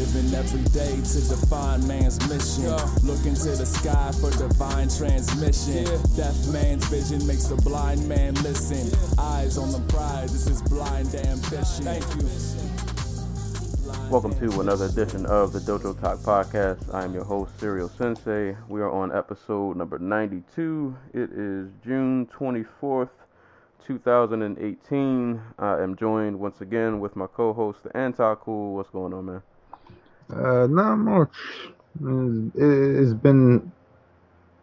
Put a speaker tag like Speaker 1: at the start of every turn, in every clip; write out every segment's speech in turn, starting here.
Speaker 1: Living every day to define man's mission. Look into the sky for divine transmission. Deaf man's vision makes the blind man listen. Eyes on the prize, this is blind ambition. Thank you.
Speaker 2: Welcome to another edition of the Dojo Talk Podcast. I am your host, Serial Sensei. We are on episode number 92. It is June 24th, 2018. I am joined once again with my co host, the Anti Cool. What's going on, man?
Speaker 3: Uh, not much. It's- been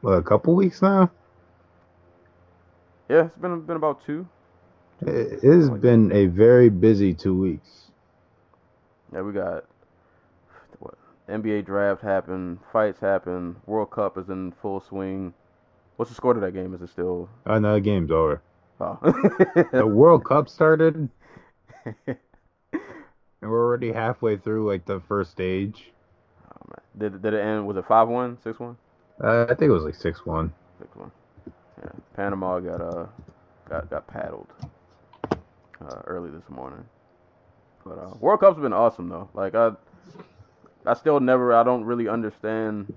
Speaker 3: what, a couple weeks now.
Speaker 2: Yeah, it's been been about two.
Speaker 3: It has been a very busy two weeks.
Speaker 2: Yeah, we got what NBA draft happened, fights happened, World Cup is in full swing. What's the score to that game? Is it still?
Speaker 3: Oh, no, the game's over.
Speaker 2: Oh,
Speaker 3: The World Cup started, and we're already halfway through like the first stage.
Speaker 2: Oh, man. Did did it end? Was it five one, six one,
Speaker 3: Uh, I think it was like six one.
Speaker 2: six one? Yeah, Panama got uh got got paddled uh, early this morning. But uh, World Cup's been awesome though. Like I I still never I don't really understand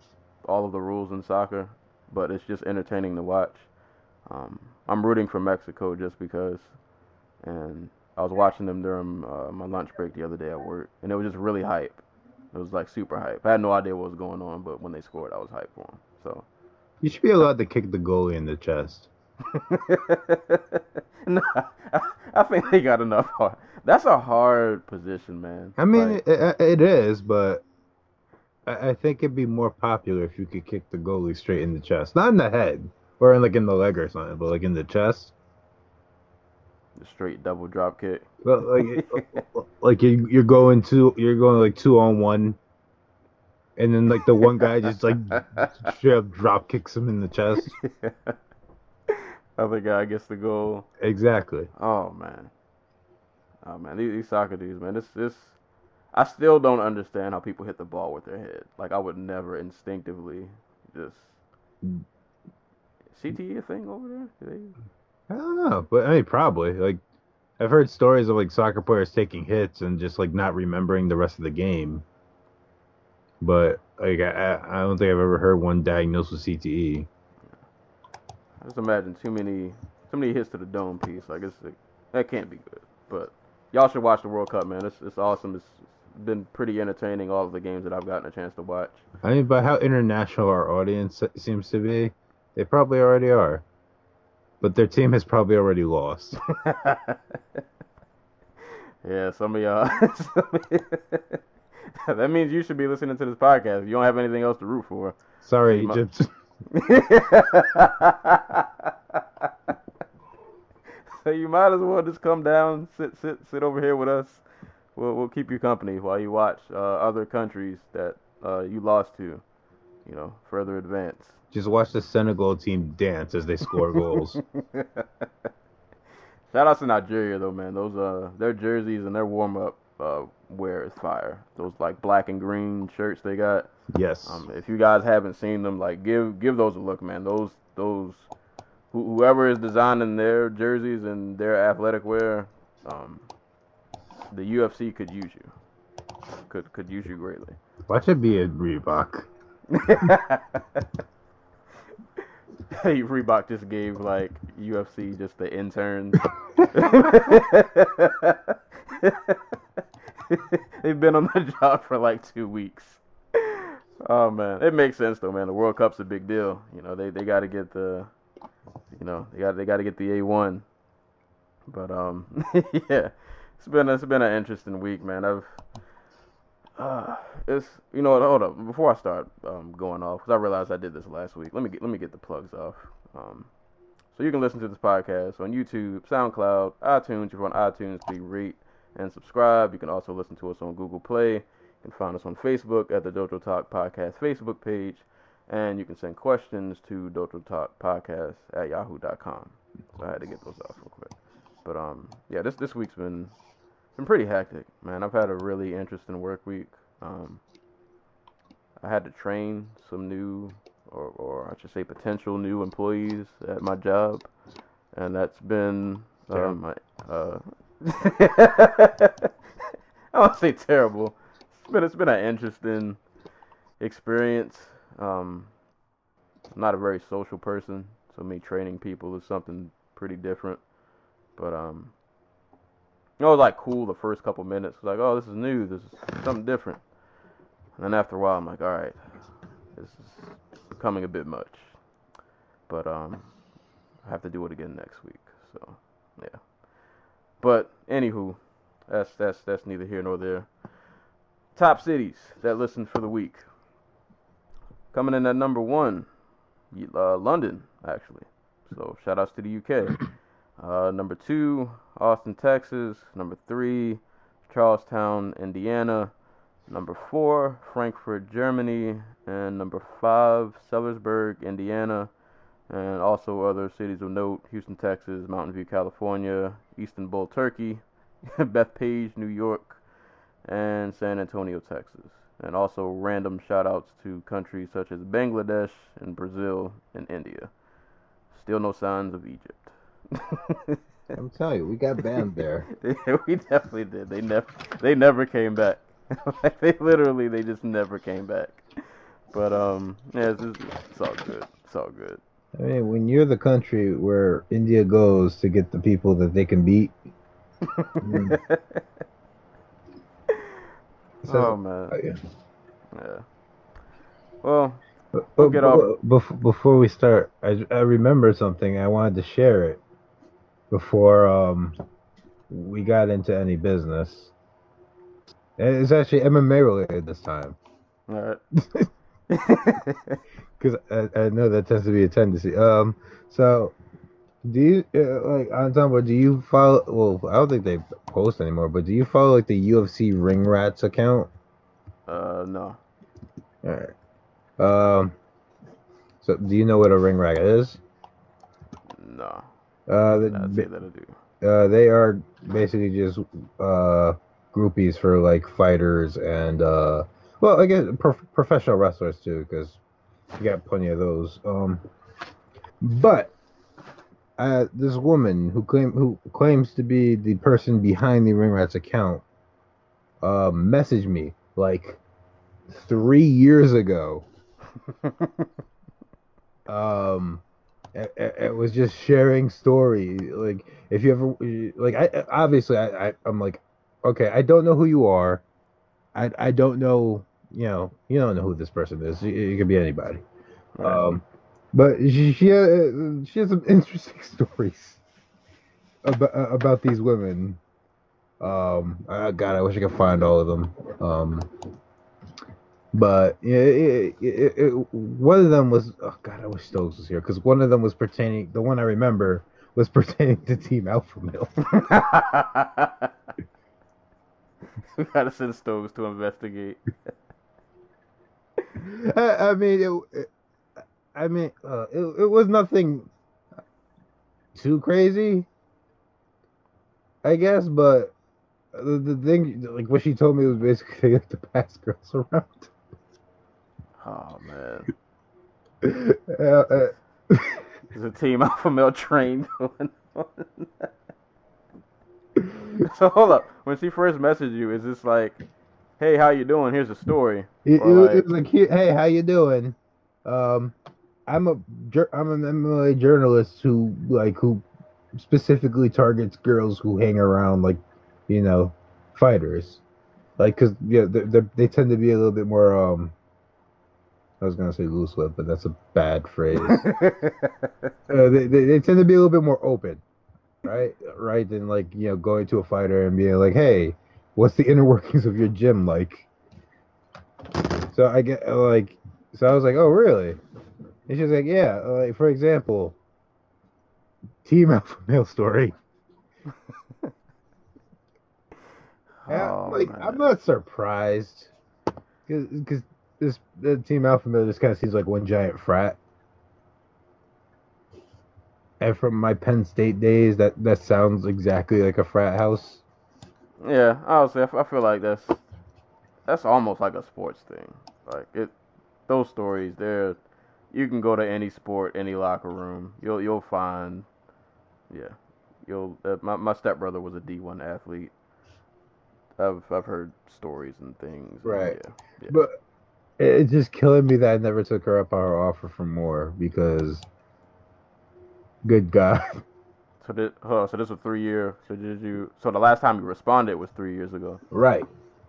Speaker 2: all of the rules in soccer, but it's just entertaining to watch. Um, I'm rooting for Mexico just because, and I was watching them during uh, my lunch break the other day at work, and it was just really hype. It was like super hype. I had no idea what was going on, but when they scored, I was hyped for them. So.
Speaker 3: You should be allowed to kick the goalie in the chest.
Speaker 2: no, I, I think they got enough. Hard. That's a hard position, man.
Speaker 3: I mean,
Speaker 2: Like,
Speaker 3: it, it, it is, but I, I think it'd be more popular if you could kick the goalie straight in the chest, not in the head or in, like in the leg or something, but like in the chest.
Speaker 2: The straight double drop kick.
Speaker 3: But like, like you, you're going to, you're going like two on one, and then like the one guy just like straight up drop kicks him in the chest.
Speaker 2: Other guy gets the goal.
Speaker 3: Exactly.
Speaker 2: Oh man. Oh man, these, these soccer dudes, man. This this. I still don't understand how people hit the ball with their head. Like I would never instinctively just. Mm. CTE a thing over there?
Speaker 3: I don't know, but I mean, probably like I've heard stories of like soccer players taking hits and just like not remembering the rest of the game. But like I, I don't think I've ever heard one diagnosed with. CTE.
Speaker 2: I just imagine too many too many hits to the dome piece. Like it's like, that can't be good. But y'all should watch the World Cup, man. It's it's awesome. It's been pretty entertaining. All of the games that I've gotten a chance to watch.
Speaker 3: I mean, by how international our audience seems to be, they probably already are. But their team has probably already lost.
Speaker 2: yeah, some of y'all. some of- that means you should be listening to this podcast. You don't have anything else to root for.
Speaker 3: Sorry,
Speaker 2: My-
Speaker 3: Egypt.
Speaker 2: so you might as well just come down, sit sit sit over here with us. We'll we'll keep you company while you watch uh, other countries that uh, you lost to. You know, further advance.
Speaker 3: Just watch the Senegal team dance as they score goals.
Speaker 2: Shout out to Nigeria though, man. Those uh their jerseys and their warm up uh wear is fire. Those like black and green shirts they got.
Speaker 3: Yes.
Speaker 2: Um, if you guys haven't seen them, like give give those a look, man. Those those who, whoever is designing their jerseys and their athletic wear, um, the UFC could use you. Could could use you greatly.
Speaker 3: Watch it be a Reebok.
Speaker 2: Hey, Reebok just gave like UFC just the interns. They've been on the job for like two weeks. Oh man, it makes sense though, man. The World Cup's a big deal. You know, they they got to get the, you know, they got they got to get the A one. But um, yeah, it's been it's been an interesting week, man. I've uh, it's you know what? Hold up, before I start um, going off, because I realized I did this last week. Let me get let me get the plugs off. Um, so you can listen to this podcast on YouTube, SoundCloud, iTunes. If you're on iTunes, please rate and subscribe. You can also listen to us on Google Play. You can find us on Facebook at the Dojo Talk Podcast Facebook page, and you can send questions to Dojo Talk Podcast at yahoo.com. So I had to get those off real quick. But um, yeah, this this week's been been pretty hectic, man. I've had a really interesting work week. Um, I had to train some new, or or I should say, potential new employees at my job, and that's been um, my, uh, I won't say terrible. It's been it's been an interesting experience. Um, I'm not a very social person, so me training people is something pretty different. But um, it was like cool the first couple minutes. Like, oh, this is new. This is something different. And then after a while, I'm like, all right, this is becoming a bit much. But um, I have to do it again next week. So yeah. But anywho, that's that's that's neither here nor there. Top cities that listen for the week. Coming in at number one, uh, London actually. So shout outs to the UK. Uh, number two, Austin, Texas. Number three, Charlestown, Indiana. Number four, Frankfurt, Germany. And number five, Sellersburg, Indiana. And also other cities of note Houston, Texas, Mountain View, California, Istanbul, Turkey, Bethpage, New York, and San Antonio, Texas. And also random shout outs to countries such as Bangladesh and Brazil and India. Still no signs of Egypt.
Speaker 3: I'm telling you, we got banned there.
Speaker 2: we definitely did. They never they never came back. they literally they just never came back. But um yeah, it's, just, it's all good. It's all good.
Speaker 3: I mean, when you're the country where India goes to get the people that they can beat. mm.
Speaker 2: so, oh man.
Speaker 3: Uh, yeah.
Speaker 2: yeah. Well,
Speaker 3: but, but, get off. Before, before we start, I, I remember something. I wanted to share it before um, we got into any business. It's actually MMA related this time.
Speaker 2: All right.
Speaker 3: Because I, I, know that tends to be a tendency. Um, so do you uh, like on Tumblr? Do you follow? Well, I don't think they post anymore, but do you follow like the UFC Ring Rats account?
Speaker 2: Uh, no.
Speaker 3: All right. Um. So, do you know what a ring rat is?
Speaker 2: No.
Speaker 3: Uh, the,
Speaker 2: that do.
Speaker 3: Uh, they are basically just uh groupies for like fighters and uh, well, I guess pro- professional wrestlers too, because you got plenty of those. Um, but uh, this woman who claim who claims to be the person behind the Ring Rats account uh, messaged me like three years ago. um, it, it, was just sharing story. Like if you ever like, I obviously I, I I'm like, okay, I don't know who you are. I I don't know. You know, you don't know who this person is. It, it could be anybody. Right. Um, but she she, uh, she has some interesting stories about about these women. Um, uh, God, I wish I could find all of them. Um, but yeah, it, it, it, one of them was oh God, I wish Stokes was here because one of them was pertaining. The one I remember was pertaining to Team Alpha Male.
Speaker 2: we gotta send Stokes to investigate.
Speaker 3: I, I mean, it, I mean, uh, it it was nothing too crazy, I guess. But the, the thing, like what she told me, was basically like to pass girls around.
Speaker 2: Oh man. uh, uh, There's a team alpha male train going on. so hold up. When she first messaged you, is this like, "Hey, how you doing? Here's a story."
Speaker 3: It, it, like, it was like, "Hey, how you doing?" Um, I'm a I'm an MMA journalist who like who specifically targets girls who hang around like, you know, fighters, like because yeah, they they tend to be a little bit more um I was gonna say loose lip, but that's a bad phrase. uh, they, they, they tend to be a little bit more open, right? Right than like you know going to a fighter and being like, "Hey, what's the inner workings of your gym like?" So I get like, so I was like, "Oh, really?" And she's like, "Yeah." Like for example, Team Alpha Male story. oh, like man. I'm not surprised because this the Team Alpha Male just kind of seems like one giant frat. And from my Penn State days, that that sounds exactly like a frat house.
Speaker 2: Yeah, honestly, I, f- I feel like that's that's almost like a sports thing. Like it, those stories. They're you can go to any sport, any locker room. You'll you'll find, yeah, you'll. Uh, my my stepbrother was a D one athlete. I've I've heard stories and things. and
Speaker 3: Right.
Speaker 2: yeah, yeah.
Speaker 3: But it's just killing me that I never took her up on her offer for more because, good God,
Speaker 2: So did huh, so this was three year. So did you? So the last time you responded was three years ago.
Speaker 3: right?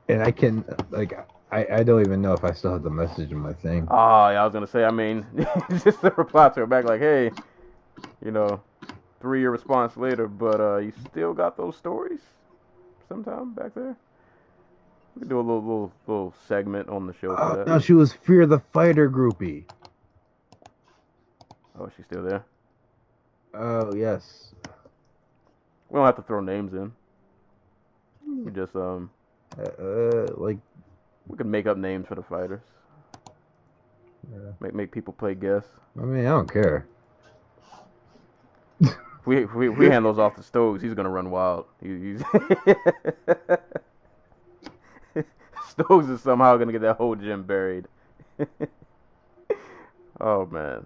Speaker 3: And I can like I I don't even know if I still have the message in my thing.
Speaker 2: Oh yeah, I was gonna say. I mean, just to reply to her back like, hey, you know, three year response later, but uh, you still got those stories sometime back there. We do a little little little segment on the show for
Speaker 3: Oh,
Speaker 2: that.
Speaker 3: no, she was Fear the Fighter groupie.
Speaker 2: Oh, she's still there.
Speaker 3: Oh yes.
Speaker 2: We don't have to throw names in. We just um,
Speaker 3: Uh, uh like
Speaker 2: we could make up names for the fighters.
Speaker 3: Yeah.
Speaker 2: Make make people play guess.
Speaker 3: I mean I don't care.
Speaker 2: We we, we hand those off to Stokes, he's gonna run wild. He, he's Stokes is somehow gonna get that whole gym buried. oh man,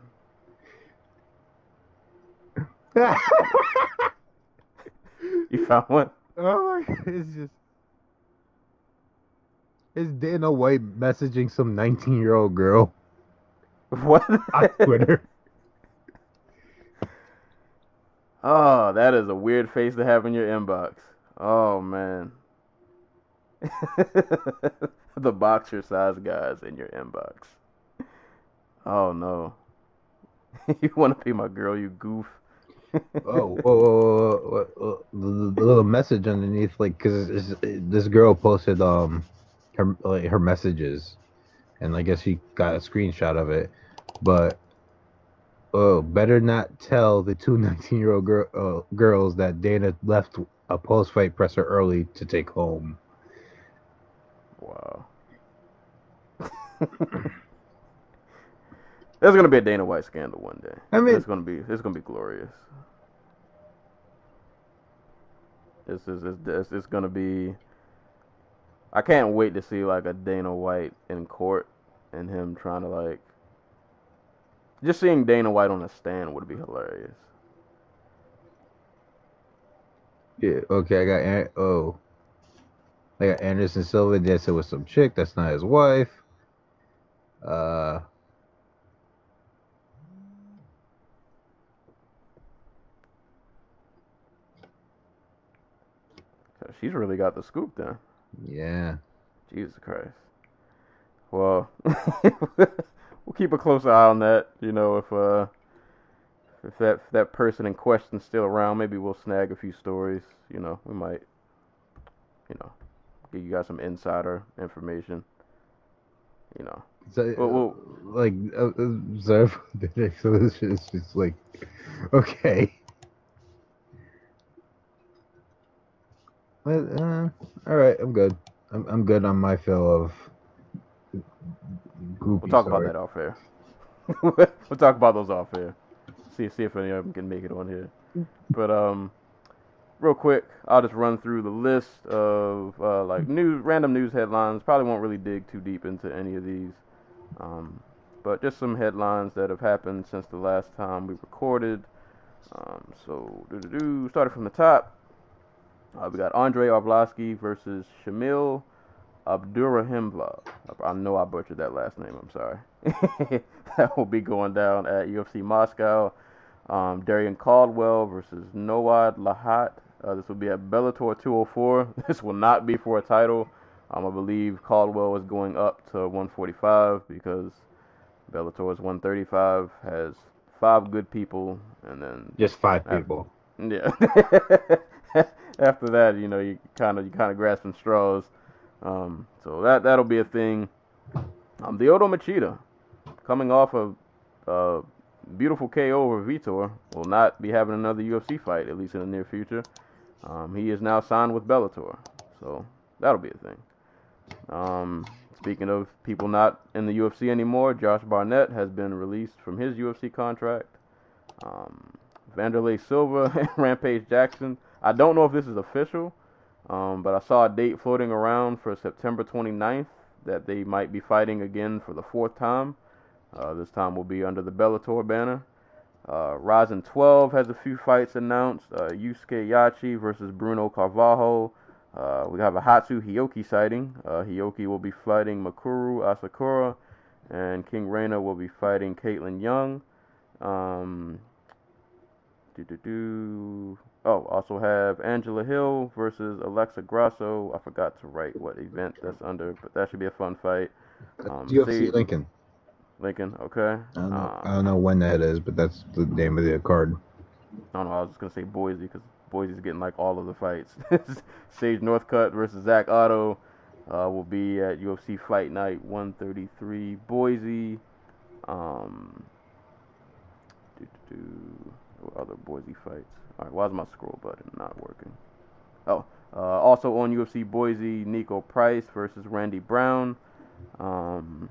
Speaker 2: you found one?
Speaker 3: Oh my god, it's just it's Dana White messaging some 19 year old girl
Speaker 2: What?
Speaker 3: on Twitter.
Speaker 2: oh, that is a weird face to have in your inbox. Oh man, the boxer size guys in your inbox. Oh no, you want to be my girl, you goof.
Speaker 3: oh, whoa, whoa, whoa, whoa, the, little message underneath, like, cause this girl posted um her like her messages, and I guess she got a screenshot of it, but oh, better not tell the two 19 year old girl, uh, girls that Dana left a post fight presser early to take home.
Speaker 2: Wow. There's gonna be a Dana White scandal one day.
Speaker 3: I mean-
Speaker 2: it's gonna be it's gonna be glorious. This is it's, it's, it's gonna be. I can't wait to see like a Dana White in court and him trying to like. Just seeing Dana White on a stand would be hilarious.
Speaker 3: Yeah, okay, I got oh, I got Anderson Silva dancing with some chick that's not his wife. Uh,
Speaker 2: She's really got the scoop then.
Speaker 3: yeah.
Speaker 2: Jesus Christ. Well, we'll keep a close eye on that. You know, if uh, if that if that person in question's still around, maybe we'll snag a few stories. You know, we might, you know, give you guys some insider information. You know,
Speaker 3: So,
Speaker 2: Well, well-
Speaker 3: like, uh, uh, so, so this is just like, okay. Well, uh, all right, I'm good. I'm I'm good on my fill of.
Speaker 2: we'll talk about that off air. we'll talk about those off air. See see if any of them can make it on here. But um, real quick, I'll just run through the list of uh, like news, random news headlines. Probably won't really dig too deep into any of these, um, but just some headlines that have happened since the last time we recorded. Um, so do do do. Started from the top. Uh, we got Andre Arlovsky versus Shamil Abdurahimbla. I know I butchered that last name. I'm sorry. that will be going down at UFC Moscow. Um, Darion Caldwell versus Noad Lahat. Uh, this will be at Bellator 204. This will not be for a title. Um, I believe Caldwell is going up to 145 because Bellator is 135. Has five good people, and then
Speaker 3: Just five
Speaker 2: Uh,
Speaker 3: people.
Speaker 2: yeah. After that, you know, you kind of you kind of grasping straws. Um, so that that'll be a thing. Um, the Odo Machida, coming off of uh, beautiful KO over Vitor, will not be having another UFC fight at least in the near future. Um, he is now signed with Bellator, so that'll be a thing. Um, speaking of people not in the UFC anymore, Josh Barnett has been released from his UFC contract. Um, Wanderlei Silva and Rampage Jackson. I don't know if this is official, um, but I saw a date floating around for September 29th that they might be fighting again for the fourth time. Uh, this time will be under the Bellator banner. Uh, Rizin 12 has a few fights announced. Uh, Yusuke Yachi versus Bruno Carvalho. Uh, we have a Hatsu Hioki sighting. Uh, Hioki will be fighting Mikuru Asakura, and King Reina will be fighting Kaitlin Young. Um, do Oh, also have Angela Hill versus Alexa Grasso. I forgot to write what event that's under, but that should be a fun fight. Um,
Speaker 3: UFC Lincoln.
Speaker 2: Lincoln, okay.
Speaker 3: I don't, know,
Speaker 2: Uh,
Speaker 3: I don't know when that is, but that's the name of the card.
Speaker 2: I don't know. I was just gonna say Boise because Boise's getting like all of the fights. Sage Northcutt versus Zak Ottow uh, will be at UFC Fight Night 133 Boise. Um, do, do, do, other Boise fights? All right, why is my scroll button not working? Oh, uh, also on UFC Boise, Niko Price versus Randy Brown. Um,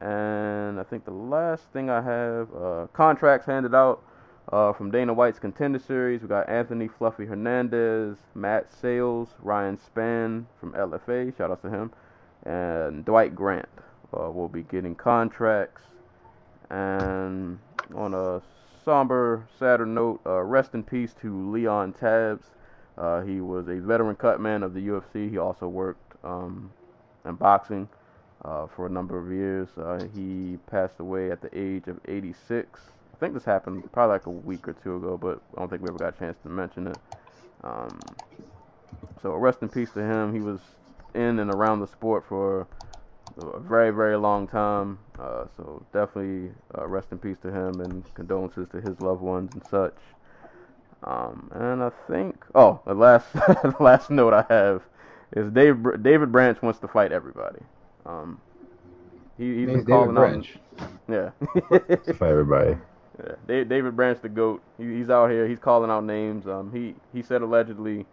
Speaker 2: and I think the last thing I have uh, contracts handed out uh, from Dana White's Contender Series. We got Anthony Fluffy Hernandez, Matt Sayles, Ryan Spann from LFA. Shout out to him. And Dwight Grant uh, will be getting contracts. And on a somber, sadder note, uh, rest in peace to Leon Tabbs. Uh, he was a veteran cutman of the UFC. He also worked um, in boxing uh, for a number of years. Uh, he passed away at the age of 86. I think this happened probably like a week or two ago, but I don't think we ever got a chance to mention it. Um, so rest in peace to him. He was in and around the sport for a very, very long time. Uh, so definitely uh, rest in peace to him and condolences to his loved ones and such. Um, and I think, oh, the last the last note I have is Dave, David Branch wants to fight everybody. Um, he, he's been
Speaker 3: Name's David
Speaker 2: calling
Speaker 3: Branch.
Speaker 2: out. Yeah.
Speaker 3: For everybody.
Speaker 2: Yeah, Da- David Branch, the goat. He, he's out here. He's calling out names. Um, he he said allegedly,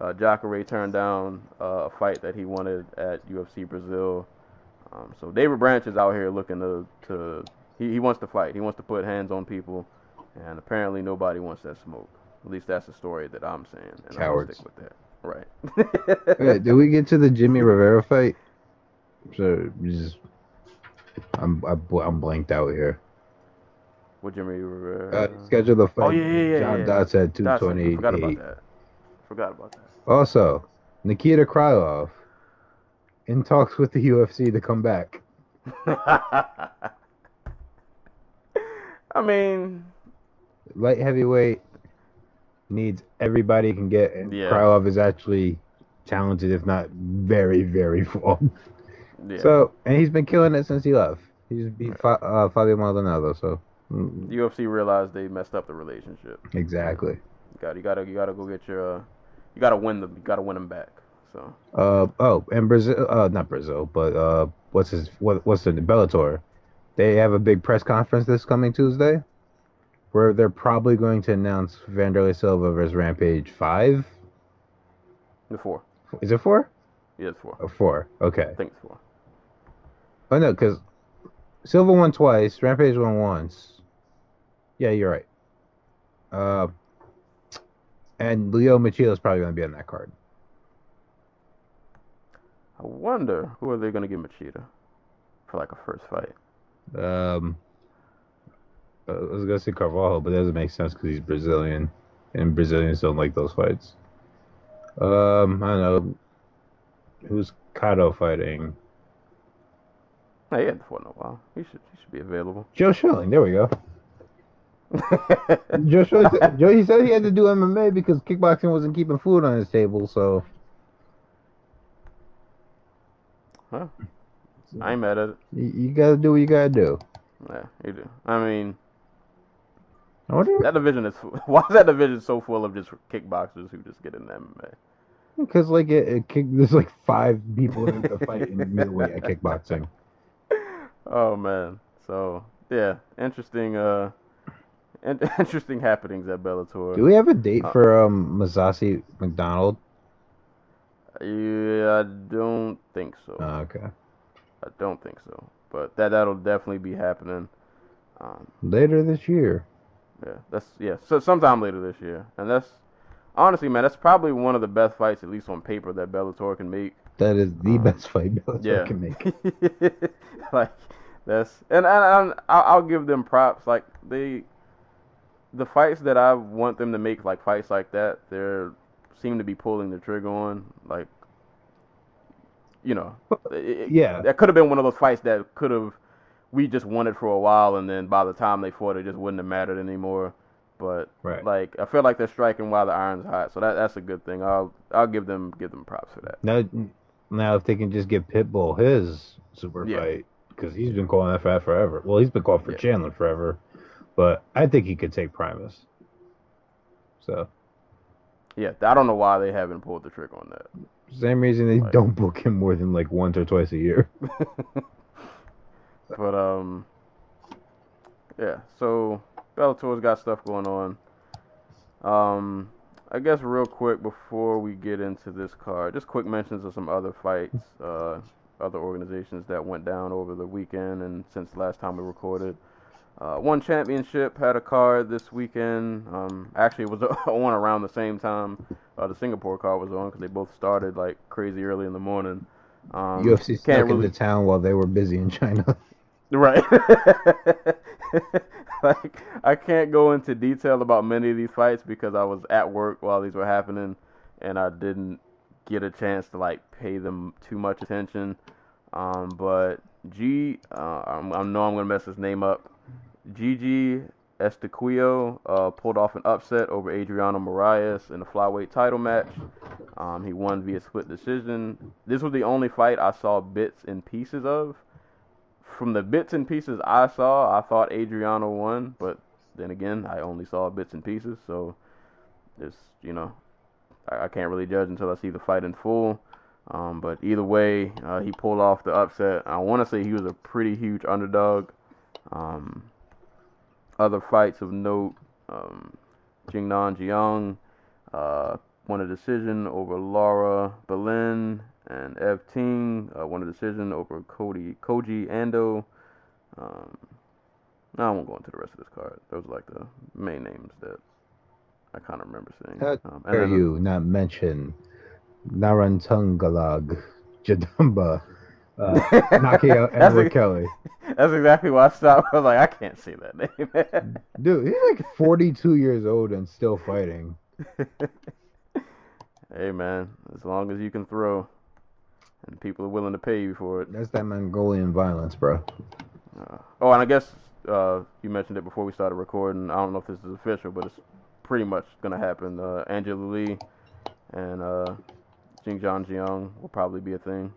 Speaker 2: uh, Jacare turned down uh, a fight that he wanted at UFC Brazil. Um, so David Branch is out here looking to to he, he wants to fight. He wants to put hands on people, and apparently nobody wants that smoke. At least that's the story that I'm saying, and I'm gonna
Speaker 3: Cowards.
Speaker 2: stick with that. Right.
Speaker 3: Okay, did we get to the Jimmy Rivera fight? So just, I'm I, bl- I'm blanked out here.
Speaker 2: With Jimmy
Speaker 3: Uh,
Speaker 2: Rivera.
Speaker 3: schedule the fight.
Speaker 2: oh yeah, yeah, yeah.
Speaker 3: John
Speaker 2: yeah.
Speaker 3: Dot said two
Speaker 2: Dodson,
Speaker 3: twenty
Speaker 2: Forgot about that. Forgot about that.
Speaker 3: Also, Nikita Krylov in talks with the UFC to come back.
Speaker 2: I mean,
Speaker 3: Light heavyweight needs everybody can get, and
Speaker 2: Yeah.
Speaker 3: Krylov is actually talented, if not very, very flawed.
Speaker 2: Yeah.
Speaker 3: So, and he's been killing it since he left. He's beat Fa- uh, Fabio Maldonado, so mm,
Speaker 2: the UFC realized they messed up the relationship.
Speaker 3: exactly.
Speaker 2: You got you gotta you gotta go get your uh, you gotta win them you gotta win them back. So
Speaker 3: Uh oh, and Brazil, uh, not Brazil, but uh, what's his what what's the Bellator? They have a big press conference this coming Tuesday, where they're probably going to announce Wanderlei Silva versus Rampage five.
Speaker 2: the four,
Speaker 3: Is it four?
Speaker 2: yeah, it's four.
Speaker 3: Four? Okay.
Speaker 2: I think it's four.
Speaker 3: Oh no, because Silva won twice, Rampage won once. Yeah, you're right. Uh, and Lyoto Machida is probably going to be on that card.
Speaker 2: I wonder who are they gonna give Machida for like a first fight.
Speaker 3: Um, I was gonna say Carvalho, but that doesn't make sense because he's Brazilian, and Brazilians don't like those fights. Um, I don't know. Who's Kato fighting?
Speaker 2: He had fought in a while. He should he should be available.
Speaker 3: Joe Schilling. There we go. Joe Schilling. said- Joe, he said he had to do MMA because kickboxing wasn't keeping food on his table. So
Speaker 2: Huh? I'm mad at it.
Speaker 3: you, you gotta do what you gotta do.
Speaker 2: Yeah, you do. I mean,
Speaker 3: I
Speaker 2: that division is why is that division so full of just kickboxers who just get in MMA?
Speaker 3: because like it, it kick, there's like five people in the fight in middleweight at kickboxing.
Speaker 2: Oh man. So yeah, interesting. Uh, in- interesting happenings at Bellator.
Speaker 3: Do we have a date
Speaker 2: Uh,
Speaker 3: for um Mousasi MacDonald?
Speaker 2: Yeah, I don't think so.
Speaker 3: Oh, okay.
Speaker 2: I don't think so. But that that'll definitely be happening. Um,
Speaker 3: Later this year.
Speaker 2: Yeah, that's yeah. So sometime later this year, and that's honestly, man, that's probably one of the best fights, at least on paper, that Bellator can make.
Speaker 3: That is the
Speaker 2: Um,
Speaker 3: best fight Bellator
Speaker 2: yeah.
Speaker 3: can make.
Speaker 2: like that's and, and, and I'll, I'll give them props. Like they, the fights that I want them to make, like fights like that, they're seem to be pulling the trigger on. Like, you know, it-
Speaker 3: Yeah.
Speaker 2: that could have been one of those fights that could have we just wanted for a while, and then by the time they fought, it just wouldn't have mattered anymore. But
Speaker 3: Right.
Speaker 2: like, I feel like they're striking while the iron's hot, so that that's a good thing. I'll I'll give them give them props for that.
Speaker 3: Now, now if they can just get Pitbull his super
Speaker 2: Yeah.
Speaker 3: fight, because he's been calling that fight forever. Well, he's been calling for
Speaker 2: Yeah.
Speaker 3: Chandler forever, but I think he could take Primus. So
Speaker 2: Yeah, I don't know why they haven't pulled the trick on that.
Speaker 3: same reason they
Speaker 2: Right.
Speaker 3: don't book him more than like once or twice a year.
Speaker 2: But um, yeah. So Bellator's got stuff going on. Um, I guess real quick before we get into this card, just quick mentions of some other fights, uh, other organizations that went down over the weekend and since the last time we recorded. Uh, one championship had a card this weekend. Um, actually, it was on around the same time uh, the Singapore card was on because they both started like crazy early in the morning. Um,
Speaker 3: UFC stuck
Speaker 2: really
Speaker 3: into town while they were busy in China.
Speaker 2: Right. like I can't go into detail about many of these fights because I was at work while these were happening and I didn't get a chance to like pay them too much attention. Um, but G, uh, I know I'm gonna mess his name up. Geje Eustaquio uh, pulled off an upset over Adriano Moraes in the flyweight title match. Um, he won via split decision. This was the only fight I saw bits and pieces of from the bits and pieces I saw, I thought Adriano won, but then again, I only saw bits and pieces, so it's you know, I, I can't really judge until I see the fight in full. Um, but either way, uh, he pulled off the upset. I want to say he was a pretty huge underdog. Um, other fights of note, um, Jingnan Jiang uh, won a decision over Laura Balin and Ev Ting uh, won a decision over Cody Koji Ando. Um, no, I won't go into the rest of this card. Those are like the main names that I kind of remember seeing.
Speaker 3: How
Speaker 2: Um,
Speaker 3: dare you not mention Narantungalag Jadamba uh, Nakia
Speaker 2: That's
Speaker 3: Edward Kelly?
Speaker 2: That's exactly why I stopped. I was like, I can't say that name.
Speaker 3: Dude, he's like 42 years old and still fighting.
Speaker 2: hey man, as long as you can throw, and people are willing to pay you for it.
Speaker 3: That's that Mongolian violence, bro.
Speaker 2: Uh, oh, and I guess uh, you mentioned it before we started recording. I don't know if this is official, but it's pretty much gonna happen. Uh, Angela Lee and uh, Jingjiang Jiang will probably be a thing.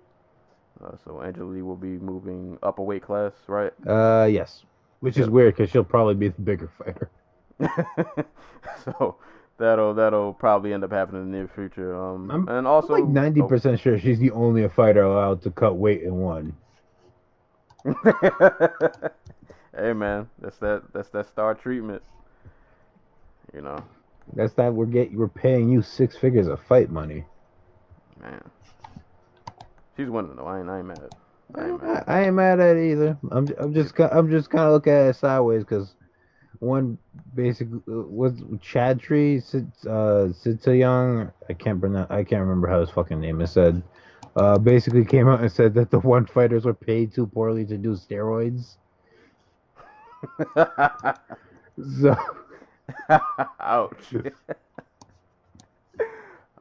Speaker 2: Uh, so Angela Lee will be moving up a weight class, right?
Speaker 3: Uh, yes. Which is weird because she'll probably be the bigger fighter.
Speaker 2: so that'll that'll probably end up happening in the near future. Um,
Speaker 3: I'm-
Speaker 2: and also
Speaker 3: I'm like 90% sure she's the only fighter allowed to cut weight in one.
Speaker 2: hey man, that's that that's that star treatment. You know,
Speaker 3: That's that we're getting. We're paying you six figures of fight money.
Speaker 2: man. She's winning though. I ain't I ain't mad. I ain't
Speaker 3: I,
Speaker 2: mad.
Speaker 3: I ain't mad at it either. I'm I'm just I'm just kind of looking at it sideways because one basically was Chad Tree Sit uh Young. I can't pronounce. I can't remember how his fucking name is said. Uh, basically came out and said that the one fighters were paid too poorly to do steroids. So
Speaker 2: Ouch.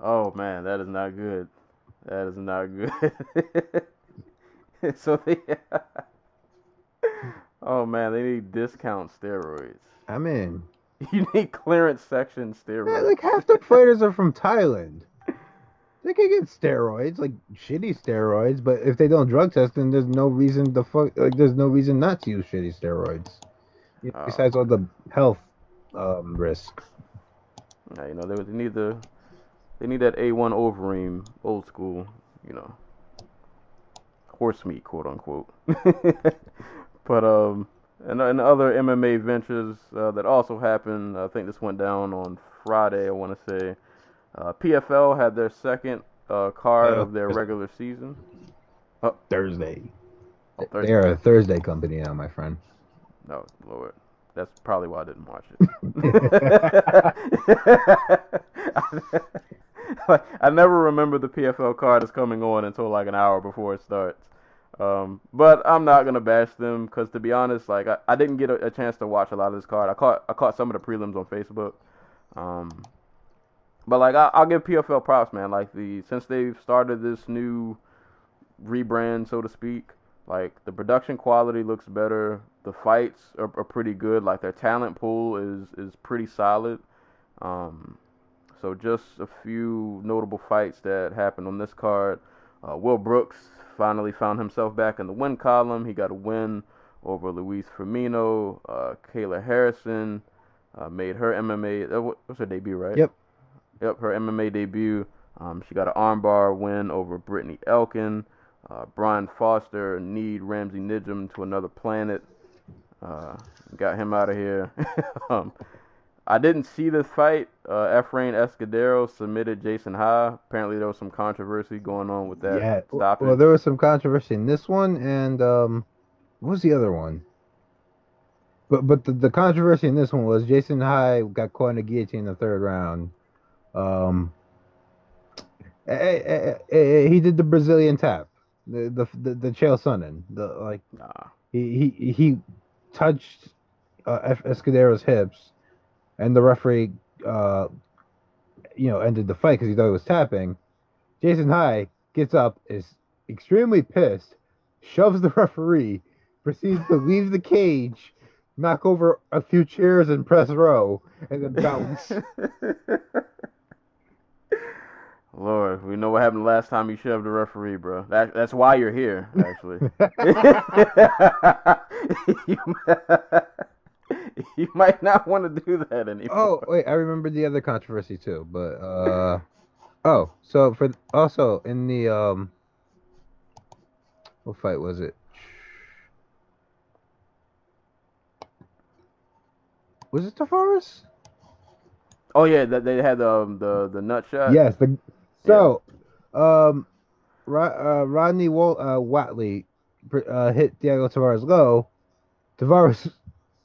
Speaker 2: oh man, that is not good. That is not good. so they Oh man, they need discount steroids.
Speaker 3: I mean,
Speaker 2: You need clearance section
Speaker 3: yeah,
Speaker 2: steroids.
Speaker 3: like half the fighters are from Thailand. They can get steroids, like shitty steroids, but if they don't drug test, then there's no reason to fuck. Like, there's no reason not to use shitty steroids. You know,
Speaker 2: Oh.
Speaker 3: Besides all the health um, risk.
Speaker 2: Yeah, you know, they, they need the they need that A1 Overeem, old school, you know, horse meat, quote unquote. but um, and, and other MMA ventures uh, that also happened. I think this went down on Friday. I want to say uh, PFL had their second uh, card
Speaker 3: Uh,
Speaker 2: of their regular season.
Speaker 3: Thursday.
Speaker 2: Oh, Thursday.
Speaker 3: They are a Thursday company now, my friend.
Speaker 2: No, Lord. that's probably why I didn't watch it. I never remember the PFL card is coming on until like an hour before it starts. Um, but I'm not gonna bash them because to be honest, like I, I didn't get a, a, chance to watch a lot of this card. I caught I caught some of the prelims on Facebook. Um, but like I, will give PFL props, man. Like the since they've started this new rebrand, so to speak, like the production quality looks better. The fights are, are pretty good. Like their talent pool is is pretty solid. Um, so just a few notable fights that happened on this card. Uh, Will Brooks finally found himself back in the win column. He got a win over Luiz Firmino. Uh, Kayla Harrison uh, made her MMA. That was her debut, right?
Speaker 3: Yep.
Speaker 2: Yep, her MMA debut. Um, she got an armbar win over Brittney Elkin. Uh, Brian Foster need Ramsey Nijem to another planet. Uh, got him out of here. um, I didn't see this fight. Uh, Efrain Escudero submitted Jason High. Apparently, there was some controversy going on with that.
Speaker 3: Yeah. Stoppage. Well, there was some controversy in this one, and um, what was the other one? But but the, the controversy in this one was Jason High got caught in a guillotine in the third round. Um, eh, eh, eh, he did the Brazilian tap, the the the, the Chael Sonnen, the like. Nah. He he he touched uh, Escudero's hips and the referee, uh, you know, ended the fight because he thought he was tapping. Jason High gets up, is extremely pissed, shoves the referee, proceeds to leave the cage, knock over a few chairs and press row, and then bounce.
Speaker 2: Lord, we know what happened last time you shoved the referee, bro. That, that's why you're here, actually. you might not want to do that anymore.
Speaker 3: Oh wait, I remember the other controversy too, but uh, oh, so for also in the um, what fight was it? Was it Tavares?
Speaker 2: Oh yeah, that they had um, the the nut shot.
Speaker 3: Yes, the so yeah. um, uh, Rodney Wal- uh, Watley uh, hit Diego Tavares low. Tavares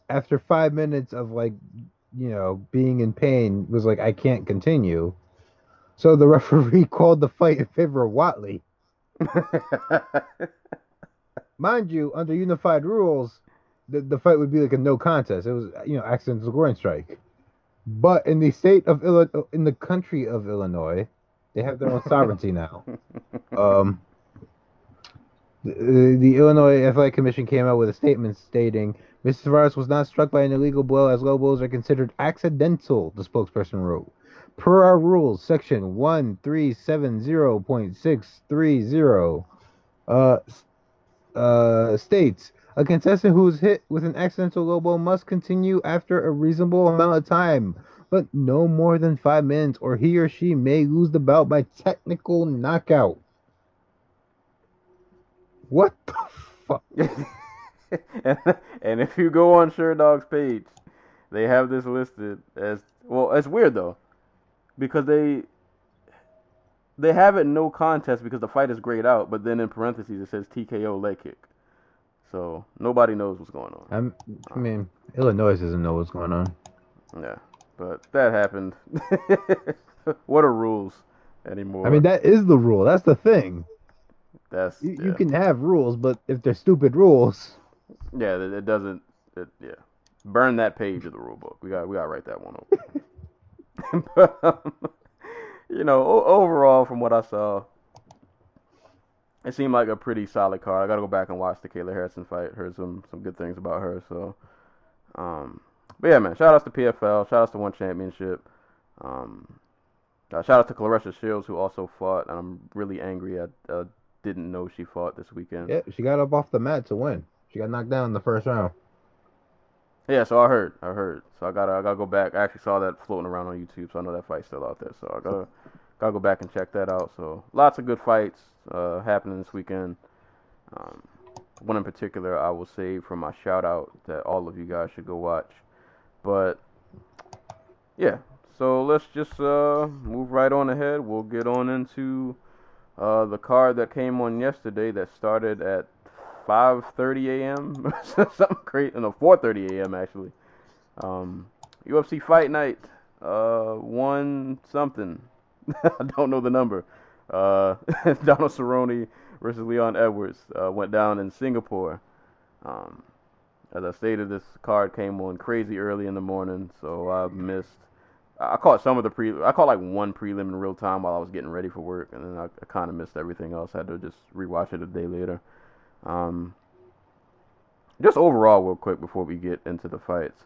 Speaker 3: after five minutes of like, you know, being in pain, was like, I can't continue. So the referee called the fight in favor of Watley. Mind you, under unified rules, the, the fight would be like a no contest. It was, you know, accidental groin strike. But in the state of Illinois, in the country of Illinois, they have their own sovereignty now. Um, the, the Illinois Athletic Commission came out with a statement stating Mr. Tavares was not struck by an illegal blow as low blows are considered accidental, the spokesperson wrote. Per our rules, section 1370.630 uh, uh, states a contestant who is hit with an accidental low blow must continue after a reasonable amount of time, but no more than five minutes, or he or she may lose the bout by technical knockout. What the fuck?
Speaker 2: and, if you go on Sherdog's page, they have this listed as well. It's weird though, because they they have it no contest because the fight is grayed out, but then in parentheses it says TKO leg kick. So nobody knows what's going on.
Speaker 3: I'm, i um, mean, Illinois doesn't know what's going on.
Speaker 2: Yeah, but that happened. what are rules anymore?
Speaker 3: I mean, that is the rule. That's the thing.
Speaker 2: That's
Speaker 3: you, yeah. you can have rules, but if they're stupid rules,
Speaker 2: yeah, it, doesn't. It, yeah, burn that page of the rule book. We got we got to write that one over. but um, you know, o- overall, from what I saw, it seemed like a pretty solid card. I got to go back and watch the Kayla Harrison fight. Heard some some good things about her. So, um, but yeah, man, shout outs to PFL. Shout outs to One Championship. Um, uh, shout out to Claressa Shields who also fought. And I'm really angry. I uh, didn't know she fought this weekend.
Speaker 3: Yeah, she got up off the mat to win. She got knocked down in the first round.
Speaker 2: Yeah, so I heard. I heard. So I gotta I gotta go back. I actually saw that floating around on YouTube, so I know that fight's still out there. So I gotta gotta go back and check that out. So lots of good fights uh, happening this weekend. Um, one in particular I will save for my shout out that all of you guys should go watch. But yeah, so let's just uh, move right on ahead. We'll get on into uh, the card that came on yesterday that started at 5:30 a.m. something crazy. No, 4:30 a.m. actually. Um, UFC Fight Night, uh, one something. I don't know the number. Uh, Donald Cerrone versus Leon Edwards uh, went down in Singapore. Um, as I stated, this card came on crazy early in the morning, so I missed. I caught some of the pre. I caught like one prelim in real time while I was getting ready for work, and then I, I kind of missed everything else. I had to just rewatch it a day later. Um, just overall, real quick before we get into the fights,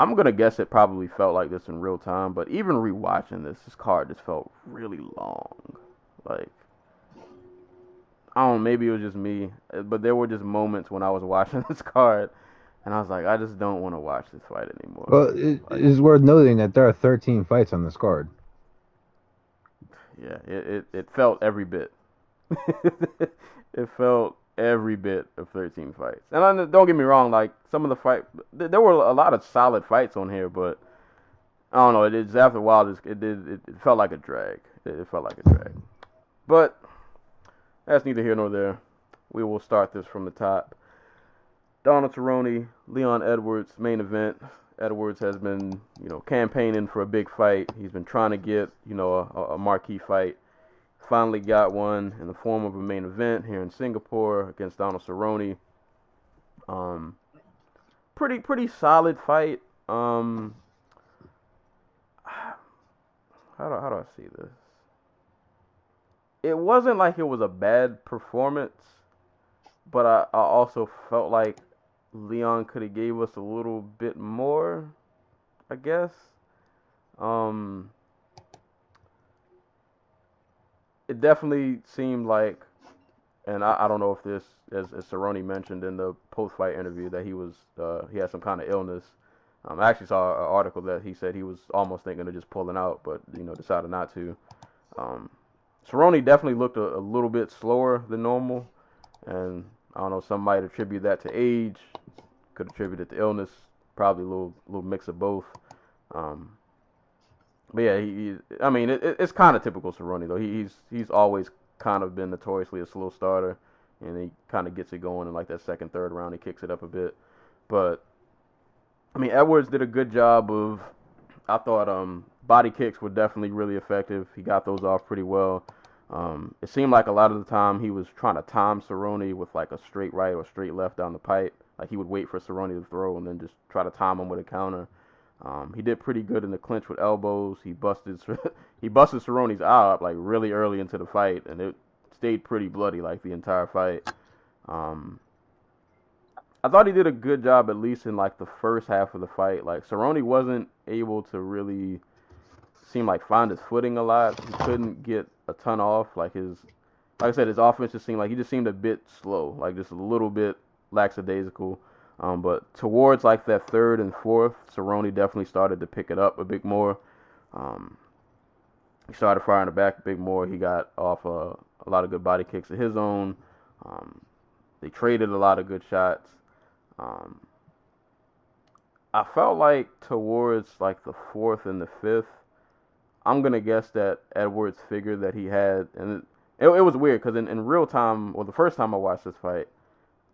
Speaker 2: I'm gonna guess it probably felt like this in real time, but even rewatching this, this card just felt really long. Like I don't know, maybe it was just me, but there were just moments when I was watching this card, and I was like, I just don't want to watch this fight anymore.
Speaker 4: Well, it
Speaker 2: Like,
Speaker 4: is worth noting that there are 13 fights on this card.
Speaker 2: yeah, it, it, it felt every bit. it felt every bit of 13 fights. And I, don't get me wrong, like some of the fight, th- there were a lot of solid fights on here, but I don't know. It is after a while, it it, it felt like a drag. It, it felt like a drag. But that's neither here nor there. We will start this from the top. Donald Cerrone, Leon Edwards, main event. Edwards has been, you know, campaigning for a big fight. He's been trying to get, you know, a, a marquee fight. Finally got one in the form of a main event here in Singapore against Donald Cerrone. Um, pretty pretty solid fight. Um, how do how do I see this? It wasn't like it was a bad performance, but I, I also felt like Leon could have gave us a little bit more, I guess. Um, it definitely seemed like, and I, I don't know if this, as, as Cerrone mentioned in the post-fight interview, that he was uh, he had some kind of illness. Um, I actually saw an article that he said he was almost thinking of just pulling out, but you know decided not to. Um, Cerrone definitely looked a, a little bit slower than normal, and I don't know. Some might attribute that to age, could attribute it to illness, probably a little little mix of both. Um, but yeah, he, I mean, it- it's kind of typical Cerrone though. He, he's he's always kind of been notoriously a slow starter, and he kind of gets it going in like that second, third round. He kicks it up a bit, but I mean, Edwards did a good job of. I thought um body kicks were definitely really effective. He got those off pretty well. Um, it seemed like a lot of the time he was trying to time Cerrone with like a straight right or straight left down the pipe. Like he would wait for Cerrone to throw and then just try to time him with a counter. Um, he did pretty good in the clinch with elbows. He busted he busted Cerrone's eye up like really early into the fight, and it stayed pretty bloody like the entire fight. Um, I thought he did a good job at least in like the first half of the fight. Like Cerrone wasn't able to really seem like find his footing a lot. He couldn't get a ton off. Like his like I said, his offense just seemed like he just seemed a bit slow, like just a little bit lackadaisical. Um, but towards like that third and fourth, Cerrone definitely started to pick it up a bit more. Um, he started firing the back a bit more. He got off uh, a lot of good body kicks of his own. Um, they traded a lot of good shots. Um, I felt like towards like the fourth and the fifth, I'm gonna guess that Edwards figured that he had, and it, it, was weird because in, in real time, or the first time I watched this fight,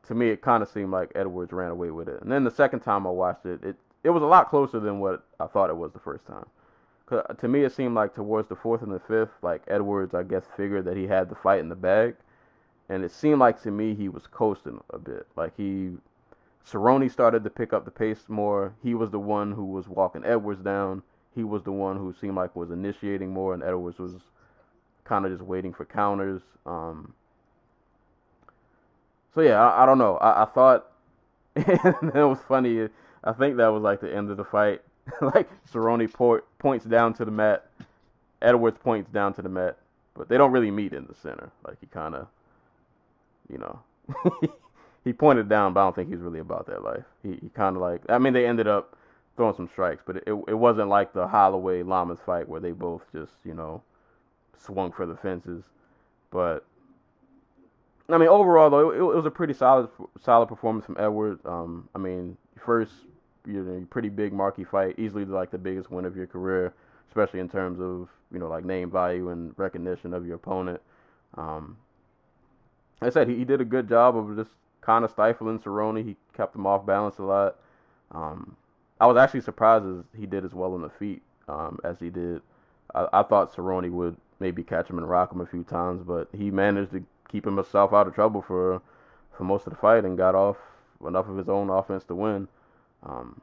Speaker 2: to me it kind of seemed like Edwards ran away with it, and then the second time I watched it, it it was a lot closer than what I thought it was the first time. 'Cause to me, it seemed like towards the fourth and the fifth, like Edwards, I guess, figured that he had the fight in the bag, and it seemed like to me he was coasting a bit. Like he, Cerrone started to pick up the pace more. He was the one who was walking Edwards down. He was the one who seemed like was initiating more, and Edwards was kind of just waiting for counters. Um, so yeah, I, I don't know. I, I thought it was funny. I think that was like the end of the fight. like Cerrone po- points down to the mat, Edwards points down to the mat, but they don't really meet in the center. Like he kind of, you know, he pointed down, but I don't think he's really about that life. He, he kind of like, I mean, they ended up throwing some strikes, but it, it wasn't like the Holloway Lamas fight where they both just, you know, swung for the fences. But I mean, overall though, it, it was a pretty solid solid performance from Edwards. Um, I mean, first, you know, pretty big marquee fight, easily like the biggest win of your career, especially in terms of you know like name value and recognition of your opponent. Um, like I said he, he did a good job of just kind of stifling Cerrone. He kept him off balance a lot. Um, I was actually surprised as he did as well on the feet um, as he did. I, I thought Cerrone would maybe catch him and rock him a few times, but he managed to keep himself out of trouble for for most of the fight and got off enough of his own offense to win. Um,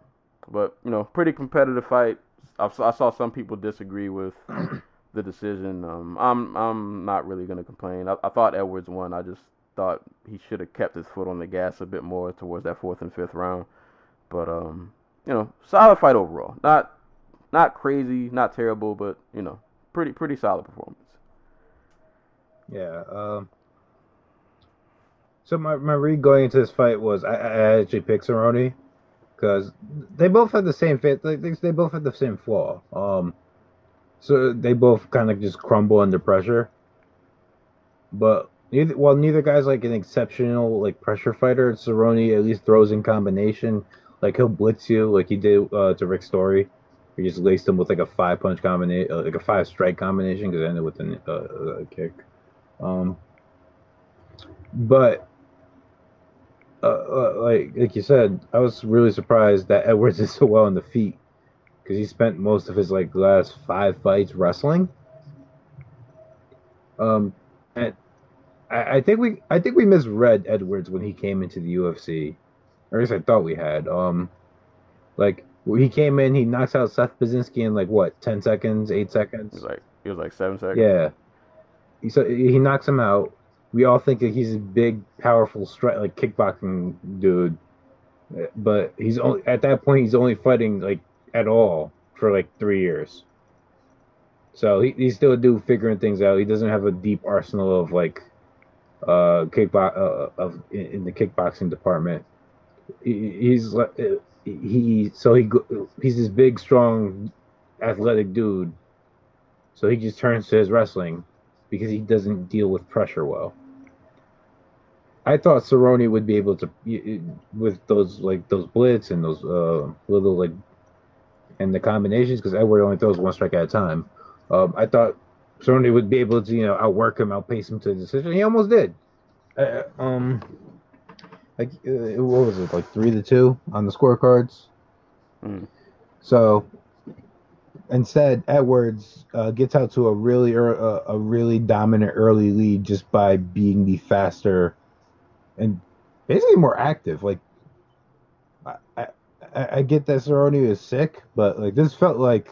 Speaker 2: but you know, pretty competitive fight. I, I saw some people disagree with the decision. Um, I'm I'm not really gonna complain. I, I thought Edwards won. I just thought he should have kept his foot on the gas a bit more towards that fourth and fifth round. But um, you know, solid fight overall. Not not crazy, not terrible, but you know, pretty pretty solid performance.
Speaker 3: Yeah. Um, so my, my read going into this fight was I, I actually picked Cerrone because they both had the same fit. They, they both had the same flaw. Um, so they both kind of just crumble under pressure. But neither, while neither guy's like an exceptional like pressure fighter, Cerrone at least throws in combination. Like he'll blitz you like he did uh, to Rick Story. He just laced him with like a five punch combination, uh, like a five strike combination because it ended with a, uh, a kick. Um, but uh, uh, like like you said, I was really surprised that Edwards is so well on the feet because he spent most of his like last five fights wrestling. Um, and I, I think we I think we misread Edwards when he came into the UFC, or at least I thought we had. Um, like he came in, he knocks out Seth Baczynski in like what ten seconds, eight seconds.
Speaker 2: He was like he was like seven seconds.
Speaker 3: Yeah, he so he knocks him out we all think that he's a big, powerful, strike like kickboxing dude, but he's only at that point he's only fighting like at all for like three years. So he, he's still dude figuring things out. He doesn't have a deep arsenal of like uh kickbox uh, of in, in, the kickboxing department. He, he's like he so he he's this big, strong, athletic dude. So he just turns to his wrestling because he doesn't deal with pressure well. I thought Cerrone would be able to with those like those blitz and those uh little like and the combinations because Edward only throws one strike at a time. Um, I thought Cerrone would be able to you know outwork him, outpace him to the decision. He almost did. Uh, um, like uh, what was it like three to two on the scorecards? Mm. So instead, Edwards uh, gets out to a really uh, a really dominant early lead just by being the faster and basically more active. Like, I, I, I get that Cerrone is sick, but like this felt like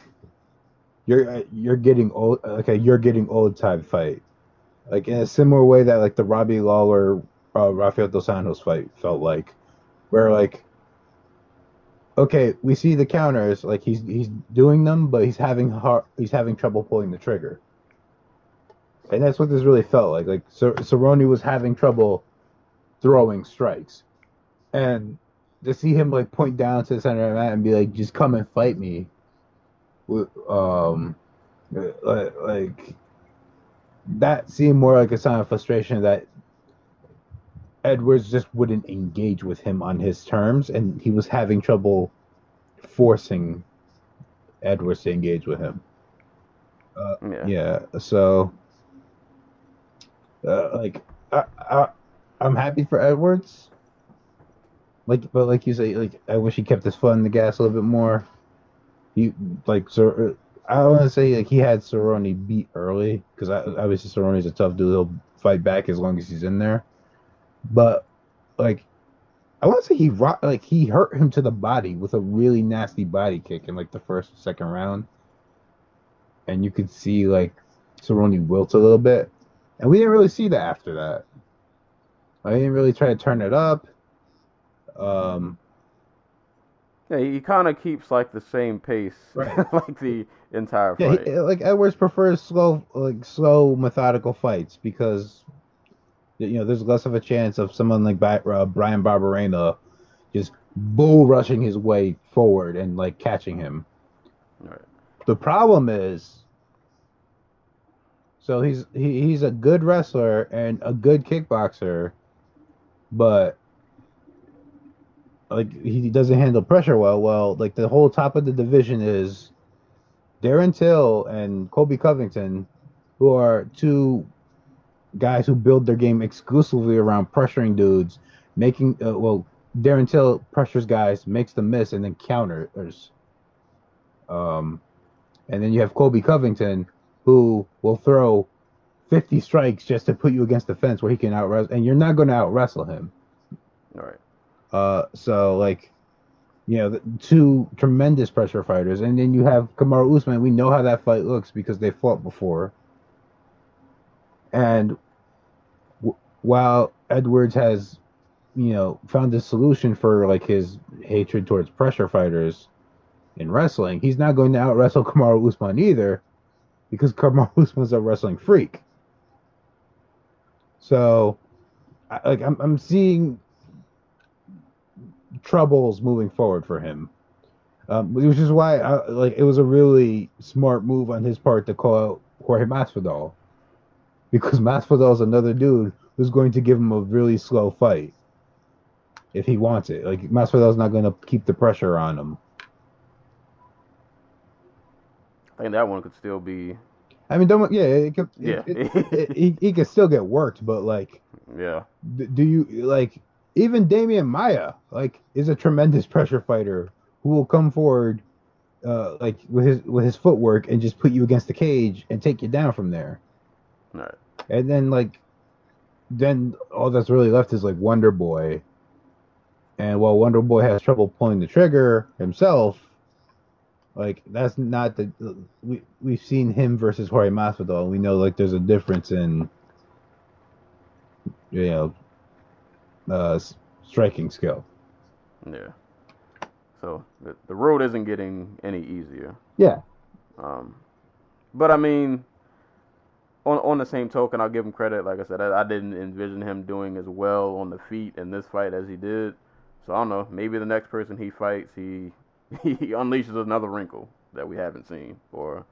Speaker 3: you're you're getting old. Okay, you're getting old time fight, like in a similar way that like the Robbie Lawler, uh, Rafael dos Anjos fight felt like, where like. Okay, we see the counters. Like he's he's doing them, but he's having hard, he's having trouble pulling the trigger, and that's what this really felt like. Like Cerrone was having trouble throwing strikes. And to see him like point down to the center of the mat and be like, just come and fight me. Um, like that seemed more like a sign of frustration that Edwards just wouldn't engage with him on his terms, and he was having trouble forcing Edwards to engage with him. Uh, yeah. yeah. So, uh, like, I, I, I'm happy for Edwards. Like, but like you say, like I wish he kept his foot on the gas a little bit more. He like so. I want to say like he had Cerrone beat early because obviously Cerrone's a tough dude. He'll fight back as long as he's in there. But like, I want to say he like he hurt him to the body with a really nasty body kick in like the first second round, and you could see like Cerrone wilt a little bit, and we didn't really see that after that. I didn't really try to turn it up. Um,
Speaker 2: yeah, he kind of keeps like the same pace, right. like the entire fight.
Speaker 3: Yeah, he, like Edwards prefers slow, like slow, methodical fights because you know there's less of a chance of someone like uh, Bryan Barberena just bull rushing his way forward and like catching him. Right. The problem is so he's he, he's a good wrestler and a good kickboxer, but like he doesn't handle pressure well. Well, like the whole top of the division is Darren Till and Colby Covington, who are two guys who build their game exclusively around pressuring dudes, making uh, well Darren Till pressures guys, makes them miss, and then counters. Um, and then you have Colby Covington, who will throw 50 strikes just to put you against the fence where he can out wrestle, and you're not going to out wrestle him.
Speaker 2: All right.
Speaker 3: Uh, so like, you know, the two tremendous pressure fighters, and then you have Kamaru Usman. We know how that fight looks because they fought before. And w- while Edwards has, you know, found a solution for like his hatred towards pressure fighters in wrestling, he's not going to out wrestle Kamaru Usman either, because Kamaru Usman's a wrestling freak. So, I, like, I'm I'm seeing troubles moving forward for him. Um, which is why, I, like, it was a really smart move on his part to call out Jorge Masvidal, because Masvidal is another dude who's going to give him a really slow fight if he wants it. Like Masvidal's not going to keep the pressure on him.
Speaker 2: I think that one could still be.
Speaker 3: I mean, don't yeah, it could,
Speaker 2: Yeah.
Speaker 3: it, it, he, he could still get worked, but like,
Speaker 2: Yeah.
Speaker 3: do you like even Demian Maia like is a tremendous pressure fighter who will come forward uh like with his with his footwork and just put you against the cage and take you down from there.
Speaker 2: All right.
Speaker 3: And then like then all that's really left is like Wonder Boy. And while Wonder Boy has trouble pulling the trigger himself, like that's not the we we've seen him versus Jorge Masvidal. And we know like there's a difference in you know uh striking skill.
Speaker 2: Yeah. So the the road isn't getting any easier.
Speaker 3: Yeah.
Speaker 2: Um, but I mean, on on the same token, I'll give him credit. Like I said, I, I didn't envision him doing as well on the feet in this fight as he did. So I don't know. Maybe the next person he fights, he he unleashes another wrinkle that we haven't seen or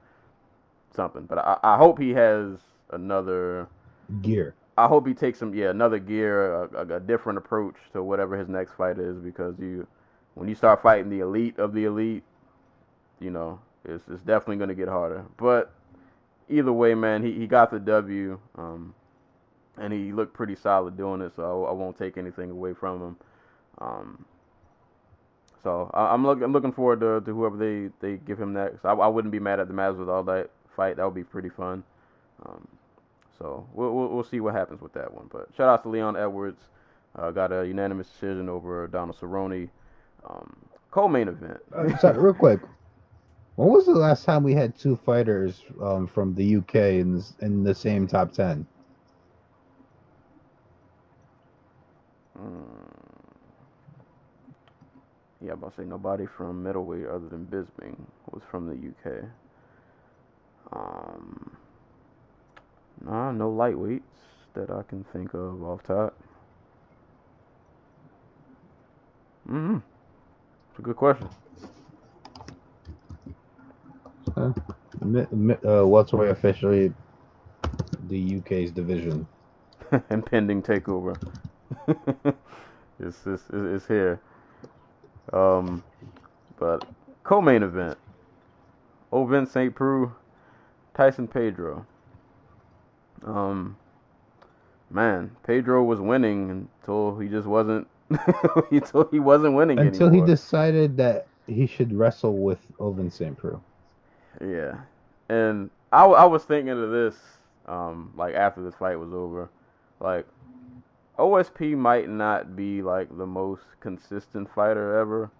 Speaker 2: something. But I, I hope he has another.
Speaker 3: Gear.
Speaker 2: I hope he takes some yeah another gear, a, a, different approach to whatever his next fight is because you when you start fighting the elite of the elite, you know it's it's definitely gonna get harder. But either way, man, he, he got the W, um, and he looked pretty solid doing it. So I, I won't take anything away from him. Um, so I'm looking I'm looking forward to, to whoever they, they give him next. I, I wouldn't be mad at the Masvidal that fight. That would be pretty fun. Um, so we'll, we'll we'll see what happens with that one. But shout out to Leon Edwards. Uh, got a unanimous decision over Donald Cerrone. Um, co-main event.
Speaker 3: Uh, sorry, real quick. When was the last time we had two fighters um, from the UK in this, in the same top ten?
Speaker 2: Mm. Yeah, I'm about to say nobody from middleweight other than Bisping was from the UK. Um, nah, no lightweights that I can think of off top. Mm-hmm. It's a good question.
Speaker 3: Uh, uh, welterweight officially the UK's division.
Speaker 2: Impending takeover. it's, it's, it's here. Um, but co-main event. Ovince St. Preux, Tyson Pedro. Um, man, Pedro was winning until he just wasn't. until he wasn't winning
Speaker 3: Until
Speaker 2: anymore.
Speaker 3: he decided that he should wrestle with Ovince St. Preux.
Speaker 2: Yeah, and I, I was thinking of this, um, like after this fight was over, like OSP might not be like the most consistent fighter ever,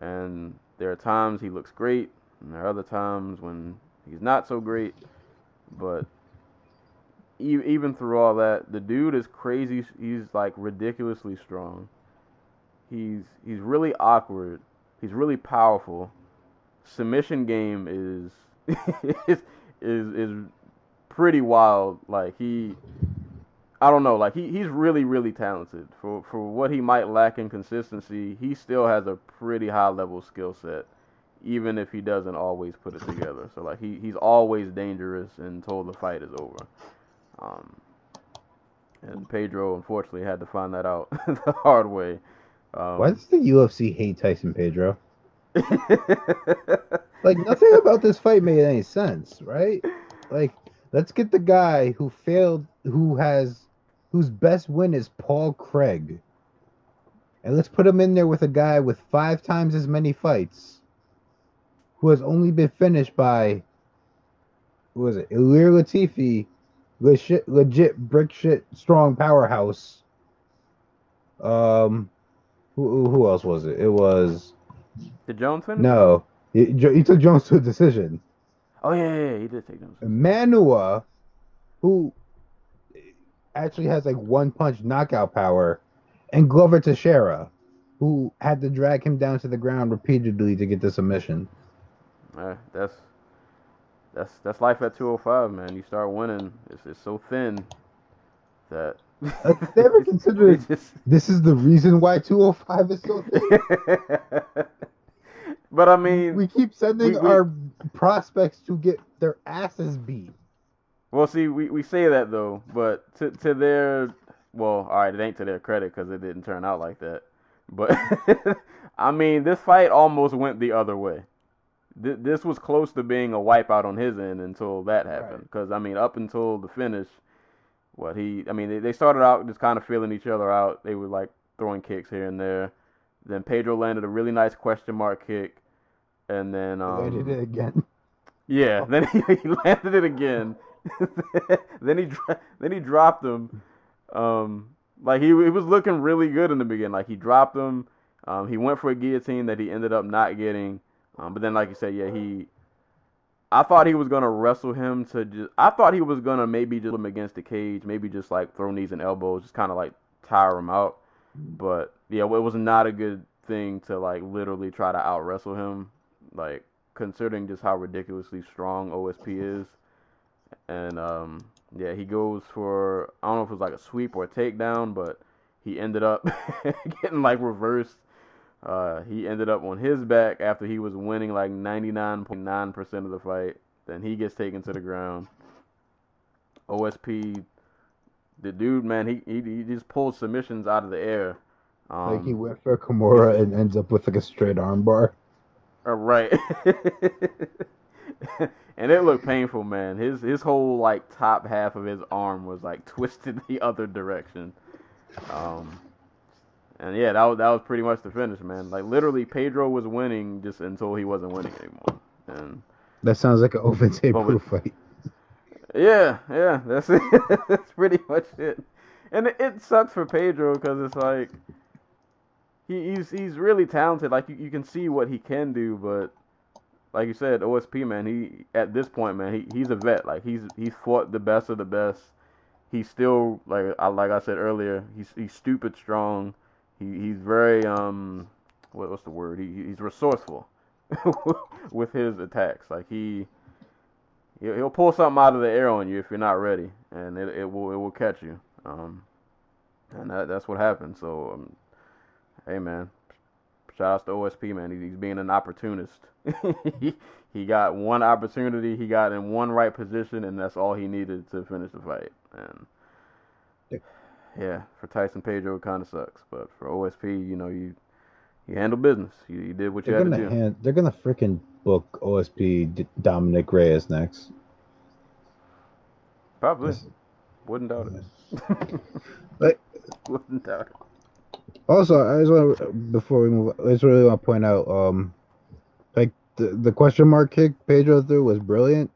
Speaker 2: and there are times he looks great, and there are other times when he's not so great, but even through all that, the dude is crazy. He's like ridiculously strong. He's he's really awkward. He's really powerful submission game is is is is pretty wild. Like he, I don't know. Like he, he's really really talented for for what he might lack in consistency. He still has a pretty high level skill set, even if he doesn't always put it together. So like he he's always dangerous until the fight is over. Um, and Pedro unfortunately had to find that out the hard way. Um,
Speaker 3: Why does the UFC hate Tyson Pedro? Like nothing about this fight made any sense, right? Like let's get the guy who failed, who has, whose best win is Paul Craig, And let's put him in there with a guy with five times as many fights, who has only been finished by, who was it, Ilir Latifi, legit, legit brick shit strong powerhouse. Um, who, who else was it? It was
Speaker 2: Did Jones finish?
Speaker 3: no, he, he took Jones to a decision.
Speaker 2: Oh yeah, yeah, yeah, he did take Jones.
Speaker 3: Manuwa, who actually has like one punch knockout power, and Glover Teixeira, who had to drag him down to the ground repeatedly to get the submission.
Speaker 2: Uh, that's that's that's life at 205, man. You start winning, it's it's so thin that.
Speaker 3: Uh, they ever considered
Speaker 2: just-
Speaker 3: this is the reason why 205 is so thin?
Speaker 2: but I mean,
Speaker 3: We keep sending
Speaker 2: We- we-
Speaker 3: our prospects to get their asses beat.
Speaker 2: Well, see, we, we say that though, but to to their well, all right, it ain't to their credit because it didn't turn out like that. But I mean, this fight almost went the other way. Th- this was close to being a wipeout on his end until that happened.
Speaker 3: Right.
Speaker 2: Because I mean, up until the finish, what he, I mean, they, they started out just kind of feeling each other out. They were like throwing kicks here and there. Then Pedro landed a really nice question mark kick, and then um,
Speaker 3: did it again.
Speaker 2: yeah, then he, he landed it again. then he then he dropped him. Um, like he he was looking really good in the beginning. Like he dropped him. Um, he went for a guillotine that he ended up not getting. Um, but then like you said, yeah, he. I thought he was gonna wrestle him to just. I thought he was gonna maybe just him against the cage, maybe just like throw knees and elbows, just kind of like tire him out. But yeah, it was not a good thing to like literally try to out wrestle him. Like considering just how ridiculously strong OSP is. And um, yeah, he goes for I don't know if it was like a sweep or a takedown, but he ended up getting like reversed. Uh, he ended up on his back after he was winning like 99.9% of the fight. Then he gets taken to the ground. OSP, the dude, man, he he, he just pulled submissions out of the air. Um,
Speaker 3: like he went for Kimura and ends up with like a straight armbar.
Speaker 2: Uh, right. and it looked painful, man. His his whole like top half of his arm was like twisted the other direction. Um, and yeah, that was that was pretty much the finish, man. Like literally, Pedro was winning just until he wasn't winning anymore. And
Speaker 3: That sounds like an open proof fight.
Speaker 2: yeah, yeah, that's it. that's pretty much it. And it, it sucks for Pedro because it's like he, he's he's really talented. Like you, you can see what he can do, but like you said, OSP man, he at this point, man, he, he's a vet. Like he's he's fought the best of the best. He's still like I like I said earlier, he's he's stupid strong. He he's very um what, what's the word? He he's resourceful with his attacks. Like he he'll, pull something out of the air on you if you're not ready, and it, it will it will catch you. Um, and that, that's what happened. So, um, hey man, shout out to OSP man. He's being an opportunist. he, got one opportunity. He got in one right position, and that's all he needed to finish the fight. And yeah, for Tyson Pedro, it kind of sucks, but for OSP, you know, you you handle business. You, you did what you
Speaker 3: They're
Speaker 2: had to do.
Speaker 3: hand, they're gonna freaking book OSP D- Dominick Reyes next.
Speaker 2: Probably. Wouldn't doubt it.
Speaker 3: But-
Speaker 2: Wouldn't doubt it.
Speaker 3: Also, I just want to, before we move, I just really want to point out, um, like the the question mark kick Pedro threw was brilliant,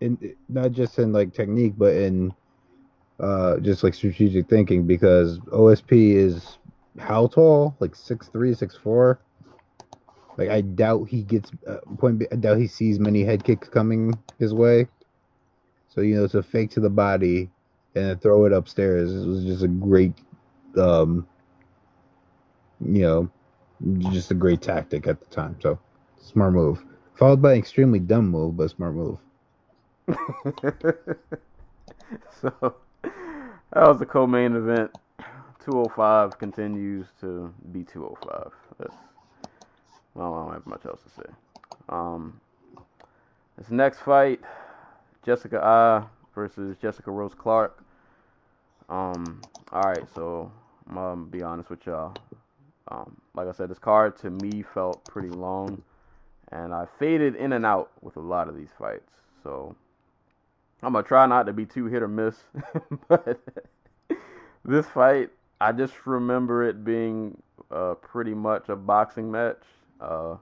Speaker 3: in not just in like technique, but in uh just like strategic thinking because OSP is how tall? Like six three, six four. Like I doubt he gets uh, point. I doubt he sees many head kicks coming his way. So you know, to fake to the body and throw it upstairs it was just a great, um, you know, just a great tactic at the time. So smart move, followed by an extremely dumb move, but smart move.
Speaker 2: so that was the co-main event. 205 continues to be 205. That's well, I don't have much else to say. Um, this next fight, Jessica Eye versus Jessica Rose Clark. Um, all right, so I'm gonna be honest with y'all. Um, like I said, this card to me felt pretty long, and I faded in and out with a lot of these fights. So I'm gonna try not to be too hit or miss, but this fight, I just remember it being uh, pretty much a boxing match. Uh,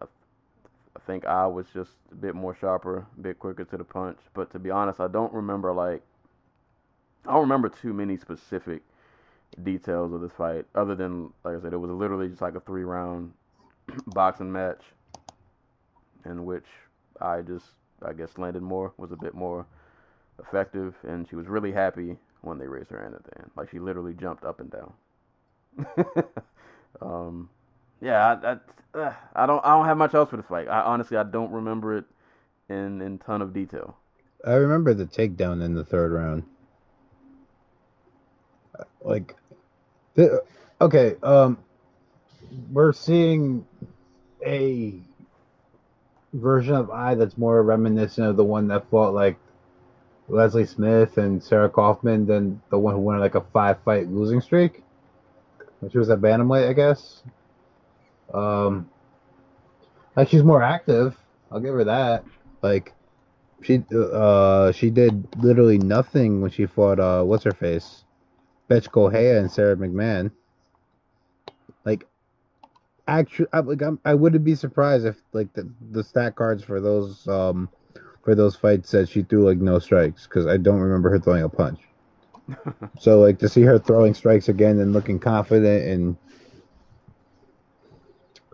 Speaker 2: I think I was just a bit more sharper, a bit quicker to the punch. But to be honest, I don't remember like I don't remember too many specific details of this fight, other than like I said, it was literally just like a three round boxing match in which I just I guess landed more, was a bit more effective, and she was really happy when they raised her hand at the end. Like she literally jumped up and down. um, yeah, I, I, I don't I don't have much else for this fight. I honestly I don't remember it in in ton of detail.
Speaker 3: I remember the takedown in the third round. Like, okay, um, we're seeing a version of Eye that's more reminiscent of the one that fought like Leslie Smith and Sarah Kaufman than the one who went like a five fight losing streak, which was at bantamweight, I guess. Um, like she's more active. I'll give her that. Like, she uh she did literally nothing when she fought uh what's her face, Bethe Correia and Sara McMann. Like, actually, I, like I'm, I wouldn't be surprised if like the the stat cards for those um for those fights said she threw like no strikes because I don't remember her throwing a punch. so like to see her throwing strikes again and looking confident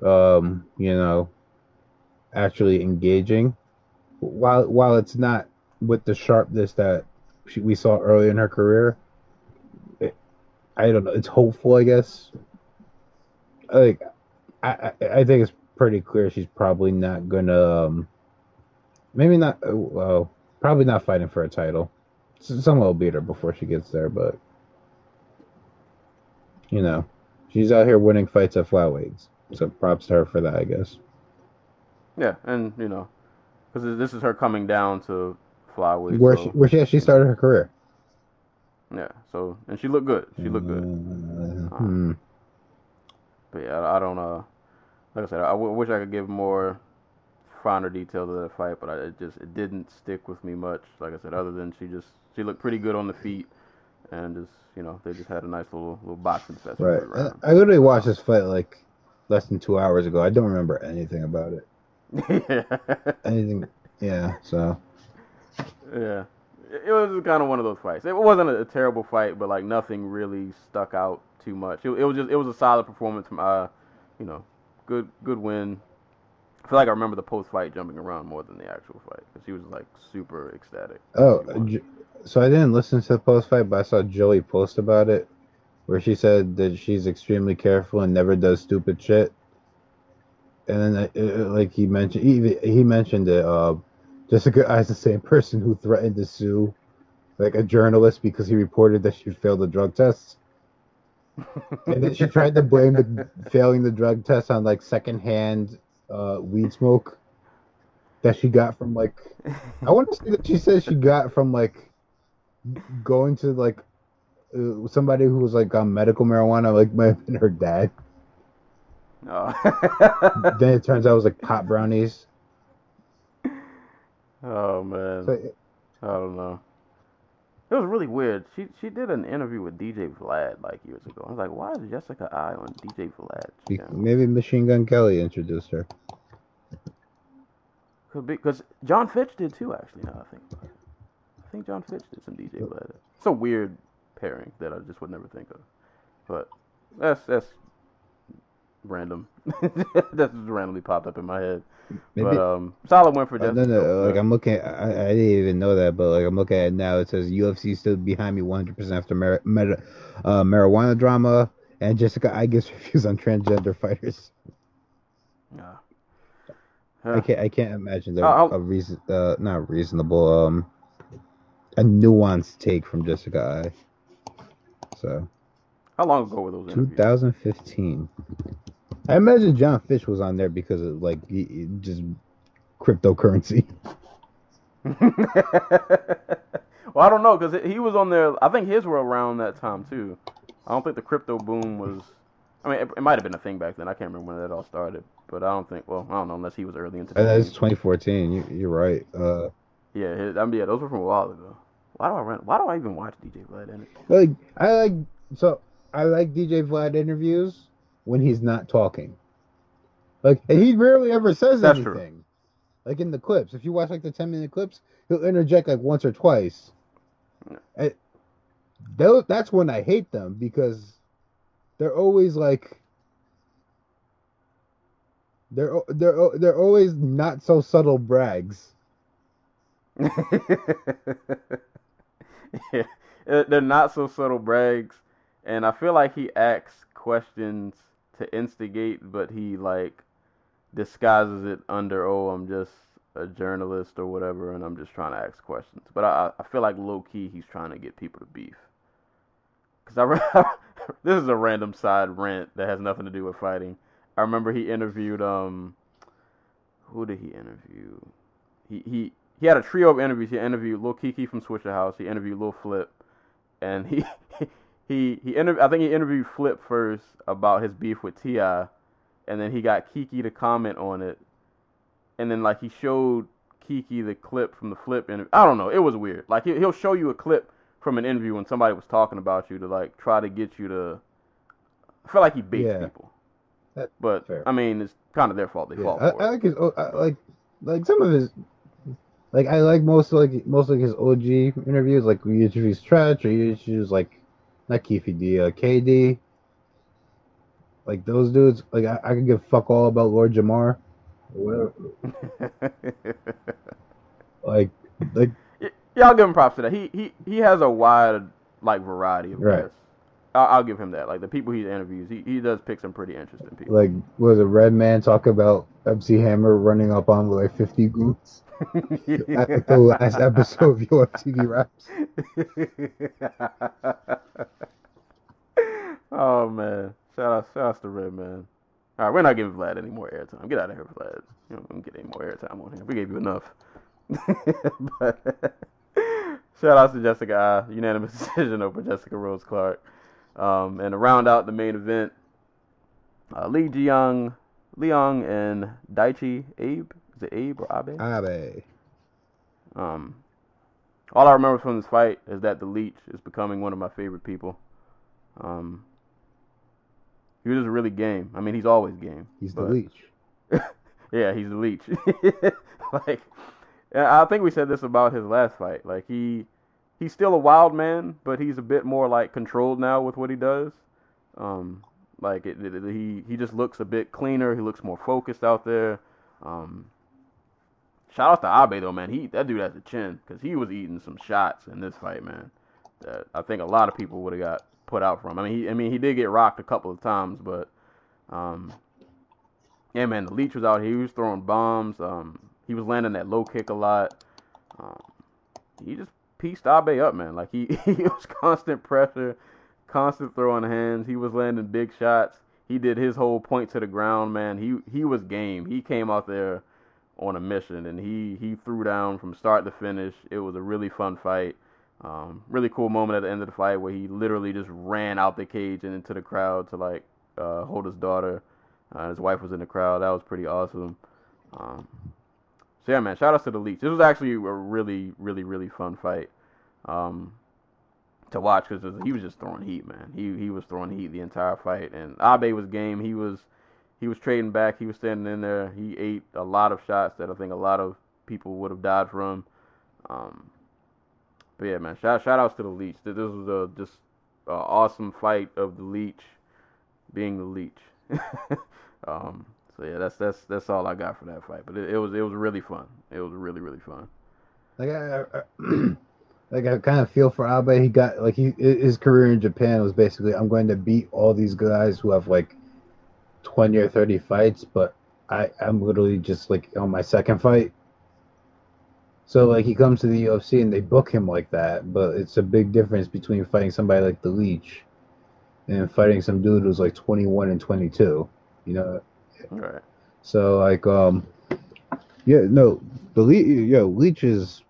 Speaker 3: and um you know actually engaging while while it's not with the sharpness that she, we saw early in her career I don't know it's hopeful I guess. Like I, I I think it's pretty clear she's probably not gonna um, maybe not uh, well probably not fighting for a title. Someone will beat her before she gets there but you know she's out here winning fights at flyweights. So props to her for that I guess.
Speaker 2: Yeah, and you know, because this is her coming down to flyweight.
Speaker 3: where
Speaker 2: so,
Speaker 3: she where she actually started her career
Speaker 2: yeah, so and she looked good. She looked good.
Speaker 3: Uh, hmm.
Speaker 2: But yeah, I, I don't uh, like I said, I w- wish I could give more finer details of that fight, but I, it just it didn't stick with me much. Like I said, other than she just she looked pretty good on the feet, and just you know they just had a nice little little boxing session.
Speaker 3: right
Speaker 2: the round.
Speaker 3: I literally watched this fight like less than two hours ago I don't remember anything about it
Speaker 2: yeah,
Speaker 3: anything yeah so
Speaker 2: yeah. It it was kind of one of those fights. It wasn't a, a terrible fight, but like nothing really stuck out too much. It, it was just it was a solid performance from uh, you know, good good win. I feel like I remember the post fight jumping around more than the actual fight because he was like super ecstatic.
Speaker 3: Oh,
Speaker 2: She won.
Speaker 3: J- so I didn't listen to the post fight, but I saw Joey post about it, where she said that she's extremely careful and never does stupid shit. And then, uh, uh, like he mentioned, he he mentioned it. Uh, Jessica Eye's the same person who threatened to sue, like a journalist because he reported that she failed the drug test. and then she tried to blame the failing the drug test on like secondhand uh, weed smoke that she got from like I want to say that she says she got from like going to like uh, somebody who was like on medical marijuana, like my have her dad.
Speaker 2: Oh.
Speaker 3: then it turns out it was like pot brownies.
Speaker 2: Oh man,
Speaker 3: So,
Speaker 2: I don't know. It was really weird. She she did an interview with DJ Vlad like years ago. I was like, why is Jessica Eye on DJ Vlad?
Speaker 3: be- maybe Machine Gun Kelly introduced her.
Speaker 2: Could be because John Fitch did too. Actually, now I think. I think John Fitch did some DJ Vlad. It's a weird pairing that I just would never think of. But that's that's random. that just randomly popped up in my head.
Speaker 3: Maybe.
Speaker 2: but um, solid win for
Speaker 3: Uh,
Speaker 2: Jessica.
Speaker 3: no, no, like I'm looking. I, I didn't even know that, but like I'm looking at it now. It says UFC stood behind me 100 percent after mar- meta, uh, marijuana drama, and Jessica I guess reviews on transgender fighters.
Speaker 2: Yeah.
Speaker 3: I can't. I can't imagine there
Speaker 2: I'll-
Speaker 3: a reason. Uh, not reasonable. Um, a nuanced take from Jessica Eye. So
Speaker 2: How long ago were those interviews?
Speaker 3: 2015. I imagine John Fitch was on there because of like just cryptocurrency.
Speaker 2: well, I don't know because he was on there. I think his were around that time too. I don't think the crypto boom was. I mean, it, it might have been a thing back then. I can't remember when that all started, but I don't think. Well, I don't know unless he was early into.
Speaker 3: And that's 2014. You, you're right. Uh,
Speaker 2: Yeah, his, I mean, yeah, those were from a while ago. Why do I run? Why do I even watch DJ Vlad
Speaker 3: like I like so I like DJ Vlad interviews when he's not talking. Like and he rarely ever says
Speaker 2: That's
Speaker 3: anything.
Speaker 2: true.
Speaker 3: Like in the clips, if you watch like the ten minute clips, he'll interject like once or twice. And those, that's when I hate them because they're always like they're they're they're always not so subtle brags.
Speaker 2: yeah, they're not so subtle brags, and I feel like he asks questions to instigate, but he like disguises it under, "Oh, I'm just a journalist or whatever, and I'm just trying to ask questions." But I, I feel like low key he's trying to get people to beef. Cause I re- this is a random side rant that has nothing to do with fighting. I remember he interviewed um, who did he interview? He he he had a trio of interviews. He interviewed Lil Keke from Swisher House. He interviewed Lil Flip, and he he he interviewed. I think he interviewed Flip first about his beef with T.I., and then he got Keke to comment on it, and then like he showed Keke the clip from the Flip interview. I don't know. It was weird. Like he, he'll show you a clip from an interview when somebody was talking about you to like try to get you to. I feel like he baits
Speaker 3: Yeah.
Speaker 2: people.
Speaker 3: That-
Speaker 2: But
Speaker 3: fair.
Speaker 2: I mean, it's kind of their fault. They
Speaker 3: Yeah,
Speaker 2: fall
Speaker 3: I,
Speaker 2: for
Speaker 3: I like his oh, I like like some of his like I like most of, like most of his OG interviews like he interviews Stretch or he interviews like not Keffe D uh, KD like those dudes like I, I could give fuck all about Lord Jamar whatever. like like
Speaker 2: Y- Yeah, I'll give him props to that. He he he has a wide like variety of
Speaker 3: Right.
Speaker 2: guests. I'll, I'll give him that. Like the people he interviews, he, he does pick some pretty interesting people.
Speaker 3: like was a Redman talk about MC Hammer running up on with like 50 goons the last episode of your UFTV Raps.
Speaker 2: oh man, shout out shout out to Redman. All right, we're not giving Vlad any more airtime. Get out of here, Vlad. You don't don't get any more airtime on here. We gave you enough. but, shout out to Jessica Eye. Unanimous decision over Jessica Rose Clark. Um, and to round out the main event, uh, Lee Jiyoung, Leong and Daichi Abe. Is it Abe or Abe?
Speaker 3: Abe.
Speaker 2: Um, all I remember from this fight is that the Leech is becoming one of my favorite people. Um, he was just really game. I mean, he's always game.
Speaker 3: He's the leech.
Speaker 2: Yeah, he's the Leech. like, I think we said this about his last fight. Like he, he's still a wild man, but he's a bit more like controlled now with what he does. Um, like it, it- it- he he just looks a bit cleaner. He looks more focused out there. Um, shout out to Abe though, man. He that dude has a chin because he was eating some shots in this fight, man. That I think a lot of people would have got put out from. I mean, he I mean he did get rocked a couple of times, but um, yeah, man, the Leech was out here. He was throwing bombs. Um, he was landing that low kick a lot. Um, he just pieced Abe up, man. Like he, he was constant pressure, constant throwing hands. He was landing big shots. He did his whole point to the ground, man. He he was game. He came out there on a mission, and he he threw down from start to finish. It was a really fun fight. Um, really cool moment at the end of the fight where he literally just ran out the cage and into the crowd to like uh, hold his daughter. Uh, his wife was in the crowd. That was pretty awesome. Um, so yeah, man, shout outs to the Leech. This was actually a really, really, really fun fight um, to watch because he was just throwing heat, man. He he was throwing heat the entire fight, and Abe was game. He was he was trading back. He was standing in there. He ate a lot of shots that I think a lot of people would have died from. Um, but yeah, man, shout shout outs to the Leech. This was a just a awesome fight of the Leech being the Leech. um, so yeah, that's that's that's all I got for that fight. But it, it was it was really fun. It was really really fun.
Speaker 3: Like I, I like I kind of feel for Abe. He got like he his career in Japan was basically I'm going to beat all these guys who have like twenty or thirty fights, but I I'm literally just like on my second fight. So like he comes to the UFC and they book him like that, but it's a big difference between fighting somebody like the Leech and fighting some dude who's like 21 and 22. You know,
Speaker 2: right.
Speaker 3: so like um yeah, no, the Le- yo, Leech is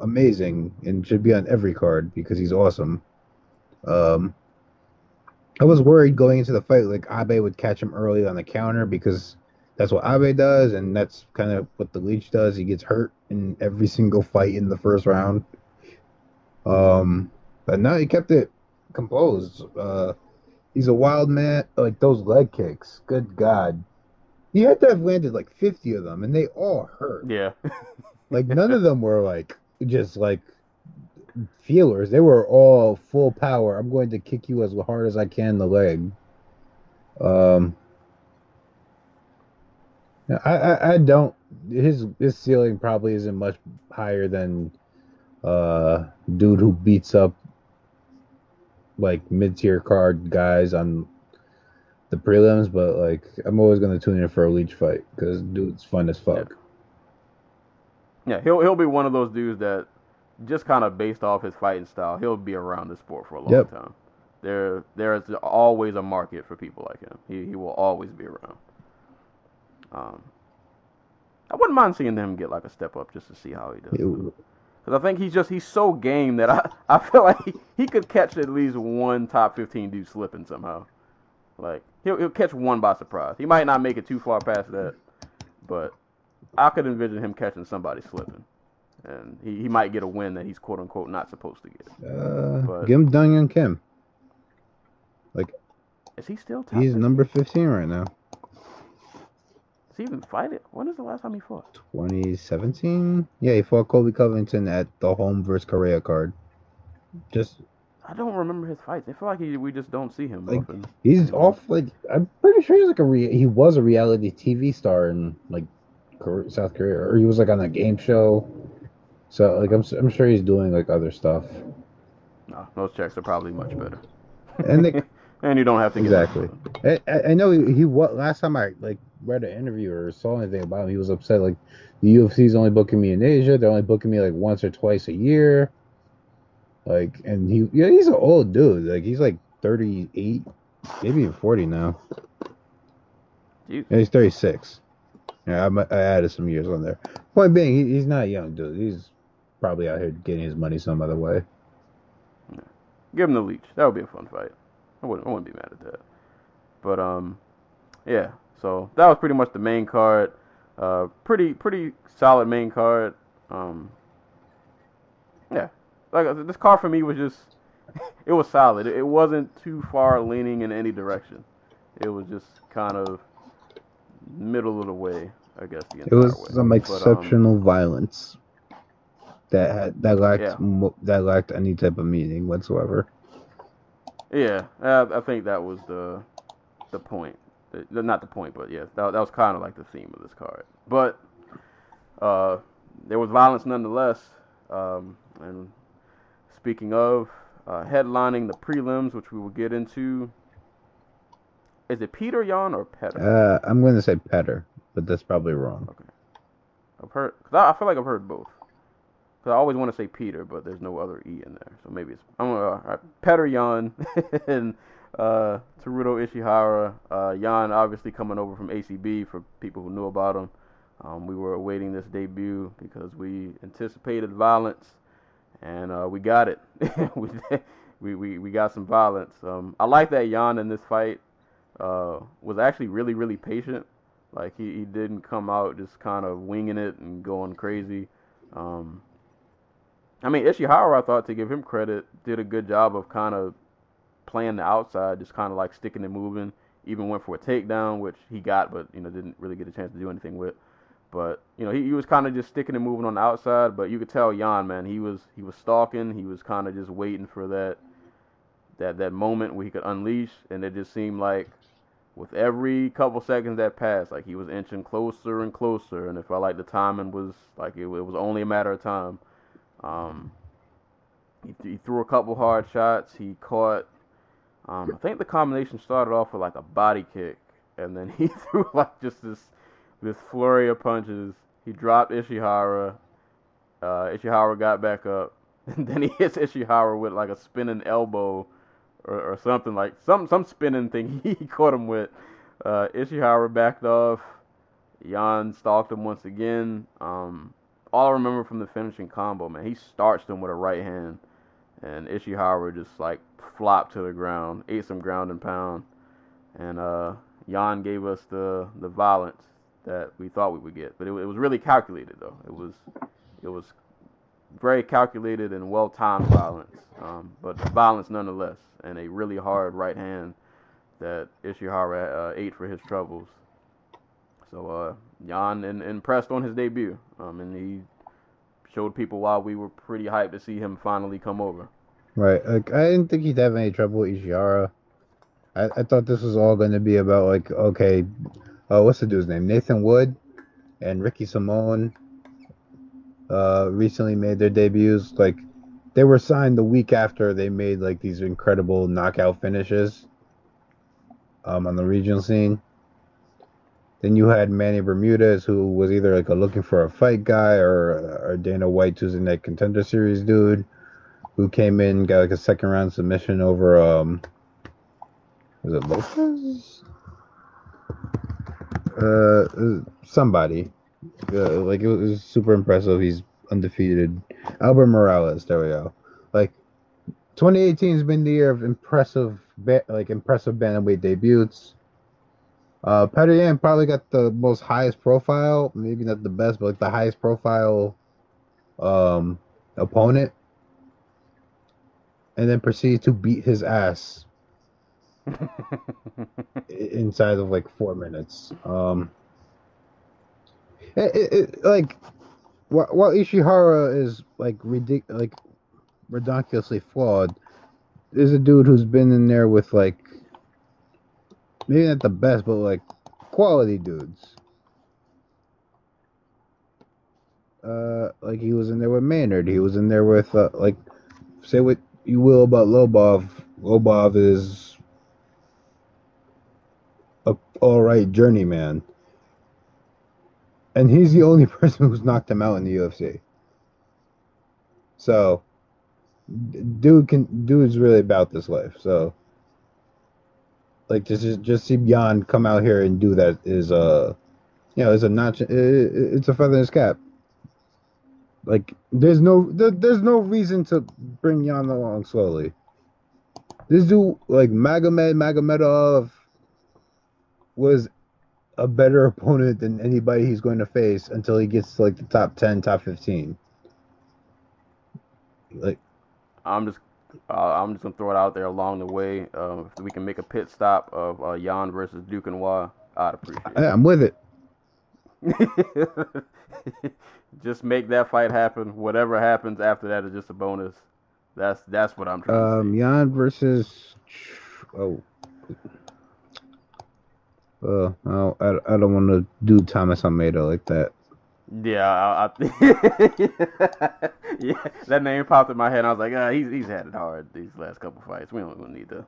Speaker 3: amazing and should be on every card because he's awesome. Um I was worried going into the fight like Abe would catch him early on the counter because that's what Abe does and that's kind of what the Leech does. He gets hurt in every single fight in the first round. Um but no, he kept it composed. Uh, he's a wild man. Like those leg kicks. Good God. He had to have landed like 50 of them, and they all hurt.
Speaker 2: Yeah.
Speaker 3: Like none of them were like just like feelers. They were all full power. I'm going to kick you as hard as I can in the leg. Um, I, I, I don't. His his ceiling probably isn't much higher than uh dude who beats up like mid tier card guys on the prelims, but like I'm always gonna tune in for a leech fight because dude's fun as fuck.
Speaker 2: Yeah, he'll he'll be one of those dudes that just kind of based off his fighting style, he'll be around the sport for a long
Speaker 3: Yep.
Speaker 2: time. There there is always a market for people like him. He he will always be around. Um, I wouldn't mind seeing him get like a step up just to see how he does. Because I think he's just he's so game that I I feel like he, he could catch at least one top fifteen dude slipping somehow. Like he'll he'll catch one by surprise. He might not make it too far past that, but I could envision him catching somebody slipping, and he, he might get a win that he's quote unquote not supposed to get.
Speaker 3: Uh,
Speaker 2: But-
Speaker 3: give him Dong Kim.
Speaker 2: Like, is he still top?
Speaker 3: He's
Speaker 2: 15?
Speaker 3: number 15 right now.
Speaker 2: Is he even fighting? When is the last time he fought?
Speaker 3: 2017? Yeah, he fought Colby Covington at the home versus Korea card. Just
Speaker 2: I don't remember his fights. I feel like he, we just don't see him
Speaker 3: Like,
Speaker 2: often.
Speaker 3: he's off like I'm pretty sure he's like a re- he was a reality TV star in like South Korea or he was like on a game show. So like I'm I'm sure he's doing like other stuff.
Speaker 2: No, those checks are probably much better.
Speaker 3: And they,
Speaker 2: and you don't have to
Speaker 3: Exactly. I, I know he, he what last time I like read an interview or saw anything about him, he was upset like the UFC's only booking me in Asia. They're only booking me like once or twice a year. Like, and he yeah he's an old dude. Like he's like thirty eight, maybe even forty now.
Speaker 2: Jeez.
Speaker 3: Yeah, he's thirty six. Yeah, I, I added some years on there. Point being, he, he's not young dude. He's probably out here getting his money some other way.
Speaker 2: Give him the leech. That would be a fun fight. I wouldn't, I wouldn't be mad at that. But um, yeah. So that was pretty much the main card. Uh, pretty pretty solid main card. Um, yeah. Like uh, this card for me was just, it was solid. It wasn't too far leaning in any direction. It was just kind of middle of the way, I guess. The
Speaker 3: It was
Speaker 2: way.
Speaker 3: some
Speaker 2: But, um,
Speaker 3: exceptional violence that had, that lacked
Speaker 2: Yeah.
Speaker 3: mo- that lacked any type of meaning whatsoever.
Speaker 2: Yeah, uh, I think that was the the point. The- Not the point, but yeah, that, that was kind of like the theme of this card. But uh, there was violence nonetheless. Um, and speaking of uh, headlining the prelims, which we will get into, is it Peter Yan or Petter?
Speaker 3: Uh, I'm going to say Petter, but that's probably wrong.
Speaker 2: I've heard. Cause I, I feel like I've heard both. Cause I always want to say Peter, but there's no other e in there, so maybe it's I'm gonna right, Petter Yan and uh, Teruto Ishihara. Uh, Yan obviously coming over from ACB for people who knew about him. Um, we were awaiting this debut because we anticipated violence, and uh, we got it. we, we we we got some violence. Um, I like that Yan in this fight uh, was actually really really patient. Like he, he didn't come out just kind of winging it and going crazy. Um, I mean Ishihara, I thought to give him credit, did a good job of kind of playing the outside, just kind of like sticking and moving. Even went for a takedown, which he got, but you know didn't really get a chance to do anything with. But you know he, he was kind of just sticking and moving on the outside. But you could tell Yan, man, he was he was stalking. He was kind of just waiting for that that that moment where he could unleash, and it just seemed like with every couple seconds that passed, like he was inching closer and closer, and it felt like the timing was like it, it was only a matter of time. Um, he, he threw a couple hard shots. He caught. Um, I think the combination started off with like a body kick, and then he threw like just this this flurry of punches. He dropped Ishihara. Uh, Ishihara got back up, and then he hits Ishihara with like a spinning elbow or, or something like some some spinning thing he caught him with. Uh, Ishihara backed off. Yan stalked him once again. Um, all I remember from the finishing combo, man, he starched him with a right hand, and Ishihara just like flopped to the ground, ate some ground and pound, and uh, Yan gave us the the violence that we thought we would get. But it, it was really calculated though. It was it was very calculated and well timed violence, um, but violence nonetheless, and a really hard right hand that Ishihara uh, ate for his troubles. So uh, Yan impressed on his debut, um, and he showed people why we were pretty hyped to see him finally come over.
Speaker 3: Right. Like I didn't think he'd have any trouble with Ishihara. I, I thought this was all going to be about like okay, uh, what's the dude's name? Nathan Wood and Ricky Simone. Uh, recently made their debuts. Like they were signed the week after they made like these incredible knockout finishes. Um, on the regional scene. Then you had Manny Bermudez, who was either like a looking for a fight guy or or Dana White, who's in that contender series dude, who came in got like a second round submission over um, was it Lopez? Uh, somebody. Uh, like it was super impressive. He's undefeated. Albert Morales. There we go. Like 2018 has been the year of impressive, like impressive bantamweight debuts. Uh, probably got the most highest profile, maybe not the best, but like the highest profile um, opponent, and then proceeded to beat his ass inside of like four minutes. Um, it, it, it, like while, while Ishihara is like ridic- like ridiculously flawed, there's a dude who's been in there with like maybe not the best, but like quality dudes. Uh, like he was in there with Maynard. He was in there with uh, like, say what you will about Lobov. Lobov is a all right journeyman, and he's the only person who's knocked him out in the UFC. So, dude can dude's really about this life. So, like just just see Yan come out here and do that is uh, you know, is a notch. i- i- It's a feather in his cap. Like there's no there, there's no reason to bring Yan along slowly. This dude like Magomed Magomedov was a better opponent than anybody he's going to face until he gets to like the top 10, top 15. Like
Speaker 2: I'm just uh, I'm just gonna throw it out there along the way. Uh, if we can make a pit stop of uh, Yan versus Duke and Noir, I'd appreciate
Speaker 3: I, I'm with it.
Speaker 2: it. just make that fight happen. Whatever happens after that is just a bonus. That's that's what I'm trying
Speaker 3: Um,
Speaker 2: to
Speaker 3: Yan versus oh, uh, I, I don't want to do Thomas Almeida like that.
Speaker 2: Yeah, I, I yeah, that name popped in my head. and I was like, ah, he's he's had it hard these last couple fights. We don't, need to,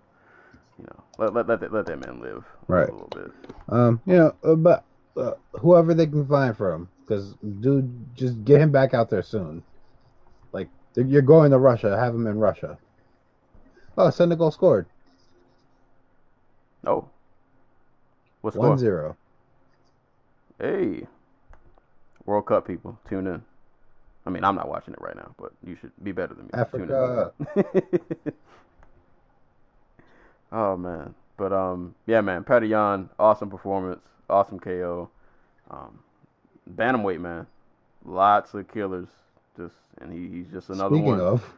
Speaker 2: you know, let let let that, let that man live
Speaker 3: Right.
Speaker 2: a little bit.
Speaker 3: Um, you know, uh, but uh, whoever they can find for him, because dude, just get him back out there soon. Like you're going to Russia, have him in Russia. Oh, Senegal scored
Speaker 2: Oh, what's score?
Speaker 3: one zero.
Speaker 2: Hey, World Cup people, tune in. I mean, I'm not watching it right now, but you should be better than me.
Speaker 3: Africa.
Speaker 2: Tune in. oh man, but um, yeah, man, Petr Yan, awesome performance, awesome KO. Um, bantamweight man, lots of killers. Just and he, he's just another
Speaker 3: Speaking
Speaker 2: one.
Speaker 3: of,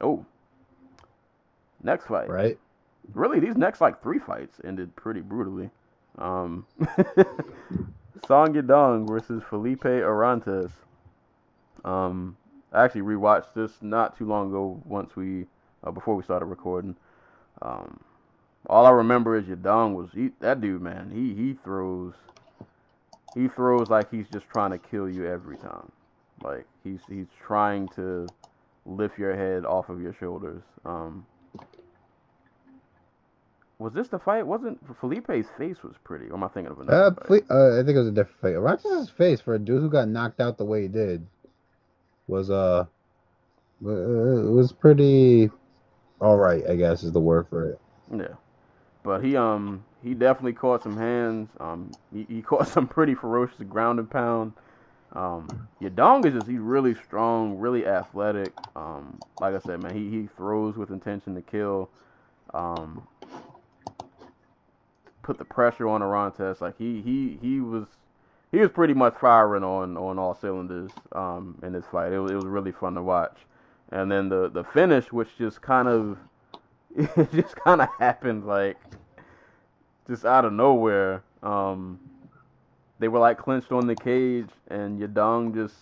Speaker 2: Oh, next fight.
Speaker 3: right?
Speaker 2: really these next like three fights ended pretty brutally. Um, Song Yadong versus Felipe Arantes. Um, I actually rewatched this not too long ago. Once we uh, before we started recording. Um, all I remember is Yadong was he, that dude, man. He he throws. He throws like he's just trying to kill you every time. Like he's he's trying to lift your head off of your shoulders. Um, was this the fight? Wasn't Felipe's face was pretty? Or am I thinking of another
Speaker 3: Uh, ple- uh, I think it was a different fight. Roxas's face for a dude who got knocked out the way he did was uh, uh, it was pretty all right. I guess is the word for it.
Speaker 2: Yeah, but he um he definitely caught some hands. Um, he, he caught some pretty ferocious ground and pound. Um, Yadong is just he's really strong, really athletic. Um, like I said, man, he he throws with intention to kill. Um, put the pressure on Arantes. Like he he he was he was pretty much firing on on all cylinders um, in this fight. It was, it was really fun to watch. And then the the finish, which just kind of it just kind of happened like just out of nowhere. Um, they were like clinched on the cage, and Yadong just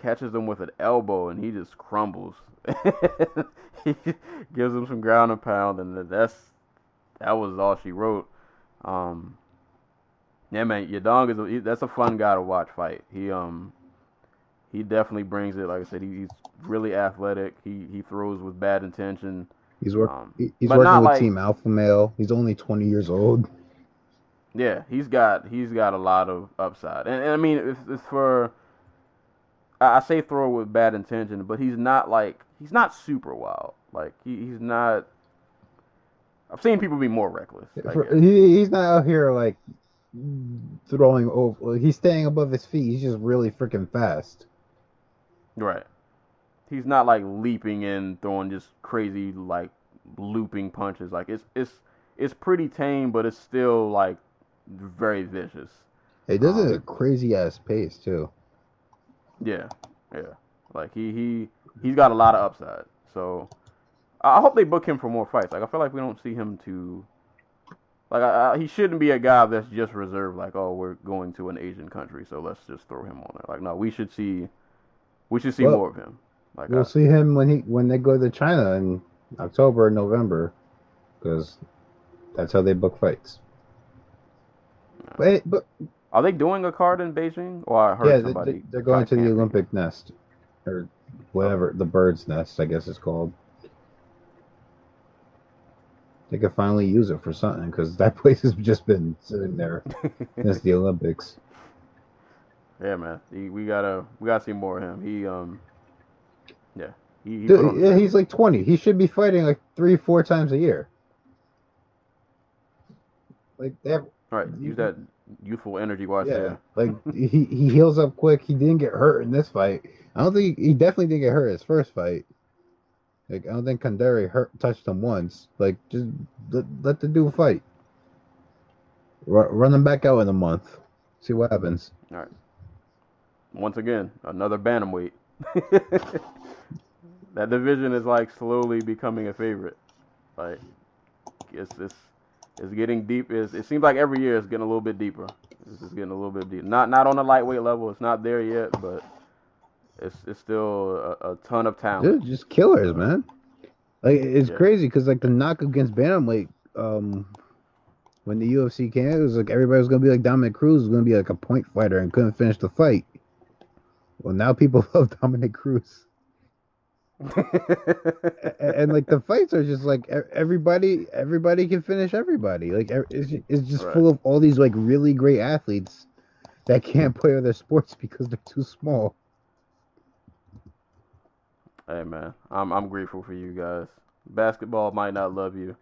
Speaker 2: catches him with an elbow, and he just crumbles. he gives him some ground and pound, and that's that was all she wrote. Um, yeah, man, Yadong is a, he, that's a fun guy to watch fight. He um he definitely brings it. Like I said, he, he's really athletic. He he throws with bad intention.
Speaker 3: He's work,
Speaker 2: Um,
Speaker 3: he- he's working with
Speaker 2: like-
Speaker 3: Team Alpha Male. He's only 20 years old.
Speaker 2: Yeah, he's got he's got a lot of upside, and, and I mean it's, it's for I I say throw with bad intention, but he's not like he's not super wild. Like he, he's not. I've seen people be more reckless.
Speaker 3: For- he, he's not out here like throwing over. He's staying above his feet. He's just really freaking fast.
Speaker 2: Right. He's not like leaping in, throwing just crazy like looping punches. Like it's it's it's pretty tame, but it's still like very vicious.
Speaker 3: It does it
Speaker 2: Um,
Speaker 3: at a crazy ass pace too.
Speaker 2: Yeah, yeah. Like he he he's got a lot of upside. So I hope they book him for more fights. Like I feel like we don't see him to like I, I, he shouldn't be a guy that's just reserved. Like oh we're going to an Asian country, so let's just throw him on there. Like no, we should see we should see
Speaker 3: Well,
Speaker 2: more of him. Like
Speaker 3: We'll
Speaker 2: I,
Speaker 3: see him when he when they go to China in October or November, because that's how they book fights. But eh, but
Speaker 2: are they doing a card in Beijing? Or I heard
Speaker 3: yeah,
Speaker 2: somebody.
Speaker 3: they- they're going to the. Olympic nest or whatever the bird's nest, I guess it's called. They could finally use it for something because that place has just been sitting there since the Olympics.
Speaker 2: Yeah, man. He, we gotta we gotta see more of him. He um, yeah. He, he
Speaker 3: Dude, yeah, he's like 20. He should be fighting like three, four times a year. Like they have,
Speaker 2: All right, use that youthful energy it's
Speaker 3: yeah,
Speaker 2: there.
Speaker 3: like he he heals up quick. He didn't get hurt in this fight. I don't think he definitely didn't get hurt his first fight. Like I don't think Kandare hurt touched him once. Like just let, let the dude fight. Ru- run him back out in a month. See what happens.
Speaker 2: All right. Once again, another bantamweight. that division is like slowly becoming a favorite. Like it's it's it's getting deep. It's, it seems like every year it's getting a little bit deeper. It's just getting a little bit deep. Not not on the lightweight level. It's not there yet, but it's it's still a, a ton of talent.
Speaker 3: Dude, just killers, man. Like it's
Speaker 2: Yeah.
Speaker 3: crazy because like the knock against bantamweight, um, when the UFC came, it was like everybody was gonna be like Dominick Cruz was gonna be like a point fighter and couldn't finish the fight. Well, now people love Dominick Cruz, A- and, like the fights are just like everybody, everybody can finish everybody. Like it's it's just
Speaker 2: Right.
Speaker 3: full of all these like really great athletes that can't play other sports because they're too small.
Speaker 2: Hey man, I'm I'm grateful for you guys. Basketball might not love you.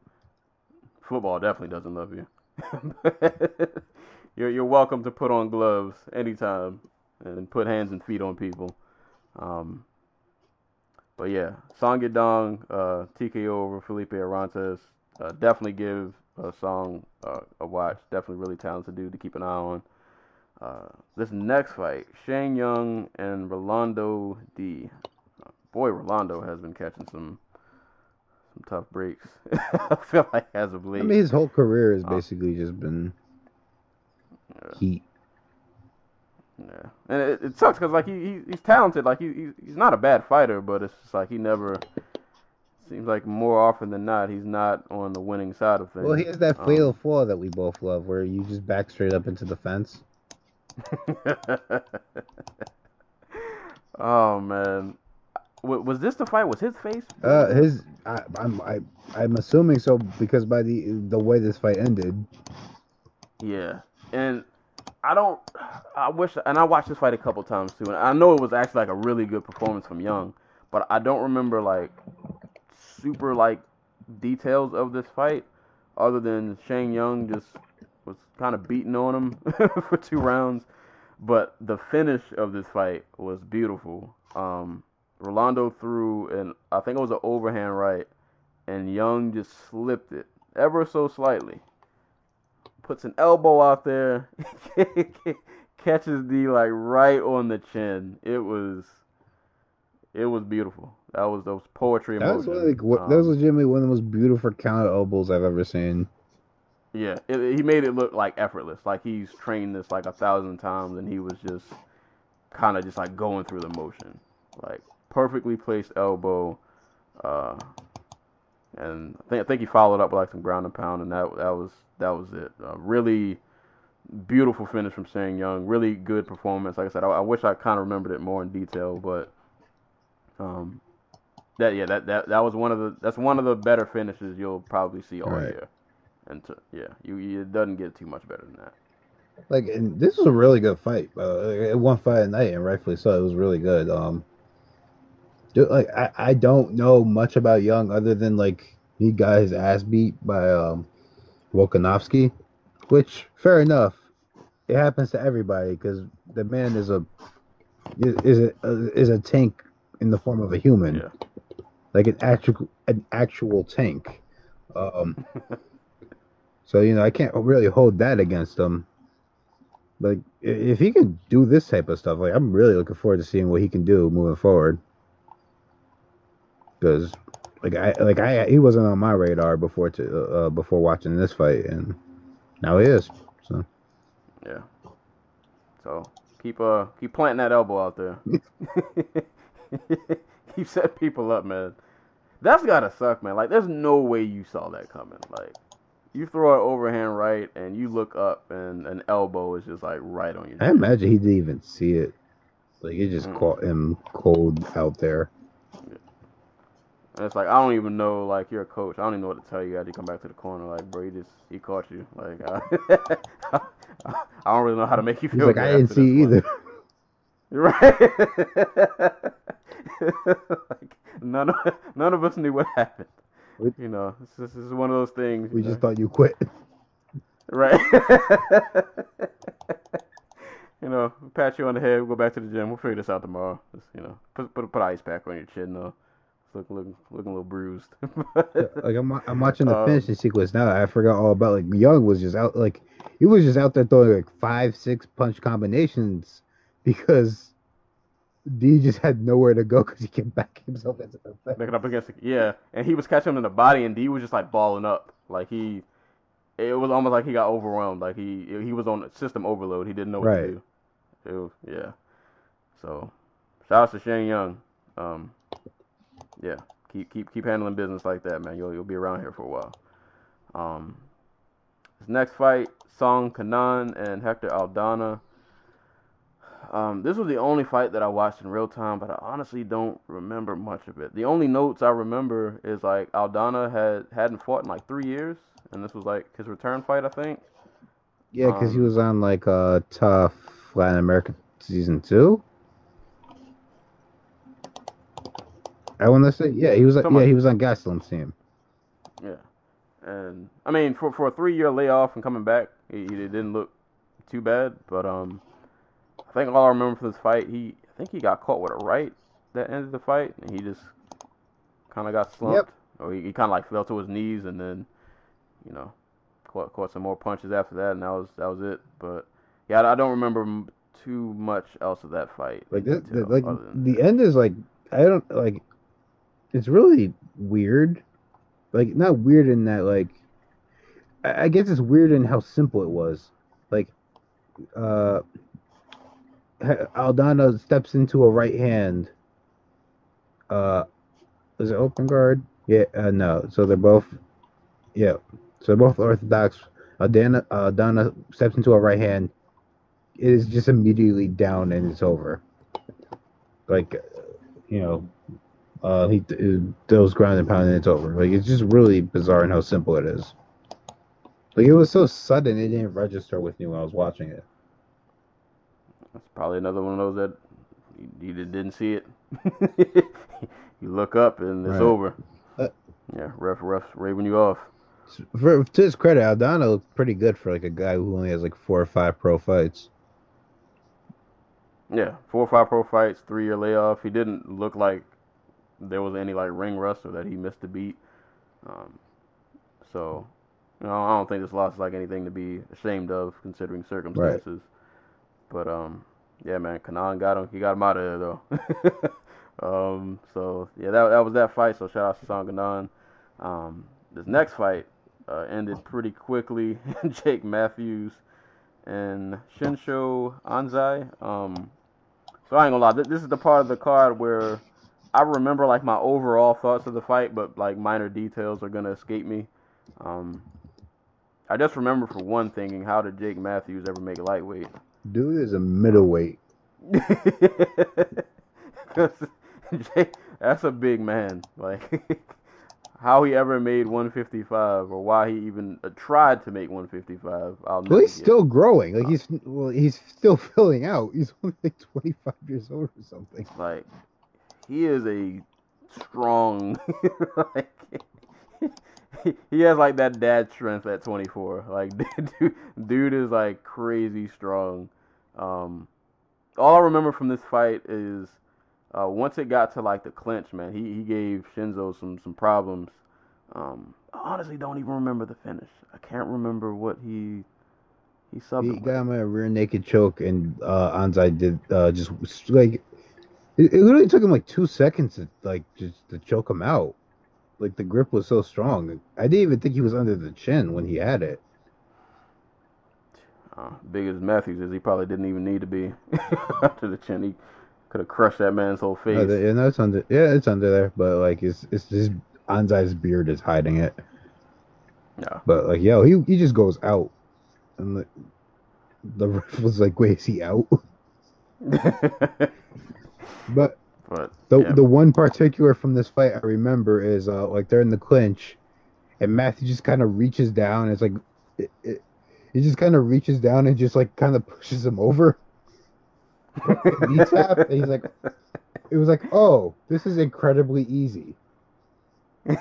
Speaker 2: Football definitely doesn't love you. you're you're welcome to put on gloves anytime and put hands and feet on people. Um, but yeah, Song Yadong, uh, TKO over Felipe Arantes. Uh, definitely give a song uh, a watch. Definitely really talented dude to keep an eye on. Uh, this next fight, Shane Young and Rolando Dy boy, Rolando has been catching some some tough breaks. I feel like as of late.
Speaker 3: I mean, his whole career has
Speaker 2: Oh.
Speaker 3: basically just been heat.
Speaker 2: yeah, and it, it sucks because like he, he he's talented. Like he, he he's not a bad fighter, but it's just like he never seems like more often than not he's not on the winning side of things.
Speaker 3: Well, he has that
Speaker 2: Um,
Speaker 3: fatal flaw that we both love, where you just back straight up into the fence.
Speaker 2: oh man, was this the fight? Was his face?
Speaker 3: Uh, his, I, I'm, I, I'm assuming so because by the the way this fight ended,
Speaker 2: Yeah, and I don't. I wish, and I watched this fight a couple times too, and I know it was actually like a really good performance from Young, but I don't remember like super like details of this fight, other than Shane Young just was kind of beating on him for two rounds. But the finish of this fight was beautiful. Um, Rolando threw, and I think it was an overhand right, and Young just slipped it ever so slightly puts an elbow out there, catches Dy like right on the chin. It was, it was beautiful. That was those poetry
Speaker 3: That was like what, that was
Speaker 2: Um,
Speaker 3: legitimately one of the most beautiful counter elbows I've ever seen.
Speaker 2: Yeah, it, he made it look like effortless, like he's trained this like a thousand times, and he was just kind of just like going through the motion, like perfectly placed elbow, uh, and I think I think he followed up with like some ground and pound, and that that was that was it. Uh, really beautiful finish from Shane Young, really good performance. Like I said, I, I wish I kind of remembered it more in detail, but um, that yeah, that, that that was one of the that's one of the better finishes you'll probably see all
Speaker 3: Right.
Speaker 2: year. And to, yeah, you, you it doesn't get too much better than that.
Speaker 3: Like, and this was a really good fight. Uh, it won fight at night, and rightfully so. It was really good. Um, dude, like I, I don't know much about Young other than like he got his ass beat by um Volkanovski, which fair enough. It happens to everybody because the man is a is, is a is a tank in the form of a human,
Speaker 2: Yeah.
Speaker 3: like an actual an actual tank. Um, so you know I can't really hold that against him. But if he can do this type of stuff, like I'm really looking forward to seeing what he can do moving forward. Because, like I like I he wasn't on my radar before to uh, before watching this fight, and now he is. So
Speaker 2: Yeah. So keep uh keep planting that elbow out there. keep setting people up, man. That's gotta suck, man. Like there's no way you saw that coming. Like you throw an overhand right and you look up and an elbow is just like right on your
Speaker 3: I imagine he didn't even see it. Like it just
Speaker 2: Mm.
Speaker 3: caught him cold out there.
Speaker 2: And it's like I don't even know. Like you're a coach, I don't even know what to tell you after you come back to the corner. Like bro, he just he caught you. Like I, I don't really know how to make you feel.
Speaker 3: He's
Speaker 2: like
Speaker 3: I didn't see
Speaker 2: this one."
Speaker 3: either.
Speaker 2: Right. like, none of none of us knew what happened. You know, this, is one of those things.
Speaker 3: We
Speaker 2: you
Speaker 3: just
Speaker 2: know?
Speaker 3: thought you quit.
Speaker 2: right. you know, pat you on the head. We'll go back to the gym. We'll figure this out tomorrow. Just, you know, put put put an ice pack on your chin though. It's looking looking a little bruised.
Speaker 3: Like I'm, I'm watching the
Speaker 2: Um,
Speaker 3: finishing sequence now. I forgot all about like Young was just out like he was just out there throwing like five, six punch combinations because Dy just had nowhere to go because he kept backing himself into the thing.
Speaker 2: Making up against the, yeah, and he was catching him in the body, and Dy was just like balling up, like he, it was almost like he got overwhelmed, like he he was on system overload. He didn't know what
Speaker 3: Right.
Speaker 2: to do. It was, yeah. So, shout out to Shane Young. Um, yeah, keep keep keep handling business like that, man. You'll you'll be around here for a while. Um, his next fight, Song Kenan and Hector Aldana. Um, this was the only fight that I watched in real time, but I honestly don't remember much of it. The only notes I remember is like Aldana had hadn't fought in like three years, and this was like his return fight, I think.
Speaker 3: Yeah, because he
Speaker 2: Um,
Speaker 3: was on like uh TUF Latin America season two. I want to say yeah, he was yeah
Speaker 2: on.
Speaker 3: he was on Gastelum's team.
Speaker 2: Yeah, and I mean for for a three year layoff and coming back, he, he didn't look too bad. But um, I think all I remember from this fight, he I think he got caught with a right that ended the fight, and he just kind of got slumped, or he, he kind of like fell to his knees, and then you know caught caught some more punches after that, and that was that was it. But yeah, I, I don't remember too much else of that fight.
Speaker 3: Like this,
Speaker 2: until-
Speaker 3: like the
Speaker 2: that.
Speaker 3: end is like I don't like. It's really weird, like not weird in that like. I, I guess it's weird in how simple it was, like, uh, Aldana steps into a right hand. Uh, is it open guard? Yeah, uh, no. So they're both, yeah. So they're both orthodox. Aldana, Aldana steps into a right hand. It is just immediately down and it's over. Like, you know, uh, he throws ground and pound and it's over. Like it's just really bizarre in how simple it is. Like it was so sudden, it didn't register with me when I was watching it.
Speaker 2: That's probably another one of those that you, you didn't see it. you look up and it's
Speaker 3: Right.
Speaker 2: over.
Speaker 3: Uh,
Speaker 2: yeah, ref, ref, raving you off.
Speaker 3: For, to his credit, Aldana looked pretty good for like a guy who only has like four or five pro fights.
Speaker 2: Yeah, four or five pro fights, three year layoff. He didn't look like there was any like ring rust or that he missed a beat. Um, so, you know, I don't think this loss is like anything to be ashamed of considering circumstances. But um, yeah, man, Kenan got him. He got him out of there though. um, so yeah, that that was that fight. So shout out to Song Kenan. Um, this next fight uh, ended pretty quickly. Jake Matthews and Shinsho Anzai. Um, so I ain't gonna lie, th- this is the part of the card where I remember like my overall thoughts of the fight, but like minor details are gonna escape me. Um, I just remember for one thinking, how did Jake Matthews ever make lightweight?
Speaker 3: Dude is a middleweight.
Speaker 2: Jake, that's a big man. Like how he ever made 155 or why he even uh, tried to make 155. I'll
Speaker 3: Well, he's still growing. Like he's well, he's still filling out. He's only like 25 years old or something.
Speaker 2: like he is a strong like he has like that dad strength at 24 like dude, dude is like crazy strong. Um all i remember from this fight is uh once it got to like the clinch man he, he gave Shinsho some some problems. Um i honestly don't even remember the finish. I can't remember what he he subbed
Speaker 3: He got him a rear naked choke, and uh, Anzai did uh, just like it, it literally took him like two seconds to like just to choke him out. Like the grip was so strong. I didn't even think he was under the chin when he had it.
Speaker 2: Uh, big as Matthews is, he probably didn't even need to be to the chin. He could have crushed that man's whole face.
Speaker 3: Uh, yeah, no, it's under. Yeah, it's under there, but like it's it's just Anzai's beard is hiding it.
Speaker 2: yeah.
Speaker 3: But like, yo, he he just goes out, and the the ref was like, "Wait, is he out?" But
Speaker 2: but
Speaker 3: The
Speaker 2: yeah.
Speaker 3: the one particular from this fight I remember is uh like they're in the clinch, and Matthew just kind of reaches down. It's like it, it, he just kind of reaches down and just like kind of pushes him over. Knee tap, and he's like, it was like, oh, this is incredibly easy.
Speaker 2: yeah,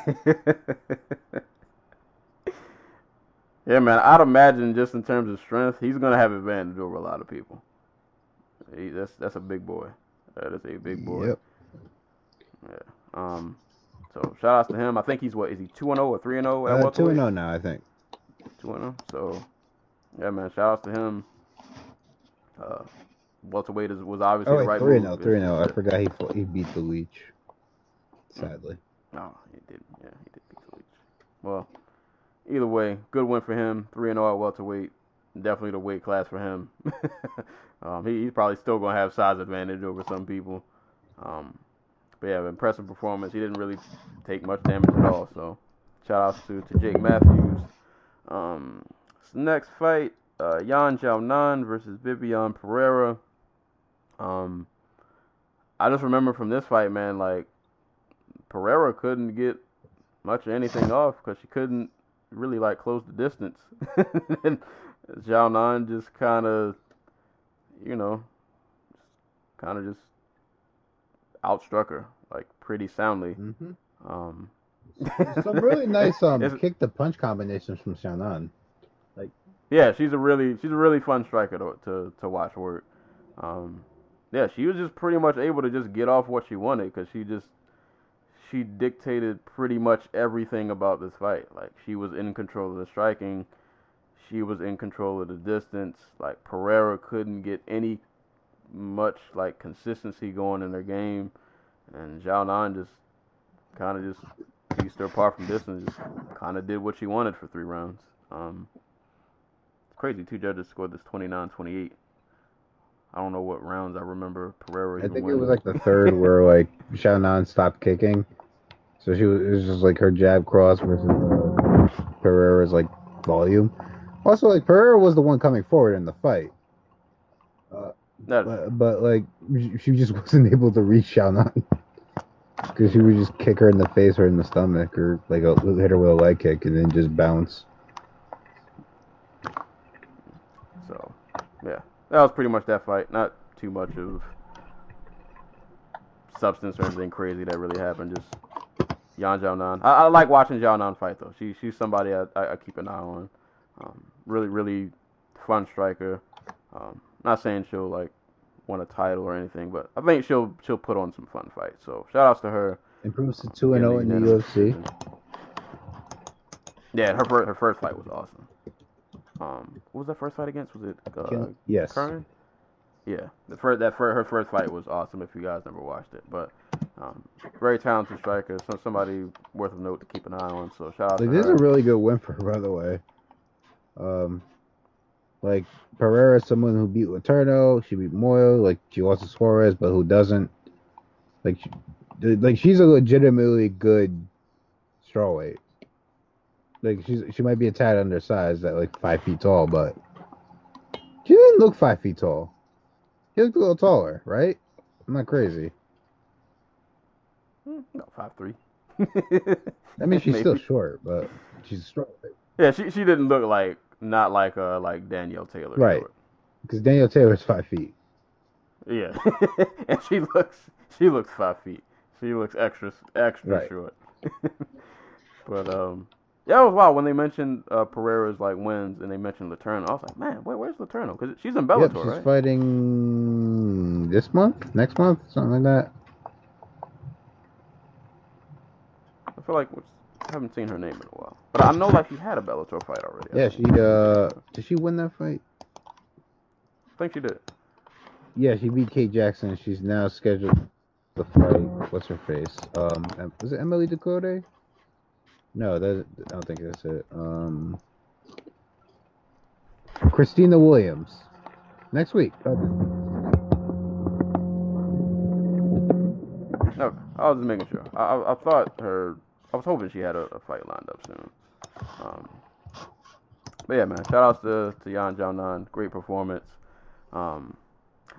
Speaker 2: man. I'd imagine just in terms of strength, he's gonna have advantage over a lot of people. He, that's that's a big boy. That is a big boy.
Speaker 3: Yep. Yeah.
Speaker 2: Um. So shout outs to him. I think he's what is he two and zero or three and zero at
Speaker 3: Uh, two and zero now, I think.
Speaker 2: Two and zero. So yeah, man. Shout outs to him. Uh, welterweight is, was obviously
Speaker 3: Oh
Speaker 2: the
Speaker 3: wait,
Speaker 2: right
Speaker 3: three and
Speaker 2: move.
Speaker 3: zero, three and zero. I forgot he he beat the leech. Sadly.
Speaker 2: No, he did. Yeah, he did beat the Leech. Well, either way, good win for him. Three and zero at welterweight. Definitely the weight class for him. um, he, he's probably still gonna have size advantage over some people. Um, but yeah, impressive performance. He didn't really take much damage at all. So, shout outs to to Jake Matthews. Um, next fight, uh, Yan Xiaonan versus Vivian Pereira. Um, I just remember from this fight, man, like Pereira couldn't get much of anything off because she couldn't really like close the distance. and Xiaonan just kind of, you know, kind of just outstruck her like pretty soundly.
Speaker 3: Mm-hmm.
Speaker 2: Um,
Speaker 3: Some really nice um kick to punch combinations from Xiaonan.
Speaker 2: Like yeah, she's a really she's a really fun striker to to, to watch work. Um, yeah, she was just pretty much able to just get off what she wanted because she just she dictated pretty much everything about this fight. Like she was in control of the striking, she was in control of the distance. Like Pereira couldn't get any much like consistency going in their game, and Xiaonan just kind of just pieced her apart from distance. Just kind of did what she wanted for three rounds. Um, it's crazy. Two judges scored this 29-28. I don't know what rounds I remember Pereira.
Speaker 3: I
Speaker 2: even
Speaker 3: think it was like the third where like Xiaonan stopped kicking, so she was it was just like her jab cross versus uh, Pereira's like volume. Also, like Pereira was the one coming forward in the fight,
Speaker 2: That-
Speaker 3: but, but like she- just wasn't able to reach Xiaonan because she would just kick her in the face or in the stomach or like a, hit her with a leg kick and then just bounce.
Speaker 2: So, yeah, that was pretty much that fight. Not too much of substance or anything crazy that really happened. Just Yan Xiaonan. I, I like watching Xiaonan fight though. She she's somebody I, I, I keep an eye on. Um, really really fun striker. Um, not saying she'll like win a title or anything, but I think she'll she'll put on some fun fights. So shout outs to her.
Speaker 3: Improves to two and zero in the UFC.
Speaker 2: Yeah, her first, her first fight was awesome. Um, what was that first fight against? Was it uh,
Speaker 3: Yes.
Speaker 2: Yeah, the first that first, her first fight was awesome. If you guys never watched it, but um, very talented striker, so somebody worth of note to keep an eye on. So shout out
Speaker 3: Like,
Speaker 2: to
Speaker 3: this is a really good win for her, by the way. Um, like Pereira, is someone who beat Letourneau, she beat Moyo, like she lost to Suarez, but who doesn't? Like, she, like she's a legitimately good strawweight. Like she's she might be a tad undersized at like five feet tall, but she didn't look five feet tall. She looked a little taller, right? I'm not crazy.
Speaker 2: Hmm, no five three.
Speaker 3: I mean, she's
Speaker 2: Maybe.
Speaker 3: still short, but she's strong.
Speaker 2: Yeah, she she didn't look like not like uh like Danielle Taylor.
Speaker 3: Right. Because Danielle Taylor's five feet.
Speaker 2: Yeah, and she looks she looks five feet. She looks extra extra
Speaker 3: Right.
Speaker 2: short. but um, yeah, it was wild when they mentioned uh, Pereira's like wins and they mentioned Letourneau. I was like, man, wait, where's Letourneau? Because she's in Bellator,
Speaker 3: yep, she's
Speaker 2: right?
Speaker 3: fighting this month, next month, something like that.
Speaker 2: I feel like what's- I haven't seen her name in a while, but I know like she had a Bellator fight already.
Speaker 3: Yeah, she uh, did she win that fight?
Speaker 2: I think she did.
Speaker 3: Yeah, she beat Kate Jackson. She's now scheduled to fight. What's her face? Um, was it Emily Dakota? No, that I don't think that's it. Um, Christina Williams next week. Uh,
Speaker 2: No, I was just making sure. I, I, I thought her. I was hoping she had a, a fight lined up soon. Um, but yeah, man, shout outs to to Yan Xiaonan. Great performance. Um,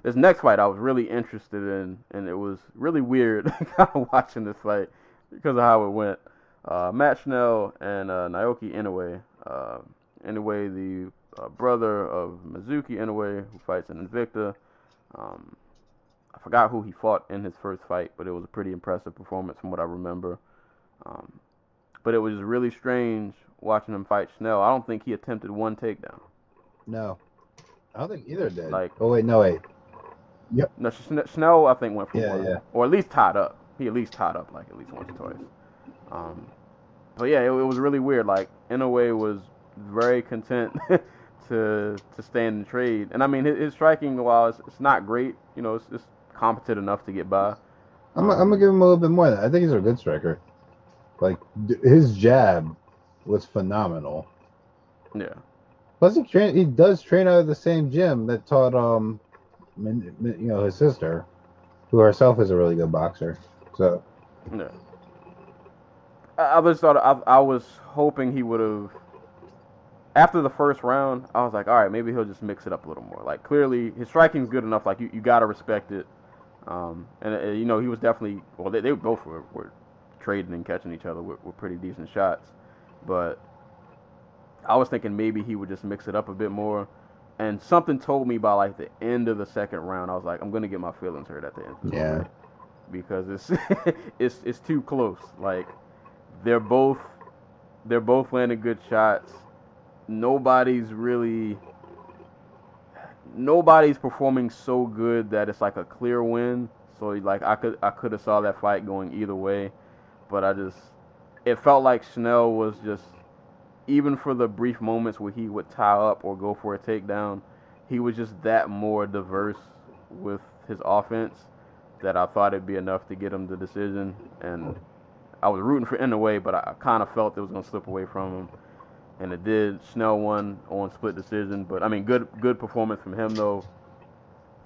Speaker 2: this next fight I was really interested in, and it was really weird kind of watching this fight because of how it went. Uh, Matt Schnell and uh, Naoki Inoue. Uh, Inoue, the uh, brother of Mizuki Inoue, who fights in Invicta. Um, I forgot who he fought in his first fight, but it was a pretty impressive performance from what I remember. Um, but it was really strange watching him fight Schnell. I don't think he attempted one takedown.
Speaker 3: no, I don't think either did.
Speaker 2: Like-
Speaker 3: oh wait, no wait.
Speaker 2: Yep. No, Schnell I think went for
Speaker 3: Yeah,
Speaker 2: one,
Speaker 3: yeah.
Speaker 2: or at least tied up. He at least tied up like at least once or twice. Um, but yeah, it, it was really weird. Like Inoue was very content to to in the trade, and I mean his, his striking while it's, it's not great, you know, it's, it's competent enough to get by.
Speaker 3: I'm, I'm gonna give him a little bit more. I think he's a good striker. Like d- his jab was phenomenal.
Speaker 2: Yeah.
Speaker 3: Plus, he train he does train out of the same gym that taught um, you know, his sister, who herself is a really good boxer. So
Speaker 2: Yeah. I, I just thought I, I was hoping he would have. After the first round, I was like, all right, maybe he'll just mix it up a little more. Like clearly, his striking's good enough. Like you, you gotta respect it. Um, and uh, you know, he was definitely well. They, they both were, were trading and catching each other with, with pretty decent shots, but I was thinking maybe he would just mix it up a bit more. And something told me by like the end of the second round, I was like, I'm gonna get my feelings hurt at the end.
Speaker 3: Yeah.
Speaker 2: because it's it's it's too close. Like they're both they're both landing good shots. Nobody's really nobody's performing so good that it's like a clear win. So like I could I could have saw that fight going either way, but I just it felt like Schnell was just even for the brief moments where he would tie up or go for a takedown, he was just that more diverse with his offense that I thought it'd be enough to get him the decision. And I was rooting for Inoue, but I, kind of felt it was gonna slip away from him, and it did. Schnell won on split decision, but I mean, good good performance from him though.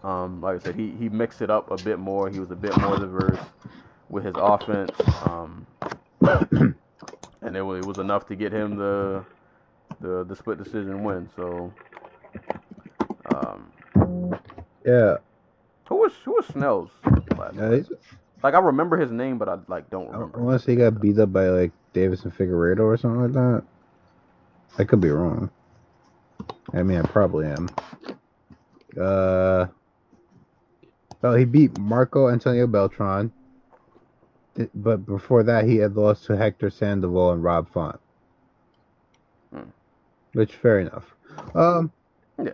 Speaker 2: Um, like I said, he he mixed it up a bit more. He was a bit more diverse with his offense, um, and it was, it was enough to get him the the the split decision win. So, um,
Speaker 3: yeah,
Speaker 2: who was who was Schnell's?
Speaker 3: yeah
Speaker 2: Like I remember his name, but I like don't remember.
Speaker 3: unless he got beat up by like Deiveson Figueiredo or something like that. I could be wrong. I mean, I probably am. Uh, oh, he beat Marco Antonio Beltran. But before that, he had lost to Hector Sandoval and Rob Font.
Speaker 2: Hmm.
Speaker 3: Which, fair enough. Um,
Speaker 2: Yeah.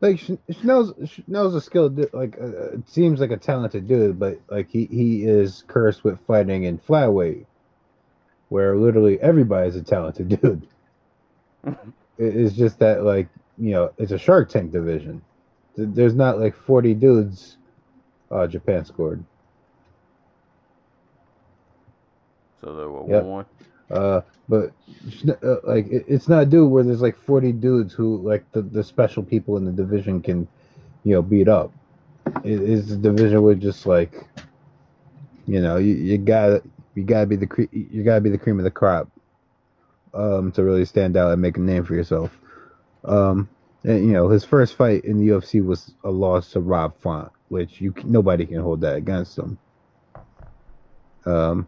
Speaker 3: like Schnell's Schnell's a skilled dude. Like, uh, it seems like a talented dude, but like he he is cursed with fighting in flyweight, where literally everybody's a talented dude. It's just that like you know it's a Shark Tank division. there's not like 40 dudes. Uh, Japan scored.
Speaker 2: So the what,
Speaker 3: Yep.
Speaker 2: one.
Speaker 3: Uh, but uh, like it, it's not a dude where there's like 40 dudes who like the, the special people in the division can, you know, beat up. It is a division where just like, you know, you, you gotta you gotta be the cre- you gotta be the cream of the crop, um, to really stand out and make a name for yourself. Um, and you know his first fight in the UFC was a loss to Rob Font, which you nobody can hold that against him. Um,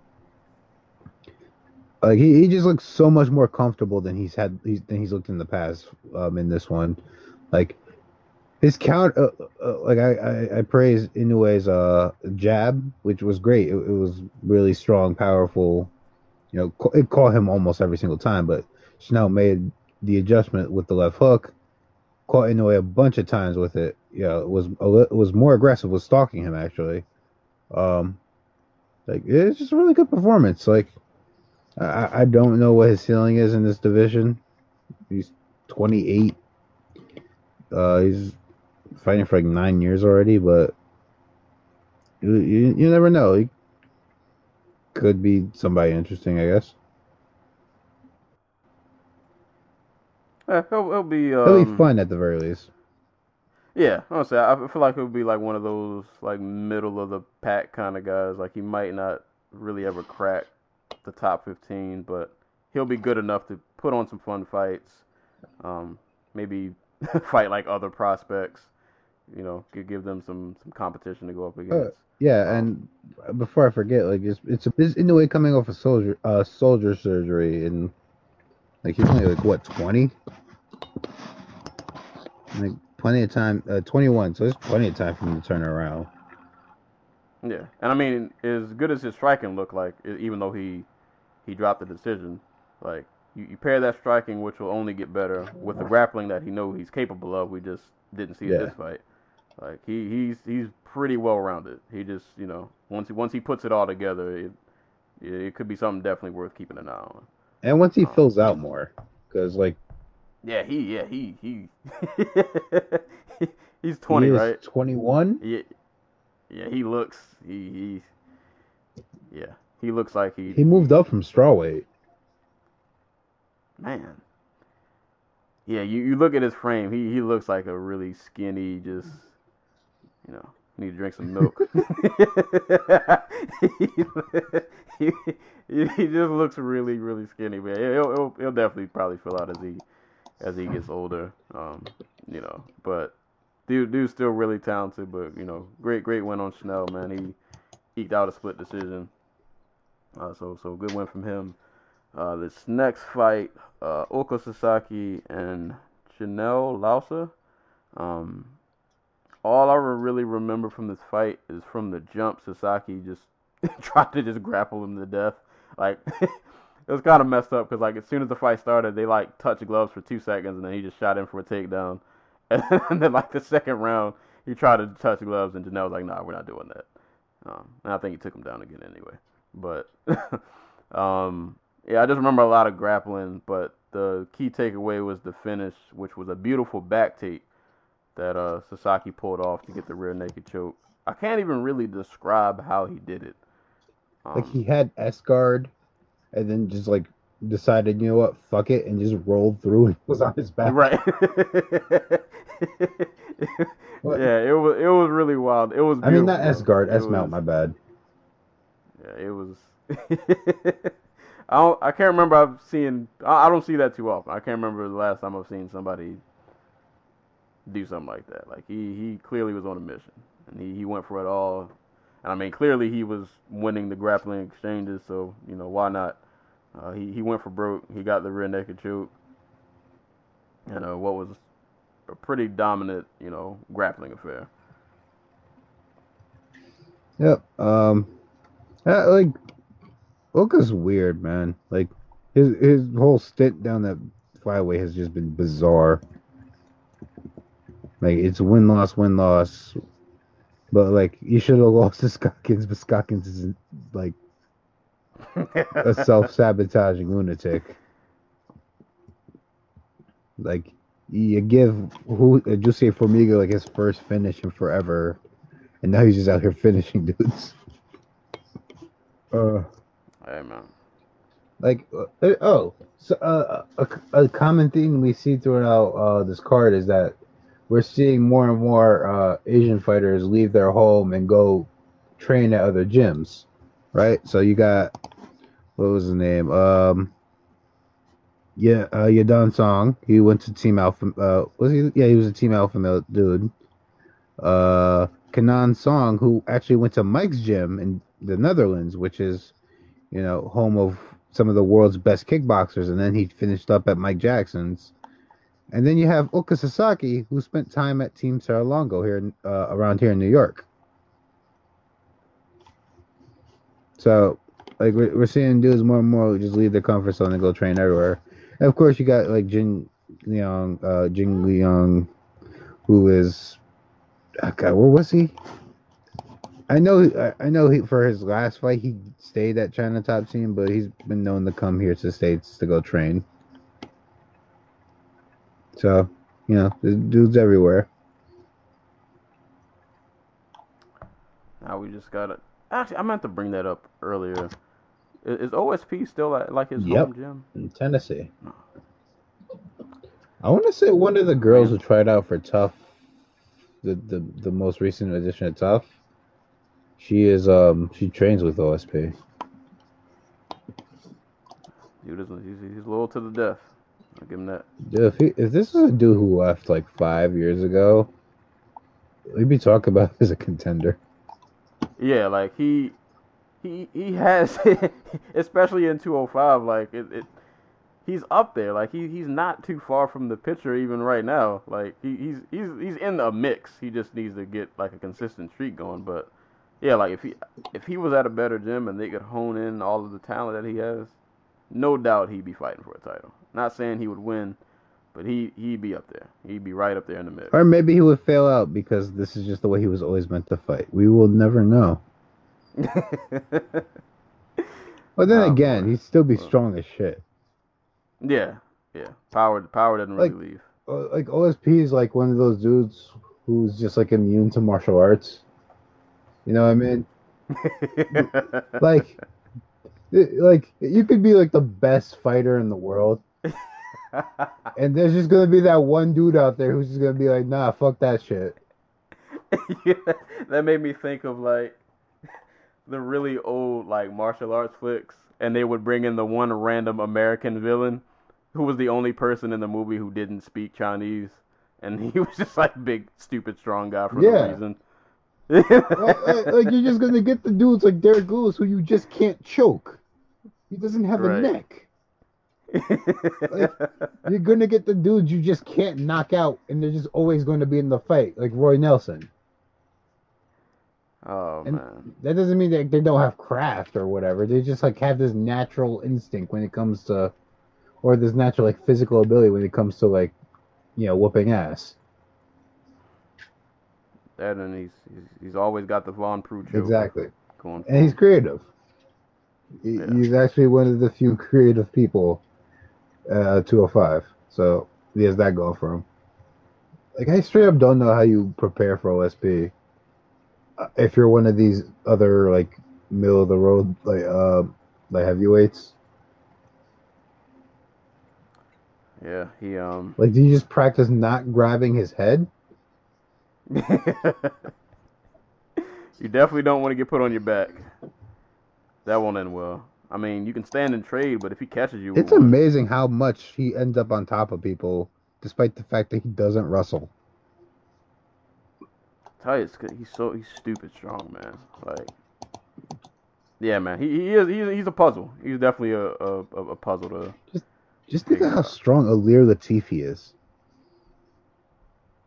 Speaker 3: like he, he just looks so much more comfortable than he's had he's, than he's looked in the past um in this one. Like his count uh, uh, like I, I i praise Inoue's uh jab which was great. It, it was really strong powerful. You know it caught him almost every single time but Chanel made the adjustment with the left hook caught Inoue a bunch of times with it. Yeah it was it was more aggressive was stalking him actually. Um like it's just a really good performance. Like I, I don't know what his ceiling is in this division. He's 28. Uh, he's fighting for like nine years already, but you, you, you never know. He could be somebody interesting, I guess.
Speaker 2: Yeah, he'll, he'll be. Um,
Speaker 3: It'll be fun at the very least.
Speaker 2: Yeah, honestly, I feel like he'll be like one of those like middle of the pack kind of guys. Like he might not really ever crack the top fifteen, but he'll be good enough to put on some fun fights. Um, maybe fight like other prospects. You know, gi- give them some some competition to go up against.
Speaker 3: Yeah, and before I forget, like it's it's, it's in the way coming off a soldier uh soldier surgery, and like he's only like what 20, like plenty of time. Uh, 21, so there's plenty of time for him to turn around.
Speaker 2: Yeah, and I mean, as good as his striking looked like, even though he he dropped the decision, like you, you pair that striking, which will only get better, with the grappling that he know he's capable of. We just didn't see in
Speaker 3: Yeah.
Speaker 2: this fight. Like he he's he's pretty well rounded. He just you know once he once he puts it all together, it it, could be something definitely worth keeping an eye on.
Speaker 3: And once he um, fills out more, because like
Speaker 2: Yeah, he yeah he he he's twenty,
Speaker 3: he
Speaker 2: right?
Speaker 3: 21.
Speaker 2: Yeah, yeah. He looks he he yeah he looks like he
Speaker 3: He moved up from strawweight.
Speaker 2: man. Yeah, you, you look at his frame. He he looks like a really skinny, just you know, need to drink some milk. he, he, he just looks really really skinny, man. He'll, he'll he'll definitely probably fill out as he as he gets older. Um, you know, but dude dude's still really talented. But you know, great great win on Chanel, man. He eked out a split decision. Uh, so so good win from him. Uh, this next fight, uh, Ulka Sasaki and Jenel Lausa. Um, all I really remember from this fight is from the jump, Sasaki just tried to just grapple him to death. Like it was kind of messed up because like as soon as the fight started, they like touched gloves for two seconds and then he just shot in for a takedown. And then like the second round, he tried to touch gloves and Jenel was like, "Nah, we're not doing that." Um, and I think he took him down again anyway. But um, yeah, I just remember a lot of grappling. But the key takeaway was the finish, which was a beautiful back take that uh, Sasaki pulled off to get the rear naked choke. I can't even really describe how he did it. Um,
Speaker 3: Like he had S guard, and then just like decided, you know what, fuck it, and just rolled through and was on his back.
Speaker 2: Right. Yeah, it was it was really wild. It was.
Speaker 3: I mean, not
Speaker 2: beautiful.
Speaker 3: S guard, S mount.
Speaker 2: was-
Speaker 3: My bad.
Speaker 2: Yeah, it was. I don't. I can't remember. I've seen. I, don't see that too often. I can't remember the last time I've seen somebody do something like that. Like he he clearly was on a mission, and he he went for it all. And I mean, clearly he was winning the grappling exchanges. So you know why not? Uh, he he went for broke. He got the rear naked choke. And uh, what was a pretty dominant, you know, grappling affair.
Speaker 3: Yep. Um, uh, like, Ulka's weird, man. Like, his his whole stint down that flyweight has just been bizarre. Like, it's win loss, win loss. But like, you should have lost to Scoggins, but Scoggins is like a self sabotaging lunatic. Like, you give who uh, Jussier Formiga like his first finish in forever, and now he's just out here finishing dudes. Uh,
Speaker 2: man.
Speaker 3: like uh, uh, oh, so uh, a, a common theme we see throughout uh, this card is that we're seeing more and more uh, Asian fighters leave their home and go train at other gyms, right? So you got what was his name? Um, yeah, uh, Yadong Song. He went to Team Alpha. Uh, was he? Yeah, he was a Team Alpha male dude. Uh, Kenan Song, who actually went to Mike's gym in the Netherlands, which is, you know, home of some of the world's best kickboxers, and then he finished up at Mike Jackson's. And then you have Ulka Sasaki, who spent time at Team Serra-Longo here, uh, around here in New York. So, like, we're, we're seeing dudes more and more just leave their comfort zone and go train everywhere. And of course, you got like Jin Liang, uh, Jing Liang, who is, oh God, where was he? I know, I- know he for his last fight he stayed at China Top Team, but he's been known to come here to the states to go train. So, you know, there's dudes everywhere.
Speaker 2: Now we just gotta. Actually, I meant to bring that up earlier. Is, is OSP still at like his
Speaker 3: Yep.
Speaker 2: home gym?
Speaker 3: in Tennessee. I want to say one of the girls who tried out for TUF, the the, the most recent edition of TUF. She is um she trains with OSP.
Speaker 2: Dude, is he's, he's loyal to the death. I'll give him that.
Speaker 3: Dude, if he, if this is a dude who left like five years ago, we'd be talking about him as a contender.
Speaker 2: Yeah, like he, he, he has, especially in 205. Like it, it, he's up there. Like he, he's not too far from the pitcher even right now. Like he, he's, he's, he's in the mix. He just needs to get like a consistent streak going. But yeah, like if he, if he was at a better gym and they could hone in all of the talent that he has, no doubt he'd be fighting for a title. Not saying he would win, but he, he'd be up there. He'd be right up there in the mix.
Speaker 3: Or maybe he would fail out because this is just the way he was always meant to fight. We will never know. But then again, he'd still be strong as shit.
Speaker 2: yeah, yeah. Power, power doesn't really
Speaker 3: Like-
Speaker 2: leave.
Speaker 3: Uh, like OSP is like one of those dudes who's just like immune to martial arts. You know what I mean? Like, like you could be like the best fighter in the world, and there's just gonna be that one dude out there who's just gonna be like, nah, fuck that shit.
Speaker 2: yeah, that made me think of like the really old like martial arts flicks, and they would bring in the one random American villain who was the only person in the movie who didn't speak Chinese, and he was just like big, stupid, strong guy for
Speaker 3: Yeah.
Speaker 2: no reason.
Speaker 3: Like, like- like, you're just gonna get the dudes like Derrick Lewis who you just can't choke. He doesn't have
Speaker 2: Right.
Speaker 3: a neck. You're gonna get the dudes you just can't knock out, and they're just always going to be in the fight, like Roy Nelson.
Speaker 2: oh
Speaker 3: And-
Speaker 2: man,
Speaker 3: That doesn't mean that they don't have craft or whatever. They just like have this natural instinct when it comes to, or this natural like physical ability when it comes to like, you know, whooping ass.
Speaker 2: That and he's he's, he's always got the Von Preux choke
Speaker 3: Exactly,
Speaker 2: going.
Speaker 3: And he's creative. He-
Speaker 2: Yeah.
Speaker 3: He's actually one of the few creative people, uh, 205. So he has that going for him. Like I straight up don't know how you prepare for OSP. Uh, If you're one of these other like middle of the road like uh like heavyweights,
Speaker 2: yeah, he um.
Speaker 3: like do you just practice not grabbing his head?
Speaker 2: you definitely don't want to get put on your back. That won't end well. I mean, you can stand and trade, but if he catches you,
Speaker 3: It's amazing how much he ends up on top of people, despite the fact that he doesn't wrestle.
Speaker 2: tell you, it's 'cause he's so he's stupid strong, man. Like, yeah, man, he, he is he's, he's a puzzle. He's definitely a a, a puzzle to.
Speaker 3: Just think of how strong Ilir Latifi is.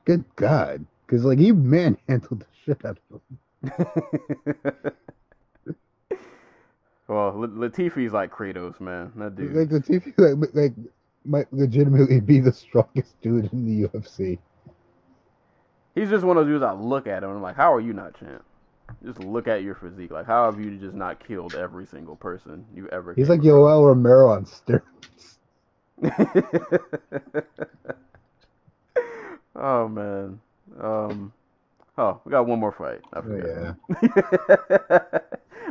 Speaker 3: Good God. Because, like, he manhandled the shit out of him.
Speaker 2: well, La- Latifi's like Kratos, man. That dude.
Speaker 3: Like, Latifi, like, like, might legitimately be the strongest dude in the UFC.
Speaker 2: He's just one of those dudes. I look at him and I'm like, how are you not champ? Just look at your physique. Like, how have you just not killed every single person you ever?
Speaker 3: He's like Yoel Romero on steroids.
Speaker 2: Oh man. Um. Oh, we got one more fight. I
Speaker 3: Oh,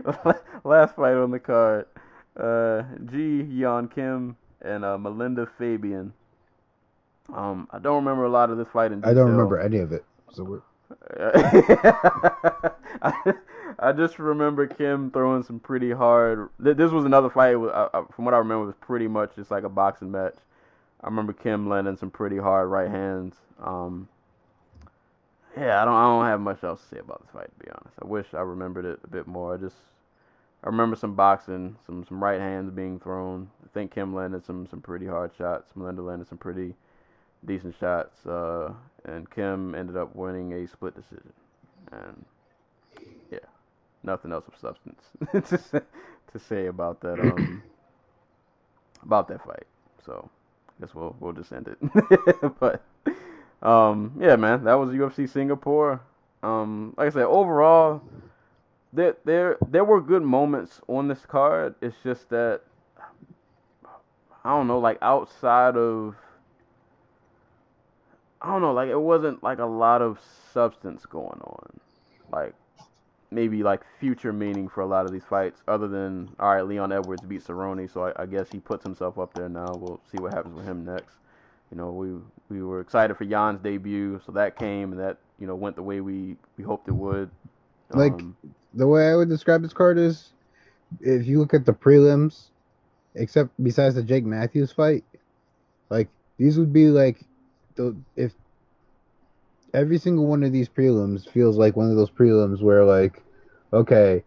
Speaker 2: forgot. Last fight on the card. Uh, Ji Yeon Kim and uh, Melinda Fabian. Um, I don't remember a lot of this fight in detail.
Speaker 3: I don't remember any of it. So we're,
Speaker 2: I, I just remember Kim throwing some pretty hard. This was another fight. From what I remember, it was pretty much just like a boxing match. I remember Kim landing some pretty hard right hands. Um, yeah, I don't. I don't have much else to say about this fight. To be honest, I wish I remembered it a bit more. I just I remember some boxing, some some right hands being thrown. I think Kim landed some some pretty hard shots. Melinda landed some pretty decent shots. Uh, and Kim ended up winning a split decision. And yeah, nothing else of substance to say, to say about that um about that fight. So I guess we'll we'll just end it. but um yeah, man, that was UFC Singapore. Um like I said, overall there there there were good moments on this card. It's just that I don't know, like outside of I don't know, like it wasn't like a lot of substance going on. Like maybe like future meaning for a lot of these fights, other than all right, Leon Edwards beat Cerrone, so I, I guess he puts himself up there now. We'll see what happens with him next. You know, we we were excited for Yan's debut, so that came and that you know went the way we we hoped it would.
Speaker 3: Like-
Speaker 2: Um,
Speaker 3: the way I would describe this card is, if you look at the prelims, except besides the Jake Matthews fight, like these would be like, the if every single one of these prelims feels like one of those prelims where like, okay,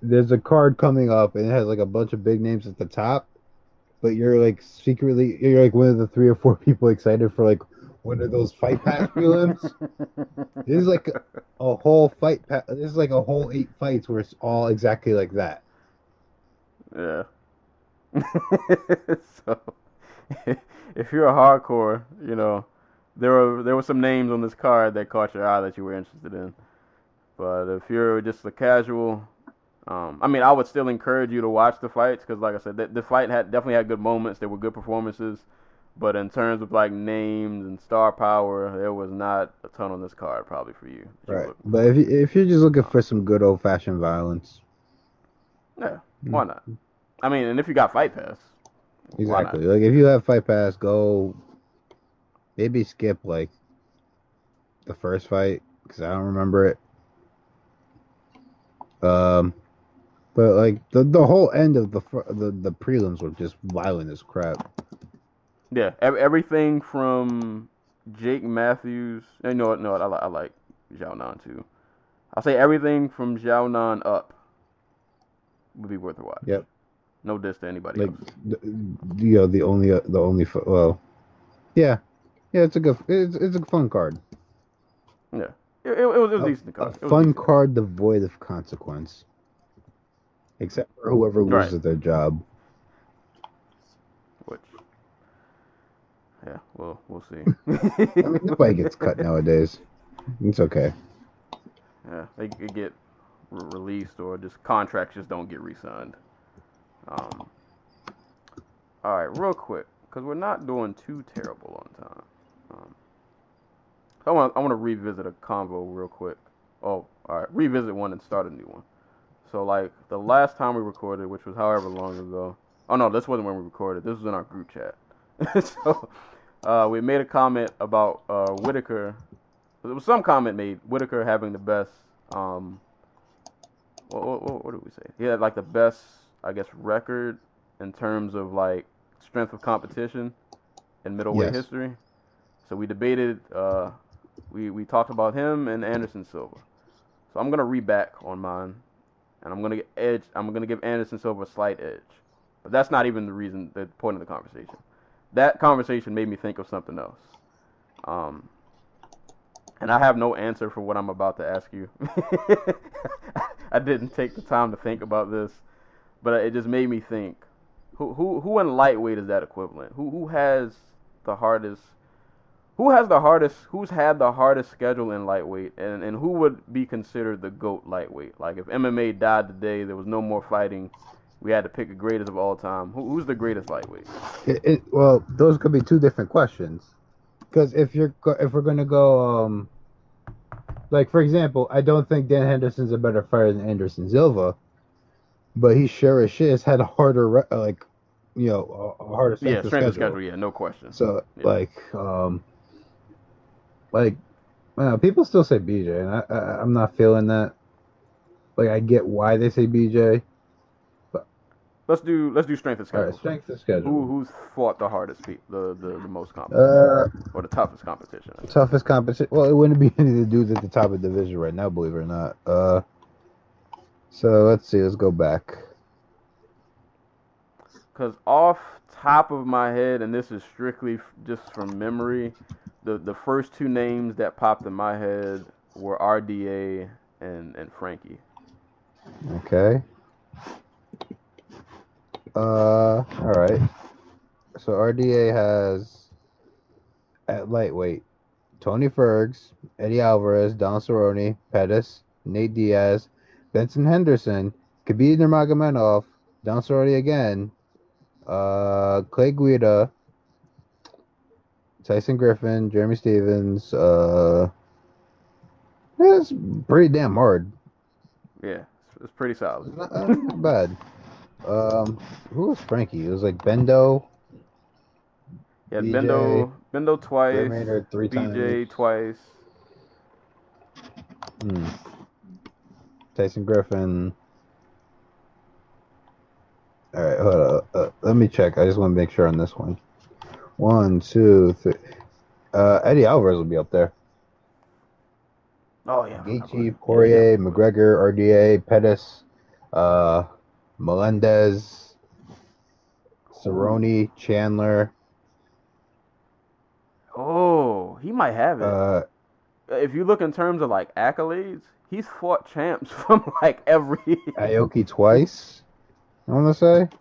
Speaker 3: there's a card coming up and it has like a bunch of big names at the top, but you're like secretly you're like one of the three or four people excited for like one of those fight pass prelims. This is like a, a whole fight. Pa- this is like a whole eight fights where it's all exactly like that.
Speaker 2: Yeah. so, if you're a hardcore, you know, there were there were some names on this card that caught your eye that you were interested in. But if you're just a casual, um, I mean, I would still encourage you to watch the fights because, like I said, the, the fight had definitely had good moments. There were good performances, but in terms of like names and star power, there was not a ton on this card probably for you. you
Speaker 3: Right.
Speaker 2: would-
Speaker 3: But if you, if you're just looking for some good old fashioned violence,
Speaker 2: Yeah. Why not? I mean, and if you got Fight Pass,
Speaker 3: exactly. Like if you have fight pass, go. Maybe skip like the first fight because I don't remember it. Um, but like the the whole end of the the the prelims were just violent as crap.
Speaker 2: Yeah, everything from Jake Matthews. Eh, you know what? No, I, I like Xiaonan too. I'll say everything from Xiaonan up would be worth a watch.
Speaker 3: Yep.
Speaker 2: No diss to anybody
Speaker 3: Like
Speaker 2: else.
Speaker 3: the, you know the only uh, the only well, yeah, yeah. It's a good. It's it's a fun card.
Speaker 2: Yeah, it, it, it was, it was
Speaker 3: a,
Speaker 2: decent. card. It was
Speaker 3: fun
Speaker 2: decent.
Speaker 3: card devoid of consequence. Except for whoever
Speaker 2: Right.
Speaker 3: loses their job.
Speaker 2: Which, yeah, well, we'll see.
Speaker 3: I mean, nobody gets cut nowadays. It's okay.
Speaker 2: Yeah, they get re- released or just contracts just don't get re-signed. Um, all right, real quick, because we're not doing too terrible on time. Um, I want I want to revisit a convo real quick. Oh, all right, revisit one and start a new one. So like the last time we recorded, which was however long ago. Oh no, this wasn't when we recorded. This was in our group chat. so uh, we made a comment about uh, Whittaker there was some comment made Whittaker having the best um what, what, what did we say? He had like the best I guess record in terms of like strength of competition in middleweight
Speaker 3: Yes.
Speaker 2: history. So we debated uh we we talked about him and Anderson Silva. So I'm gonna read back on mine and I'm gonna get edge I'm gonna give Anderson Silva a slight edge. But that's not even the reason the point of the conversation. That conversation made me think of something else. Um and I have no answer for what I'm about to ask you. I didn't take the time to think about this, but it just made me think. Who who who in lightweight is that equivalent? Who who has the hardest? Who has the hardest? Who's had the hardest schedule in lightweight, and and who would be considered the goat lightweight? Like if MMA died today, there was no more fighting. We had to pick a greatest of all time. Who, who's the greatest lightweight?
Speaker 3: It, it, well, those could be two different questions. because if you're if we're gonna go um like for example, I don't think Dan Henderson's a better fighter than Anderson Silva, but he sure as shit has had a harder re- like you know a, a harder
Speaker 2: Yeah,
Speaker 3: of
Speaker 2: strength of
Speaker 3: schedule.
Speaker 2: schedule. Yeah, no question.
Speaker 3: So
Speaker 2: Yeah.
Speaker 3: like um like uh, people still say BJ, and I, I I'm not feeling that. Like I get why they say BJ.
Speaker 2: let's do let's do strength of
Speaker 3: All
Speaker 2: schedule.
Speaker 3: right, strength of schedule.
Speaker 2: Who who's fought the hardest, pe- the the, the most competition,
Speaker 3: Uh,
Speaker 2: or the toughest competition?
Speaker 3: toughest competition. Well, it wouldn't be any of the dudes at the top of the division right now, believe it or not. Uh, so let's see. Let's go back.
Speaker 2: Because off top of my head, and this is strictly just from memory, the the first two names that popped in my head were RDA and and Frankie.
Speaker 3: Okay. Uh, all right. So RDA has at lightweight Tony Fergs, Eddie Alvarez, Don Cerrone, Pettis, Nate Diaz, Benson Henderson, Khabib Nurmagomedov, Don Cerrone again, uh, Clay Guida, Tyson Griffin, Jeremy Stephens. Uh, it's pretty damn hard.
Speaker 2: Yeah, it's, pretty solid.
Speaker 3: Not, uh, not bad. Um, who was Frankie? It was like Bendo,
Speaker 2: Yeah, Bendo Bendo twice,
Speaker 3: Terminator three
Speaker 2: BJ
Speaker 3: times.
Speaker 2: twice.
Speaker 3: Hmm. Tyson Griffin. All right, hold up. Uh, let me check. I just want to make sure on this one. One, two, three. Uh, Eddie Alvarez will be up there.
Speaker 2: Oh yeah.
Speaker 3: Gaethje, Poirier, McGregor, RDA, Pettis, uh, Melendez, Cerrone, Chandler.
Speaker 2: Oh, he might have it.
Speaker 3: Uh,
Speaker 2: if you look in terms of like accolades, he's fought champs from like every.
Speaker 3: Aoki twice. I want to say.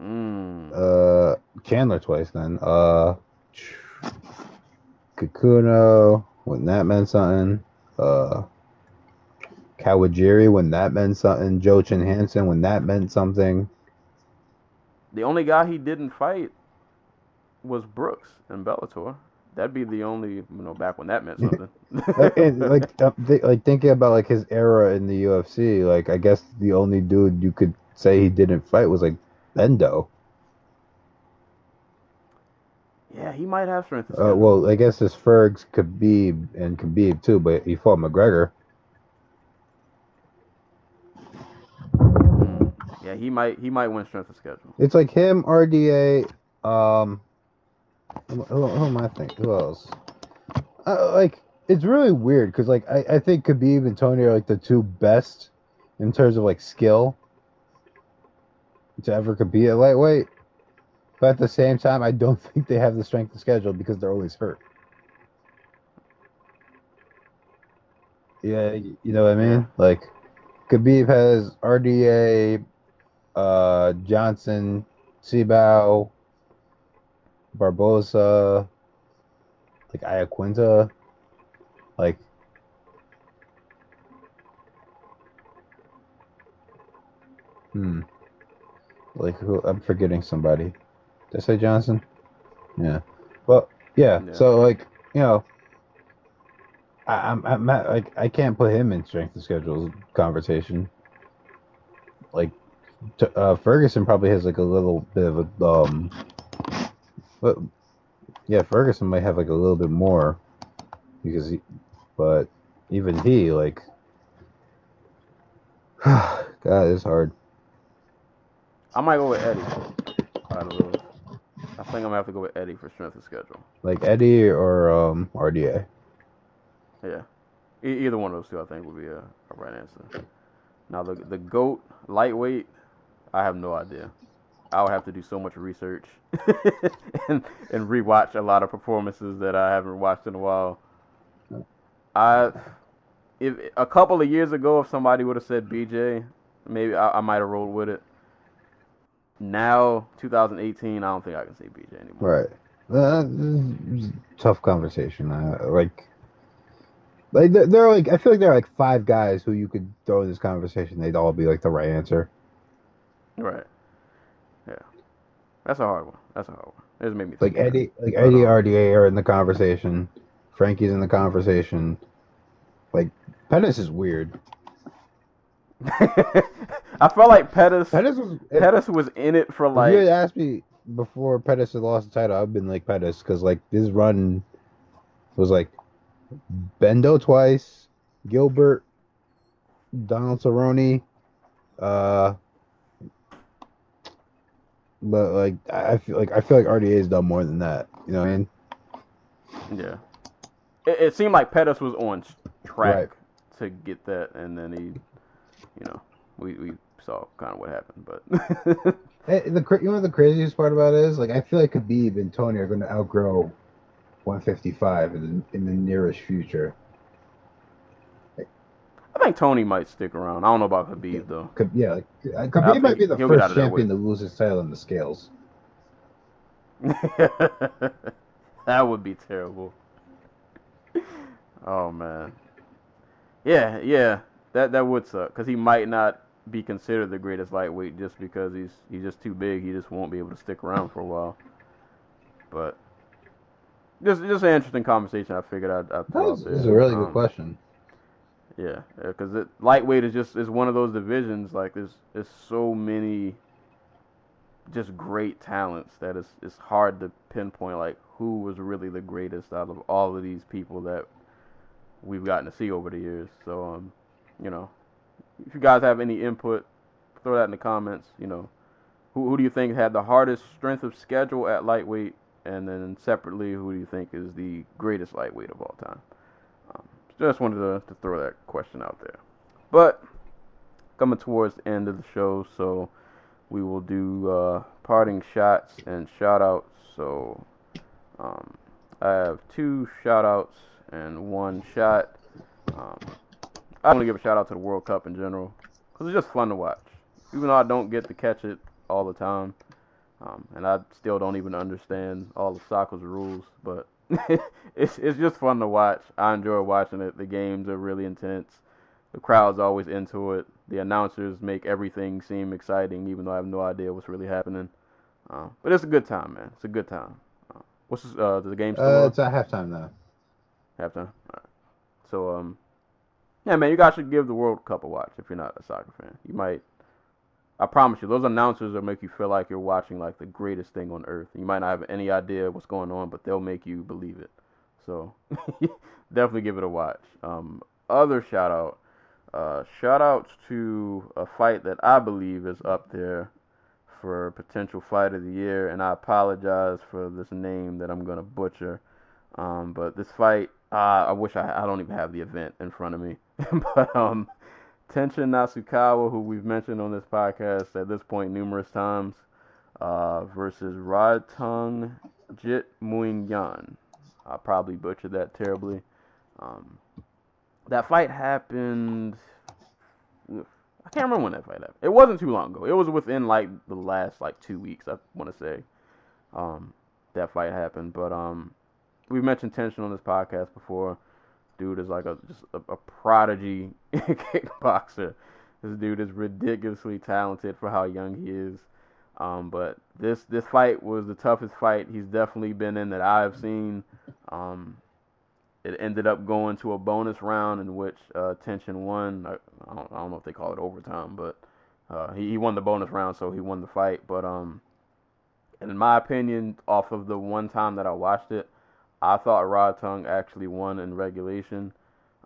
Speaker 2: Mm.
Speaker 3: Uh, Chandler twice then. Uh, Kikuno when that meant something. Uh, Kawajiri when that meant something. Joachim Hansen when that meant something.
Speaker 2: The only guy he didn't fight was Brooks in Bellator. That'd be the only, you know, back when that meant something.
Speaker 3: like, and, like, uh, th- like thinking about like his era in the UFC. Like, I guess the only dude you could say he didn't fight was like Bendo.
Speaker 2: yeah, he might have strength.
Speaker 3: Uh, well, I guess it's Fergs, Khabib, and Khabib too, but he fought McGregor.
Speaker 2: Mm. yeah, he might he might win strength of schedule.
Speaker 3: It's like him, RDA. Um, who, who, who am I thinking? Who else? Uh, like it's really weird because like I, I think Khabib and Tony are like the two best in terms of like skill to ever be a lightweight. But at the same time, I don't think they have the strength to schedule because they're always hurt. Yeah, you know what I mean? Like Khabib has RDA, uh, Johnson, Tibau, Barboza, like Iaquinta, like hmm, like who? I'm forgetting somebody. Did I say Johnson? Yeah. Well, yeah. So like you know, I, I'm I'm not, like I can't put him in strength of schedule conversation. Like t- uh, Ferguson probably has like a little bit of a um, but yeah, Ferguson might have like a little bit more because he, but even he like, God, it's hard.
Speaker 2: I might go with Eddie. Those. I think I'm gonna have to go with Eddie for strength of schedule.
Speaker 3: Like Eddie or um RDA.
Speaker 2: Yeah, e- either one of those two I think would be a, a right answer. Now the the goat lightweight, I have no idea. I would have to do so much research and and rewatch a lot of performances that I haven't watched in a while. I if a couple of years ago, if somebody would have said BJ, maybe I, I might have rolled with it. Now, 2018, I don't think I can say BJ anymore.
Speaker 3: Right. Uh, this is a tough conversation. Uh, like, like there, there are like I feel like there are like five guys who you could throw in this conversation. They'd all be like the right answer.
Speaker 2: Right. Yeah. That's a hard one. That's a hard one. It just made me
Speaker 3: Like. Eddie, like Eddie, RDA are in the conversation. Frankie's in the conversation. Like Pettis is weird.
Speaker 2: I felt like Pettis
Speaker 3: Pettis was.
Speaker 2: Pettis was in it for
Speaker 3: if you had asked me before Pettis had lost the title, I've been like Pettis because like this run was like Bendo twice, Gilbert, Donald Cerrone, uh, but like I feel like I feel like RDA has done more than that. You know what I mean?
Speaker 2: yeah. It, it seemed like Pettis was on track
Speaker 3: Right.
Speaker 2: to get that, and then he, you know, we we saw kind of what happened, but
Speaker 3: Hey, the you know what the craziest part about it is like I feel like Khabib and Tony are going to outgrow 155 in the, in the nearest future.
Speaker 2: I think Tony might stick around. I don't know about Khabib though.
Speaker 3: Khabib, yeah, like, uh,
Speaker 2: I
Speaker 3: Khabib might be the
Speaker 2: he'll get out
Speaker 3: first champion to lose his title in the scales.
Speaker 2: that would be terrible. Oh man. Yeah, yeah. That that would suck because he might not be considered the greatest lightweight just because he's he's just too big. He just won't be able to stick around for a while. But just just an interesting conversation. I figured I'd, I'd
Speaker 3: That this is a really good
Speaker 2: Um,
Speaker 3: question.
Speaker 2: Yeah, because it lightweight is just is one of those divisions. Like there's there's so many just great talents that it's it's hard to pinpoint like who was really the greatest out of all of these people that we've gotten to see over the years. So um, you know, if you guys have any input, throw that in the comments. You know, who who do you think had the hardest strength of schedule at lightweight, and then separately, who do you think is the greatest lightweight of all time? Um, just wanted to, to throw that question out there. But coming towards the end of the show, so we will do uh, parting shots and shout outs. So um, I have two shout outs and one shot. Um, I want to give a shout out to the World Cup in general because it's just fun to watch. Even though I don't get to catch it all the time, um, and I still don't even understand all of soccer's rules, but it's it's just fun to watch. I enjoy watching it. The games are really intense. The crowd's always into it. The announcers make everything seem exciting, even though I have no idea what's really happening. Uh, but it's a good time, man. It's a good time. Uh, what's this, uh, the game
Speaker 3: Uh,
Speaker 2: on?
Speaker 3: it's at halftime now.
Speaker 2: Halftime. All right. So um, yeah, man, you guys should give the World Cup a watch if you're not a soccer fan. You might. I promise you, those announcers will make you feel like you're watching like the greatest thing on earth. You might not have any idea what's going on, but they'll make you believe it. So definitely give it a watch. Um, other shout out, uh, shout outs to a fight that I believe is up there for potential fight of the year, and I apologize for this name that I'm gonna butcher. Um, but this fight, uh, I wish I I don't even have the event in front of me. but um, Tenshin Nasukawa, who we've mentioned on this podcast at this point numerous times, uh, versus Rodtung Jit Muing Yan. I probably butchered that terribly. Um, that fight happened. I can't remember when that fight happened. It wasn't too long ago. It was within like the last like two weeks. I want to say um, that fight happened. But um, we've mentioned Tenshin on this podcast before. Dude is like a just a, a prodigy kickboxer. This dude is ridiculously talented for how young he is. Um, but this this fight was the toughest fight he's definitely been in that I've seen. Um, it ended up going to a bonus round in which uh, Tenshin won. I, I, don't, I don't know if they call it overtime, but uh, he, he won the bonus round, so he won the fight. But um, in my opinion, off of the one time that I watched it, I thought Rodtang actually won in regulation.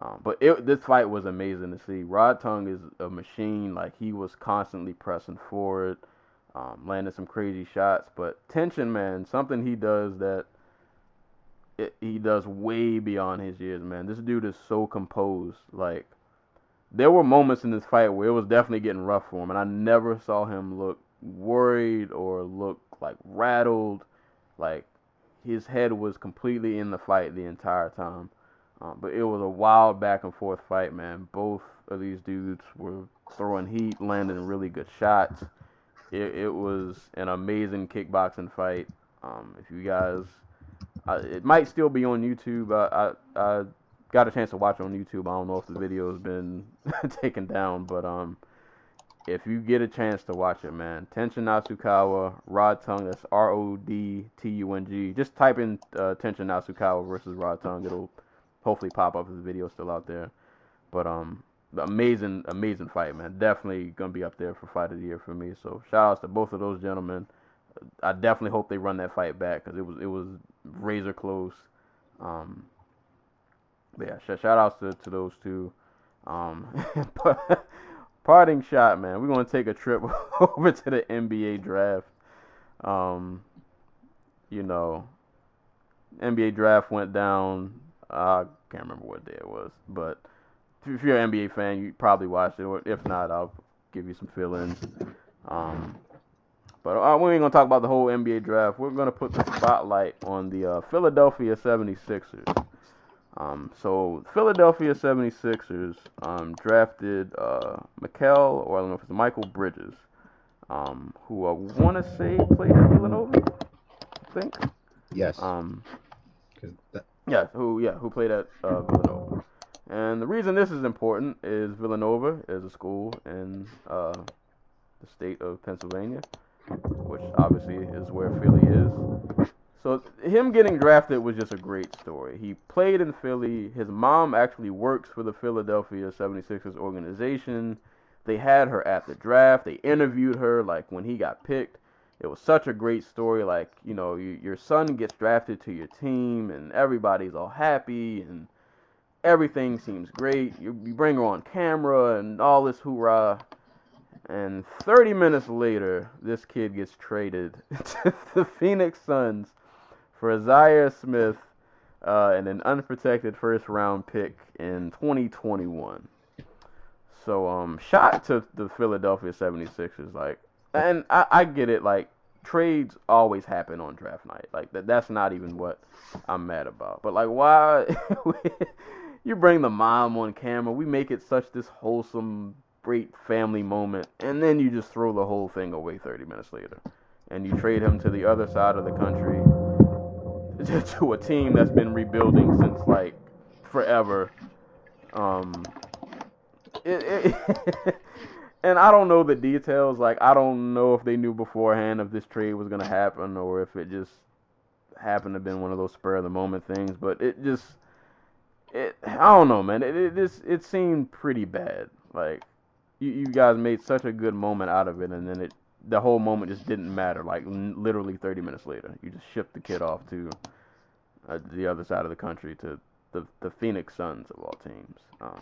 Speaker 2: Um, but it, this fight was amazing to see. Rodtang is a machine. Like he was constantly pressing forward, um, landing some crazy shots. But Tenshin, man, something he does that it, he does way beyond his years, man. This dude is so composed. Like there were moments in this fight where it was definitely getting rough for him, and I never saw him look worried or look like rattled. Like his head was completely in the fight the entire time. Um, but it was a wild back and forth fight, man. Both of these dudes were throwing heat, landing really good shots. It, it was an amazing kickboxing fight. Um, if you guys, it might still be on YouTube. I, I, I got a chance to watch on YouTube. I don't know if the video has been taken down, but um, if you get a chance to watch it, man, Tenshin Nasukawa, Rodtang, that's R O D T U N G. Just type in uh, Tenshin Nasukawa versus Rodtang. It'll hopefully pop up the video's still out there. But um, amazing, amazing fight, man. Definitely gonna be up there for fight of the year for me. So shout outs to both of those gentlemen. I definitely hope they run that fight back because it was it was razor close. Um, but yeah, sh- shout outs to, to those two. Um, but parting shot, man. We're gonna take a trip over to the NBA draft. Um, you know, NBA draft went down. I can't remember what day it was, but if you're an NBA fan, you probably watched it. Or if not, I'll give you some fill-ins. Um, but uh, we ain't gonna talk about the whole NBA draft. We're gonna put the spotlight on the uh, Philadelphia 76ers. Um, so Philadelphia 76ers um, drafted uh, Mikal, or I don't know if it's Michael Bridges, um, who I want to say played at Villanova. I think.
Speaker 3: Yes.
Speaker 2: Um,
Speaker 3: that-
Speaker 2: Yes, who yeah, who played at uh, Villanova. And the reason this is important is Villanova is a school in uh, the state of Pennsylvania, which obviously is where Philly is. So him getting drafted was just a great story. He played in Philly. His mom actually works for the Philadelphia 76ers organization. They had her at the draft. They interviewed her like when he got picked. It was such a great story. Like, you know, you, your son gets drafted to your team and everybody's all happy and everything seems great. You, you bring her on camera and all this hoorah. And 30 minutes later, this kid gets traded to the Phoenix Suns for Isaiah Smith uh, and an unprotected first round pick in 2021. So, um, shot to the Philadelphia 76ers. Like, and I, I get it. Like, trades always happen on draft night. Like, that, that's not even what I'm mad about. But, like, why you bring the mom on camera? We make it such this wholesome, great family moment, and then you just throw the whole thing away 30 minutes later. And you trade him to the other side of the country to a team that's been rebuilding since like forever. Um, it, it and I don't know the details. Like I don't know if they knew beforehand if this trade was gonna happen or if it just happened to have been one of those spur of the moment things. But it just it I don't know, man. It it just it seemed pretty bad. Like you you guys made such a good moment out of it, and then it the whole moment just didn't matter. Like literally 30 minutes later, you just shipped the kid off to uh, the other side of the country to the the Phoenix Suns of all teams. Um,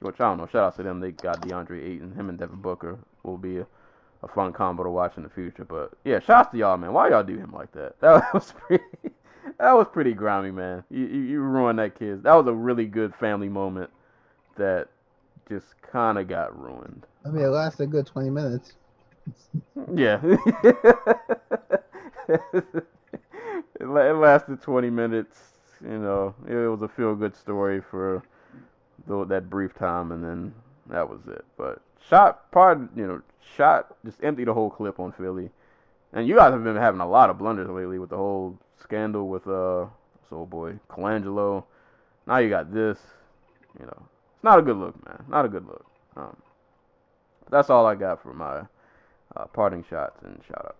Speaker 2: which I don't know. Shout out to them. They got DeAndre Ayton. Him and Devin Booker will be a, a fun combo to watch in the future. But yeah, shout out to y'all, man. Why y'all do him like that? That was pretty. That was pretty grimy, man. You, you you ruined that kid. That was a really good family moment that just kind of got ruined.
Speaker 3: I mean, it lasted a good 20 minutes.
Speaker 2: Yeah. it, lasted 20 minutes. You know, it was a feel good story for that brief time, and then that was it. But shot, part, you know, shot just empty the whole clip on Philly. And you guys have been having a lot of blunders lately with the whole scandal with uh, soul boy Colangelo. Now you got this. You know, it's not a good look, man. Not a good look. Um, that's all I got for my uh, parting shots and shout outs.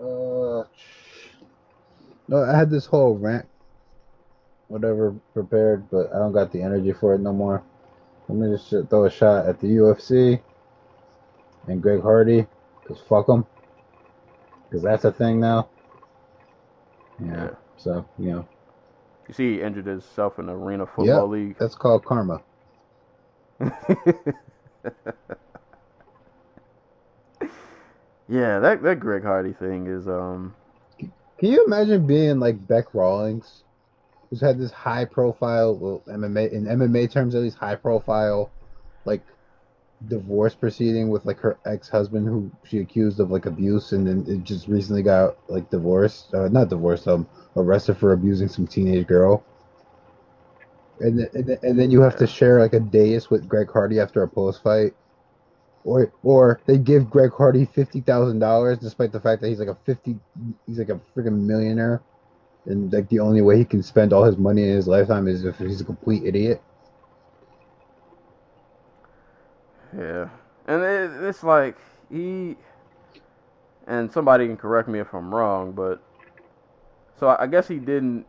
Speaker 3: Uh, no, I had this whole rant, whatever, prepared, but I don't got the energy for it no more. Let me just throw a shot at the UFC and Greg Hardy, because fuck them. Because that's a thing now. Yeah.
Speaker 2: Yeah.
Speaker 3: So, you know,
Speaker 2: You see, he injured himself in the Arena Football League.
Speaker 3: that's called karma.
Speaker 2: yeah, that that Greg Hardy thing is um
Speaker 3: Can you imagine being like Beck Rawlings, who's had this high profile, well, MMA in MMA terms at least high profile, like divorce proceeding with like her ex husband who she accused of like abuse and then it just recently got like divorced, uh, not divorced, um, arrested for abusing some teenage girl. And and and then you have to share like a dais with Greg Hardy after a post fight. Or, or they give Greg Hardy fifty thousand dollars, despite the fact that he's like a fifty, he's like a freaking millionaire, and like the only way he can spend all his money in his lifetime is if he's a complete idiot.
Speaker 2: Yeah, and it, it's like he, and somebody can correct me if I'm wrong, but so I I guess he didn't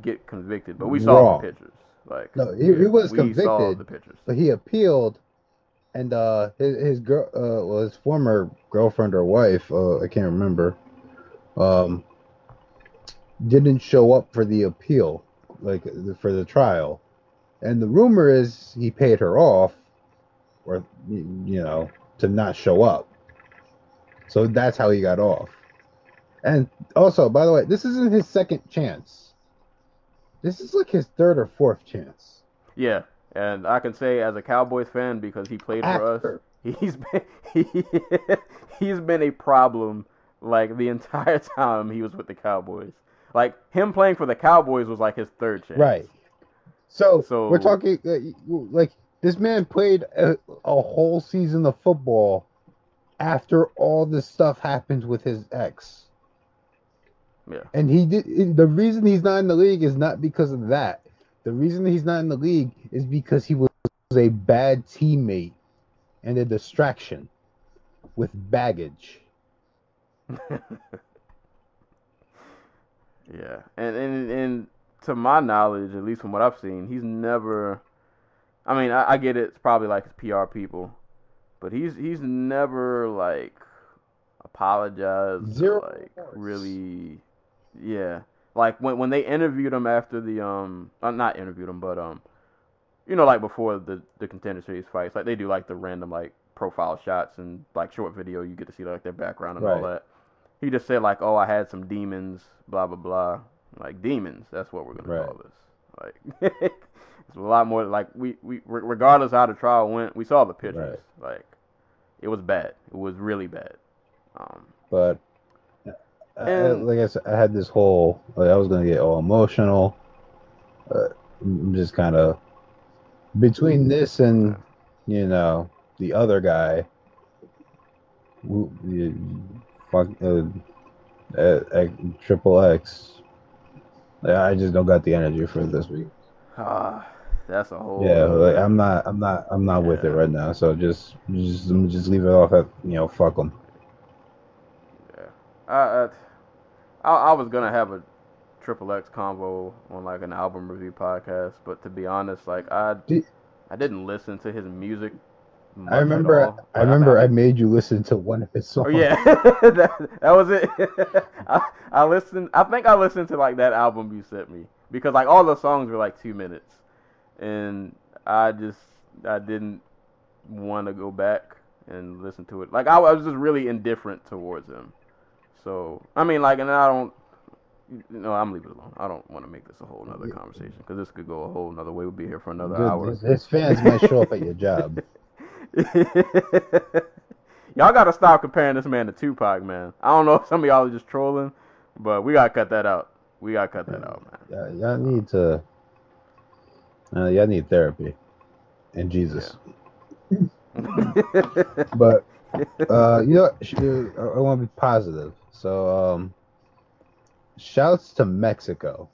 Speaker 2: get convicted, but we saw
Speaker 3: Wrong.
Speaker 2: the pictures. Like
Speaker 3: No, he- he was
Speaker 2: we saw
Speaker 3: convicted.
Speaker 2: the pictures.
Speaker 3: But he appealed, and uh, his his girl, uh, well, his former girlfriend or wife, uh, I can't remember, um, didn't show up for the appeal, like for the trial, and the rumor is he paid her off, or you know, to not show up. So that's how he got off. And also, by the way, this isn't his second chance. This is like his third or fourth chance.
Speaker 2: Yeah, and I can say as a Cowboys fan because he played for us, he's been he, he's been a problem like the entire time he was with the Cowboys. Like him playing for the Cowboys was like his third chance.
Speaker 3: Right. So,
Speaker 2: So-
Speaker 3: we're talking uh, like this man played a, a whole season of football after all this stuff happened with his ex.
Speaker 2: Yeah.
Speaker 3: And he did the reason he's not in the league is not because of that. The reason he's not in the league is because he was a bad teammate and a distraction with baggage.
Speaker 2: Yeah, and and and to my knowledge, at least from what I've seen, he's never. I mean, I, I get it, it's probably like his PR people, but he's he's never like apologized. or,
Speaker 3: Zero
Speaker 2: like
Speaker 3: remorse.
Speaker 2: really, yeah. Like when when they interviewed him after the um, uh, not interviewed him, but um, you know, like before the the contender series fights, like they do like the random like profile shots and like short video, you get to see like their background and all that. He just said like, "Oh, I had some demons, blah blah blah." Like demons, that's what we're gonna
Speaker 3: Right.
Speaker 2: call this. Like it's a lot more like we we re- regardless how the trial went, we saw the pictures. Like it was bad. It was really bad. Um,
Speaker 3: but I- I- like I said, I had this whole like I was gonna get all emotional. Uh, I'm just kind of between this and you know the other guy, fuck, uh, uh, triple X. I just don't got the energy for this week.
Speaker 2: ah, that's a whole.
Speaker 3: Yeah, like I'm not, I'm not, I'm not with it right now. So just, just, just leave it off at you know, fuck them.
Speaker 2: I, I, I I was gonna have a triple X convo on like an album review podcast, but to be honest, like I
Speaker 3: Did-
Speaker 2: I didn't listen to his music. much
Speaker 3: I remember, I remember, I made you listen to one of his songs.
Speaker 2: Oh yeah, that, that was it. I, I listened. I think I listened to like that album you sent me because like all the songs were like two minutes, and I just I didn't want to go back and listen to it. Like I, was just really indifferent towards him. So I mean, like, and I don't. You no, I'm leaving it alone. I don't want to make this a whole nother conversation because this could go a whole nother way. We'll be here for another
Speaker 3: Good,
Speaker 2: hour.
Speaker 3: his, his fans might show up at your job.
Speaker 2: y'all gotta stop comparing this man to Tupac, man. I don't know if some of y'all are just trolling, but we gotta cut that out. We gotta cut that out, man.
Speaker 3: Y'all, y'all need to, uh, y'all need therapy, and Jesus. But uh, you know, uh, I want to be positive. So, um, shouts to Mexico.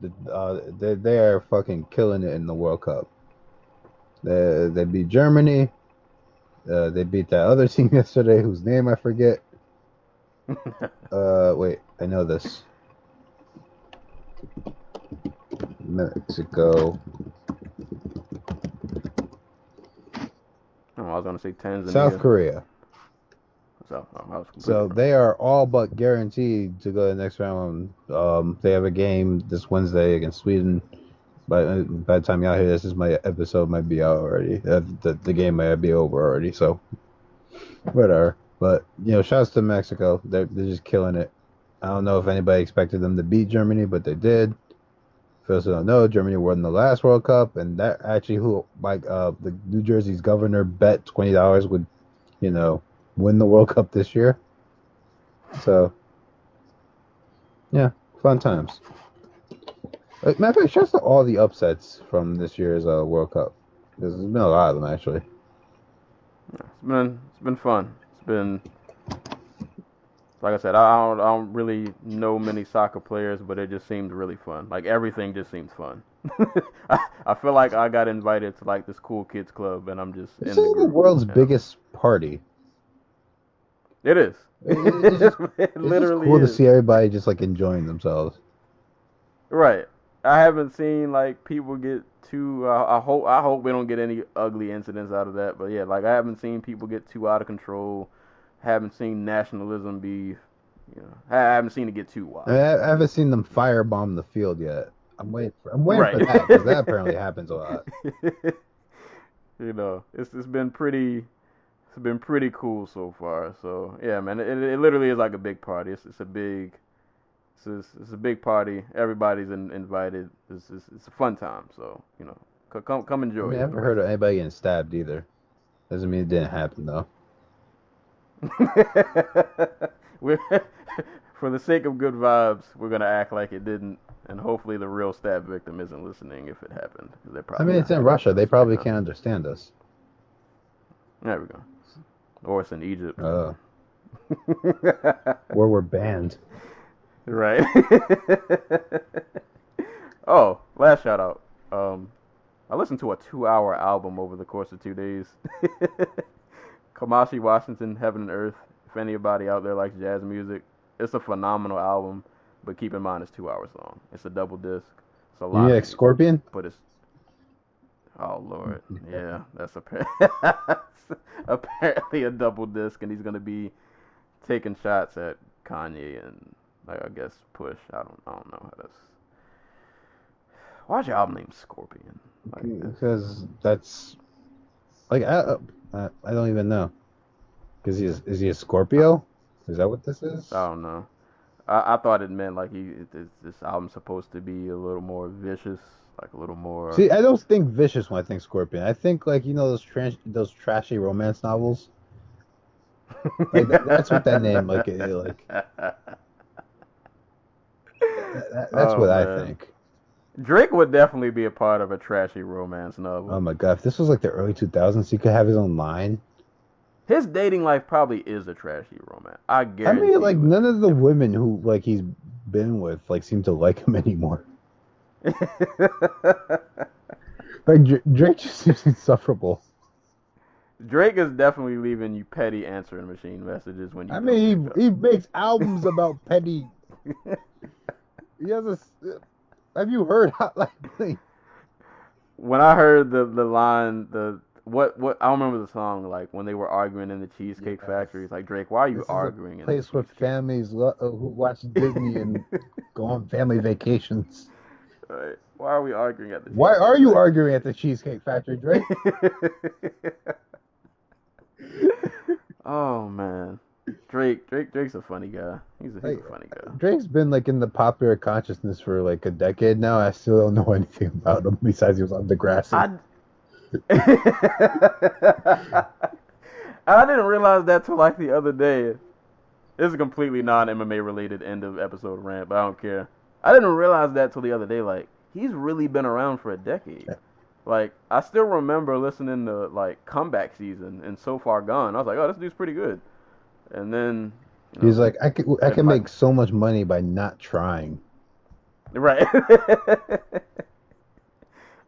Speaker 3: The, uh, they they are fucking killing it in the World Cup. They they beat Germany. Uh, they beat that other team yesterday, whose name I forget. Uh, wait, I know this. Mexico,
Speaker 2: Oh, I was gonna say Tanzania.
Speaker 3: South Korea.
Speaker 2: So, was
Speaker 3: So they are all but guaranteed to go to the next round. Um, they have a game this Wednesday against Sweden. But by the time y'all hear this, this my episode might be out already. Uh, the, the game might be over already. So whatever. But you know, shouts to Mexico. They're they're just killing it. I don't know if anybody expected them to beat Germany, but they did. For those who don't know, Germany won the last World Cup, and that actually who like uh the New Jersey's governor bet twenty dollars would, you know, win the World Cup this year. So, yeah, fun times. Uh, Matter of fact, shouts to all the upsets from this year's uh, World Cup. There's been a lot of them actually.
Speaker 2: It's been it's been fun. It's been like I said, I don't, I don't really know many soccer players, but it just seemed really fun. Like everything just seems fun. I, I feel like I got invited to like this cool kids club, and I'm just
Speaker 3: This is the
Speaker 2: group,
Speaker 3: world's biggest party.
Speaker 2: It is.
Speaker 3: It- it- it's just-
Speaker 2: it literally
Speaker 3: cool
Speaker 2: is.
Speaker 3: to see everybody just like enjoying themselves.
Speaker 2: Right. I haven't seen like people get too. Uh, I hope. I hope we don't get any ugly incidents out of that. But yeah, like I haven't seen people get too out of control. Haven't seen nationalism be. You know, I haven't seen it get too wild.
Speaker 3: I, mean, I I haven't seen them firebomb the field yet. I'm waiting for. I'm waiting for that because that apparently happens a lot.
Speaker 2: you know, it's it's been pretty. It's been pretty cool so far. So yeah, man, it, it literally is like a big party. It's it's a big. It's a, it's a big party. Everybody's in, invited. It's, it's it's a fun time. So you know, c- come come
Speaker 3: I,
Speaker 2: enjoy.
Speaker 3: mean,
Speaker 2: it.
Speaker 3: I haven't heard of anybody getting stabbed either. Doesn't mean it didn't happen though.
Speaker 2: we're, for the sake of good vibes, we're gonna act like it didn't, and hopefully the real stab victim isn't listening if it happened. they're
Speaker 3: I mean, it's in Russia. They probably can't understand us.
Speaker 2: There we go. Or it's in Egypt.
Speaker 3: Oh, where we're banned.
Speaker 2: right. oh, last shout out. Um, I listened to a two-hour album over the course of two days. Kamasi Washington, Heaven and Earth. If anybody out there likes jazz music, it's a phenomenal album. But keep in mind, it's two hours long. It's a double disc. It's a lot.
Speaker 3: like Scorpion?
Speaker 2: but it's. Oh Lord, yeah, that's apparently apparently a double disc, and he's gonna be taking shots at Kanye and like I guess Push. I don't, I don't know how to. Why's your album named Scorpion? Like, hmm,
Speaker 3: Because that's like I, I, I don't even know. Because he is, is he a Scorpio? Is that what this is?
Speaker 2: I don't know. I, I thought it meant like he this, this album's supposed to be a little more vicious, like a little more.
Speaker 3: See, I don't think vicious when I think Scorpion. I think like you know those trash, those trashy romance novels. Like, that- that's what that name like it, like. That- that's
Speaker 2: Oh,
Speaker 3: what
Speaker 2: man.
Speaker 3: I think.
Speaker 2: Drake would definitely be a part of a trashy romance novel.
Speaker 3: Oh my god, if this was like the early 2000s, he could have his own line.
Speaker 2: His dating life probably is a trashy romance. I
Speaker 3: I
Speaker 2: guarantee.
Speaker 3: mean, like none of the women who like he's been with like seem to like him anymore. Like Drake just seems insufferable.
Speaker 2: Drake is definitely leaving you petty answering machine messages when you.
Speaker 3: I mean, he he makes albums about petty. He has a. Have you heard Hotline Bling?
Speaker 2: when I heard the the line the what what I remember the song like when they were arguing in the Cheesecake
Speaker 3: Yes.
Speaker 2: Factory. It's like Drake, why are you
Speaker 3: This is a
Speaker 2: arguing in the
Speaker 3: Place where families lo- uh, who watch Disney and go on family vacations.
Speaker 2: Right. Why are we arguing at the?
Speaker 3: Why
Speaker 2: Cheesecake
Speaker 3: are you
Speaker 2: Factory?
Speaker 3: arguing at the Cheesecake Factory, Drake?
Speaker 2: oh man, Drake Drake Drake's a funny guy. He's a, he's
Speaker 3: Like,
Speaker 2: a funny guy.
Speaker 3: Drake's been like in the popular consciousness for like a decade now. I still don't know anything about him besides he was on Degrassi.
Speaker 2: I I didn't realize that till like the other day. This is a completely non MMA related end of episode rant, but I don't care. I didn't realize that till the other day. Like he's really been around for a decade. Like I still remember listening to like comeback season and so far gone. I was like, oh, this dude's pretty good. And then you know,
Speaker 3: He's like, I can I can make so much money by not trying.
Speaker 2: Right.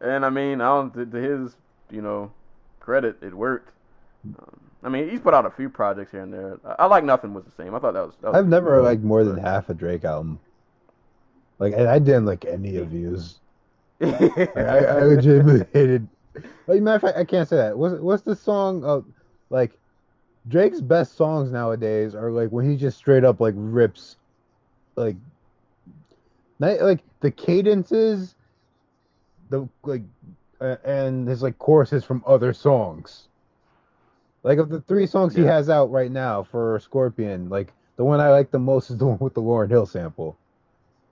Speaker 2: and I mean, I don't to, to his, you know, credit, it worked. Um, I mean, he's put out a few projects here and there. I, I like nothing was the same. I thought that was. That was
Speaker 3: I've never
Speaker 2: cool.
Speaker 3: liked more than half a Drake album. Like, and I didn't like any of these. Like, I, I legitimately hated. Like, matter of fact, I can't say that. What's what's the song of like Drake's best songs nowadays are like when he just straight up like rips, like, not, like the cadences, the like, uh, and his like choruses from other songs. Like of the three songs he has out right now for Scorpion, like the one I like the most is the one with the Lauryn Hill sample.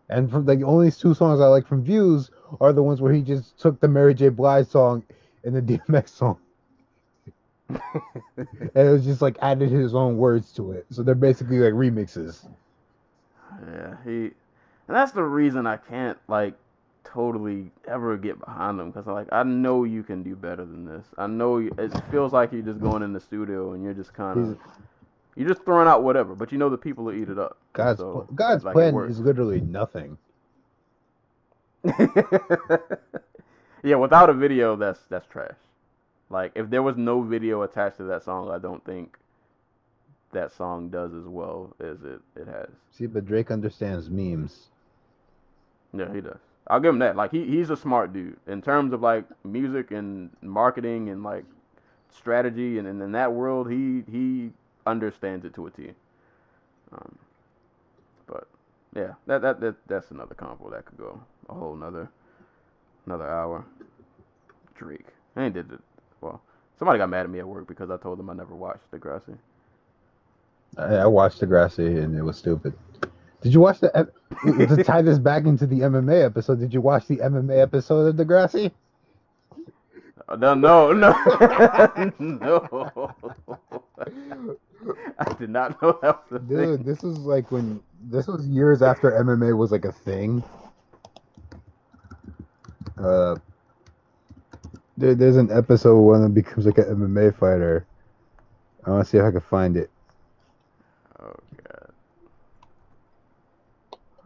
Speaker 3: And from like only two songs I like from Views are the ones where he just took the Mary J. Blige song and the DMX song. and it was just like added his own words to it. So they're basically like remixes.
Speaker 2: Yeah, he, and that's the reason I can't like totally ever get behind him because like I know you can do better than this. I know you, it feels like you're just going in the studio and you're just kind of, You're just throwing out whatever, but you know the people will eat it up.
Speaker 3: God's
Speaker 2: So,
Speaker 3: God's
Speaker 2: like,
Speaker 3: plan is literally nothing.
Speaker 2: yeah, without a video, that's that's trash. Like if there was no video attached to that song, I don't think that song does as well as it it has.
Speaker 3: See, but Drake understands memes.
Speaker 2: Yeah, he does. I'll give him that. Like he he's a smart dude in terms of like music and marketing and like strategy and, and in that world he he understands it to a T. Um, but yeah, that, that that that's another combo that could go a whole nother another hour. Drake. I ain't did it. Well, somebody got mad at me at work because I told them I never watched Degrassi.
Speaker 3: I, I watched Degrassi and it was stupid. Did you watch the to tie this back into the MMA episode? Did you watch the MMA episode of Degrassi?
Speaker 2: Uh, No, no, no, no. I did not know that was a
Speaker 3: Dude,
Speaker 2: thing.
Speaker 3: this was like when this was years after MMA was like a thing. Uh, there, there's an episode where one of them becomes like an MMA fighter. I want to see if I can find it.
Speaker 2: Oh god.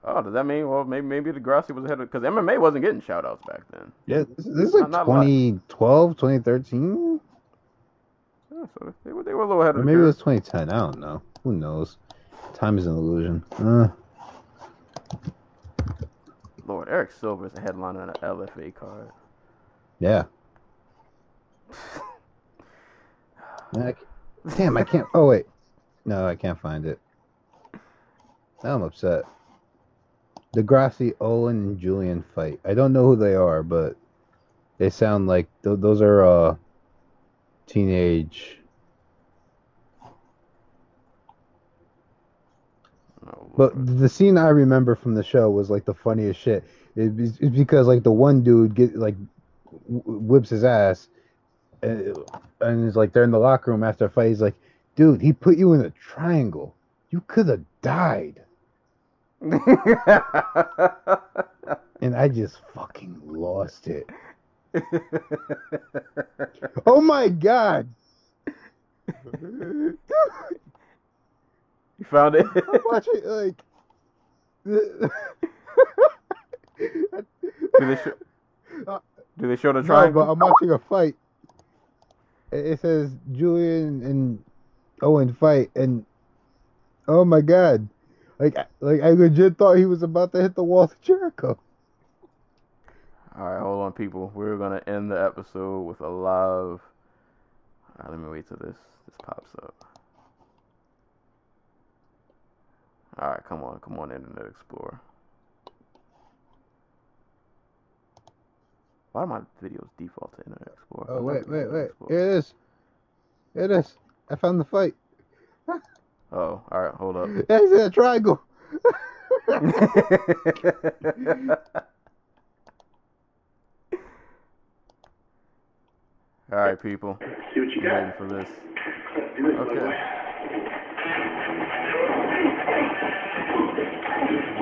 Speaker 2: Oh, does that mean well maybe maybe Degrassi was ahead of because MMA wasn't getting shoutouts back then.
Speaker 3: Yeah, this, this is like
Speaker 2: not
Speaker 3: 2012, 2013,
Speaker 2: Yeah, so they were they were a little ahead of
Speaker 3: maybe it was 2010. I don't know. Who knows? Time is an illusion. Uh.
Speaker 2: Lord, Eric Silver is a headliner on an LFA card.
Speaker 3: yeah. Damn, I can't. Oh wait, no, I can't find it. Now I'm upset. Degrassi, Owen, and Julian fight. I don't know who they are, but they sound like th- those are uh teenage.
Speaker 2: Oh,
Speaker 3: But the scene I remember from the show was like the funniest shit. It- It's it's because like the one dude get like whips his ass, uh, and, and it's like they're in the locker room after a fight. He's like, "Dude, he put you in a triangle. You could have died." And I just fucking lost it. Oh my god!
Speaker 2: you found it?
Speaker 3: I'm watching like.
Speaker 2: do they show? Do they show the
Speaker 3: No,
Speaker 2: triangle?
Speaker 3: but I'm watching a fight. It says Julian and Owen fight, and oh my god, like I- like I legit thought he was about to hit the wall of Jericho.
Speaker 2: All right, hold on, people. We're gonna end the episode with a live. All right, let me wait till this this pops up. All right, come on, come on, Internet Explorer. Why do my videos default to Internet Explorer?
Speaker 3: Oh wait, wait,
Speaker 2: Internet
Speaker 3: wait!
Speaker 2: Explorer.
Speaker 3: Here it is. Here it is. I found the fight.
Speaker 2: Oh, all right, hold up.
Speaker 3: In a triangle.
Speaker 2: All right, people.
Speaker 5: See what you
Speaker 2: I'm waiting
Speaker 5: got.
Speaker 2: for this.
Speaker 5: Do this,
Speaker 2: Okay.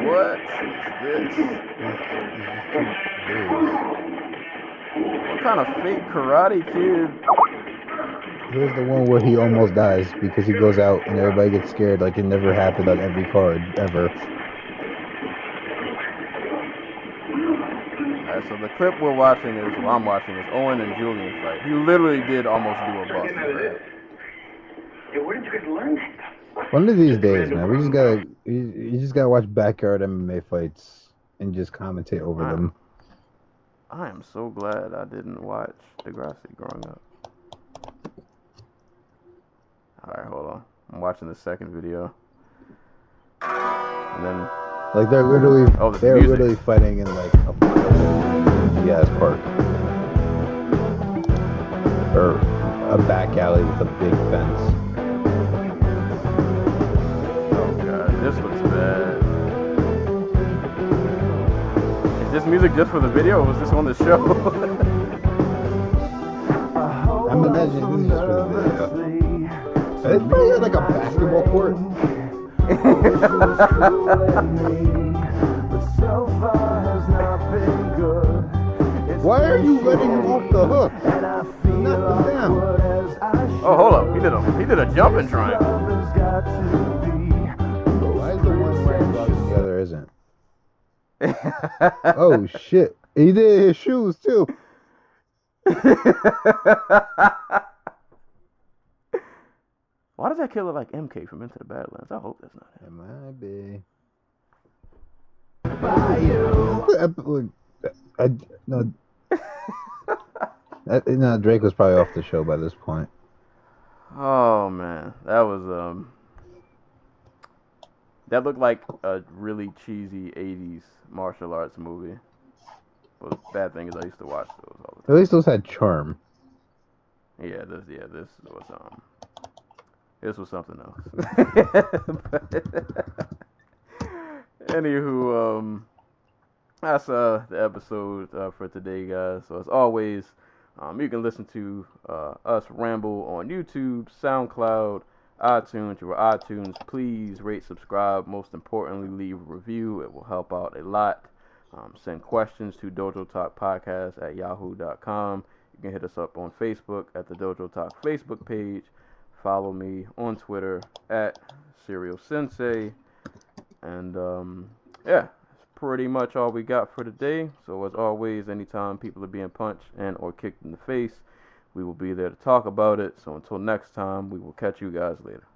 Speaker 2: What is this? What kind of fake karate kid?
Speaker 3: Here's the one where he almost dies because he goes out and everybody gets scared like it never happened on every card ever.
Speaker 2: Alright, so the clip we're watching is, well, I'm watching is Owen and Julian fight. He literally did almost do a Boston crab.
Speaker 5: Hey, where did you guys learn that stuff?
Speaker 3: One of these days, man, we just gotta you, you just gotta watch backyard MMA fights and just commentate over
Speaker 2: Alright.
Speaker 3: them.
Speaker 2: I am so glad I didn't watch Degrassi growing up. Alright, hold on. I'm watching the second video. And then,
Speaker 3: Like they're literally
Speaker 2: oh,
Speaker 3: they're
Speaker 2: music.
Speaker 3: literally fighting in like a yeah, park or a back alley with a big fence.
Speaker 2: oh god, this looks bad. Is this music just for the video or was this on the show?
Speaker 3: I'm imagining this for the video. They probably like a basketball court. Why are you letting him off the hook? Knock him down.
Speaker 2: oh, hold up. He did a he did a jumping triangle.
Speaker 3: Why is the one wearing gloves and the other isn't? Oh shit! He did his shoes too.
Speaker 2: Why does that kid look like MK from Into the Badlands? I hope that's not him.
Speaker 3: It might be. Look, I, no, that, no, Drake was probably off the show by this point.
Speaker 2: Oh man, that was um. That looked like a really cheesy '80s martial arts movie. But the bad thing is, I used to watch those all the time.
Speaker 3: At least those had charm.
Speaker 2: Yeah, this yeah this was um. This was something else. Anywho, um, that's uh the episode uh, for today, guys. So as always, um, you can listen to uh, us ramble on YouTube, SoundCloud, iTunes. Your iTunes, please rate, subscribe. Most importantly, leave a review. It will help out a lot. Um, send questions to Dojo Talk Podcast at yahoo.com. You can hit us up on Facebook at the Dojo Talk Facebook page. Follow me on Twitter at Serial Sensei. And um, yeah, pretty much all we got for today. So as always, anytime people are being punched and or kicked in the face, we will be there to talk about it. So until next time, we will catch you guys later.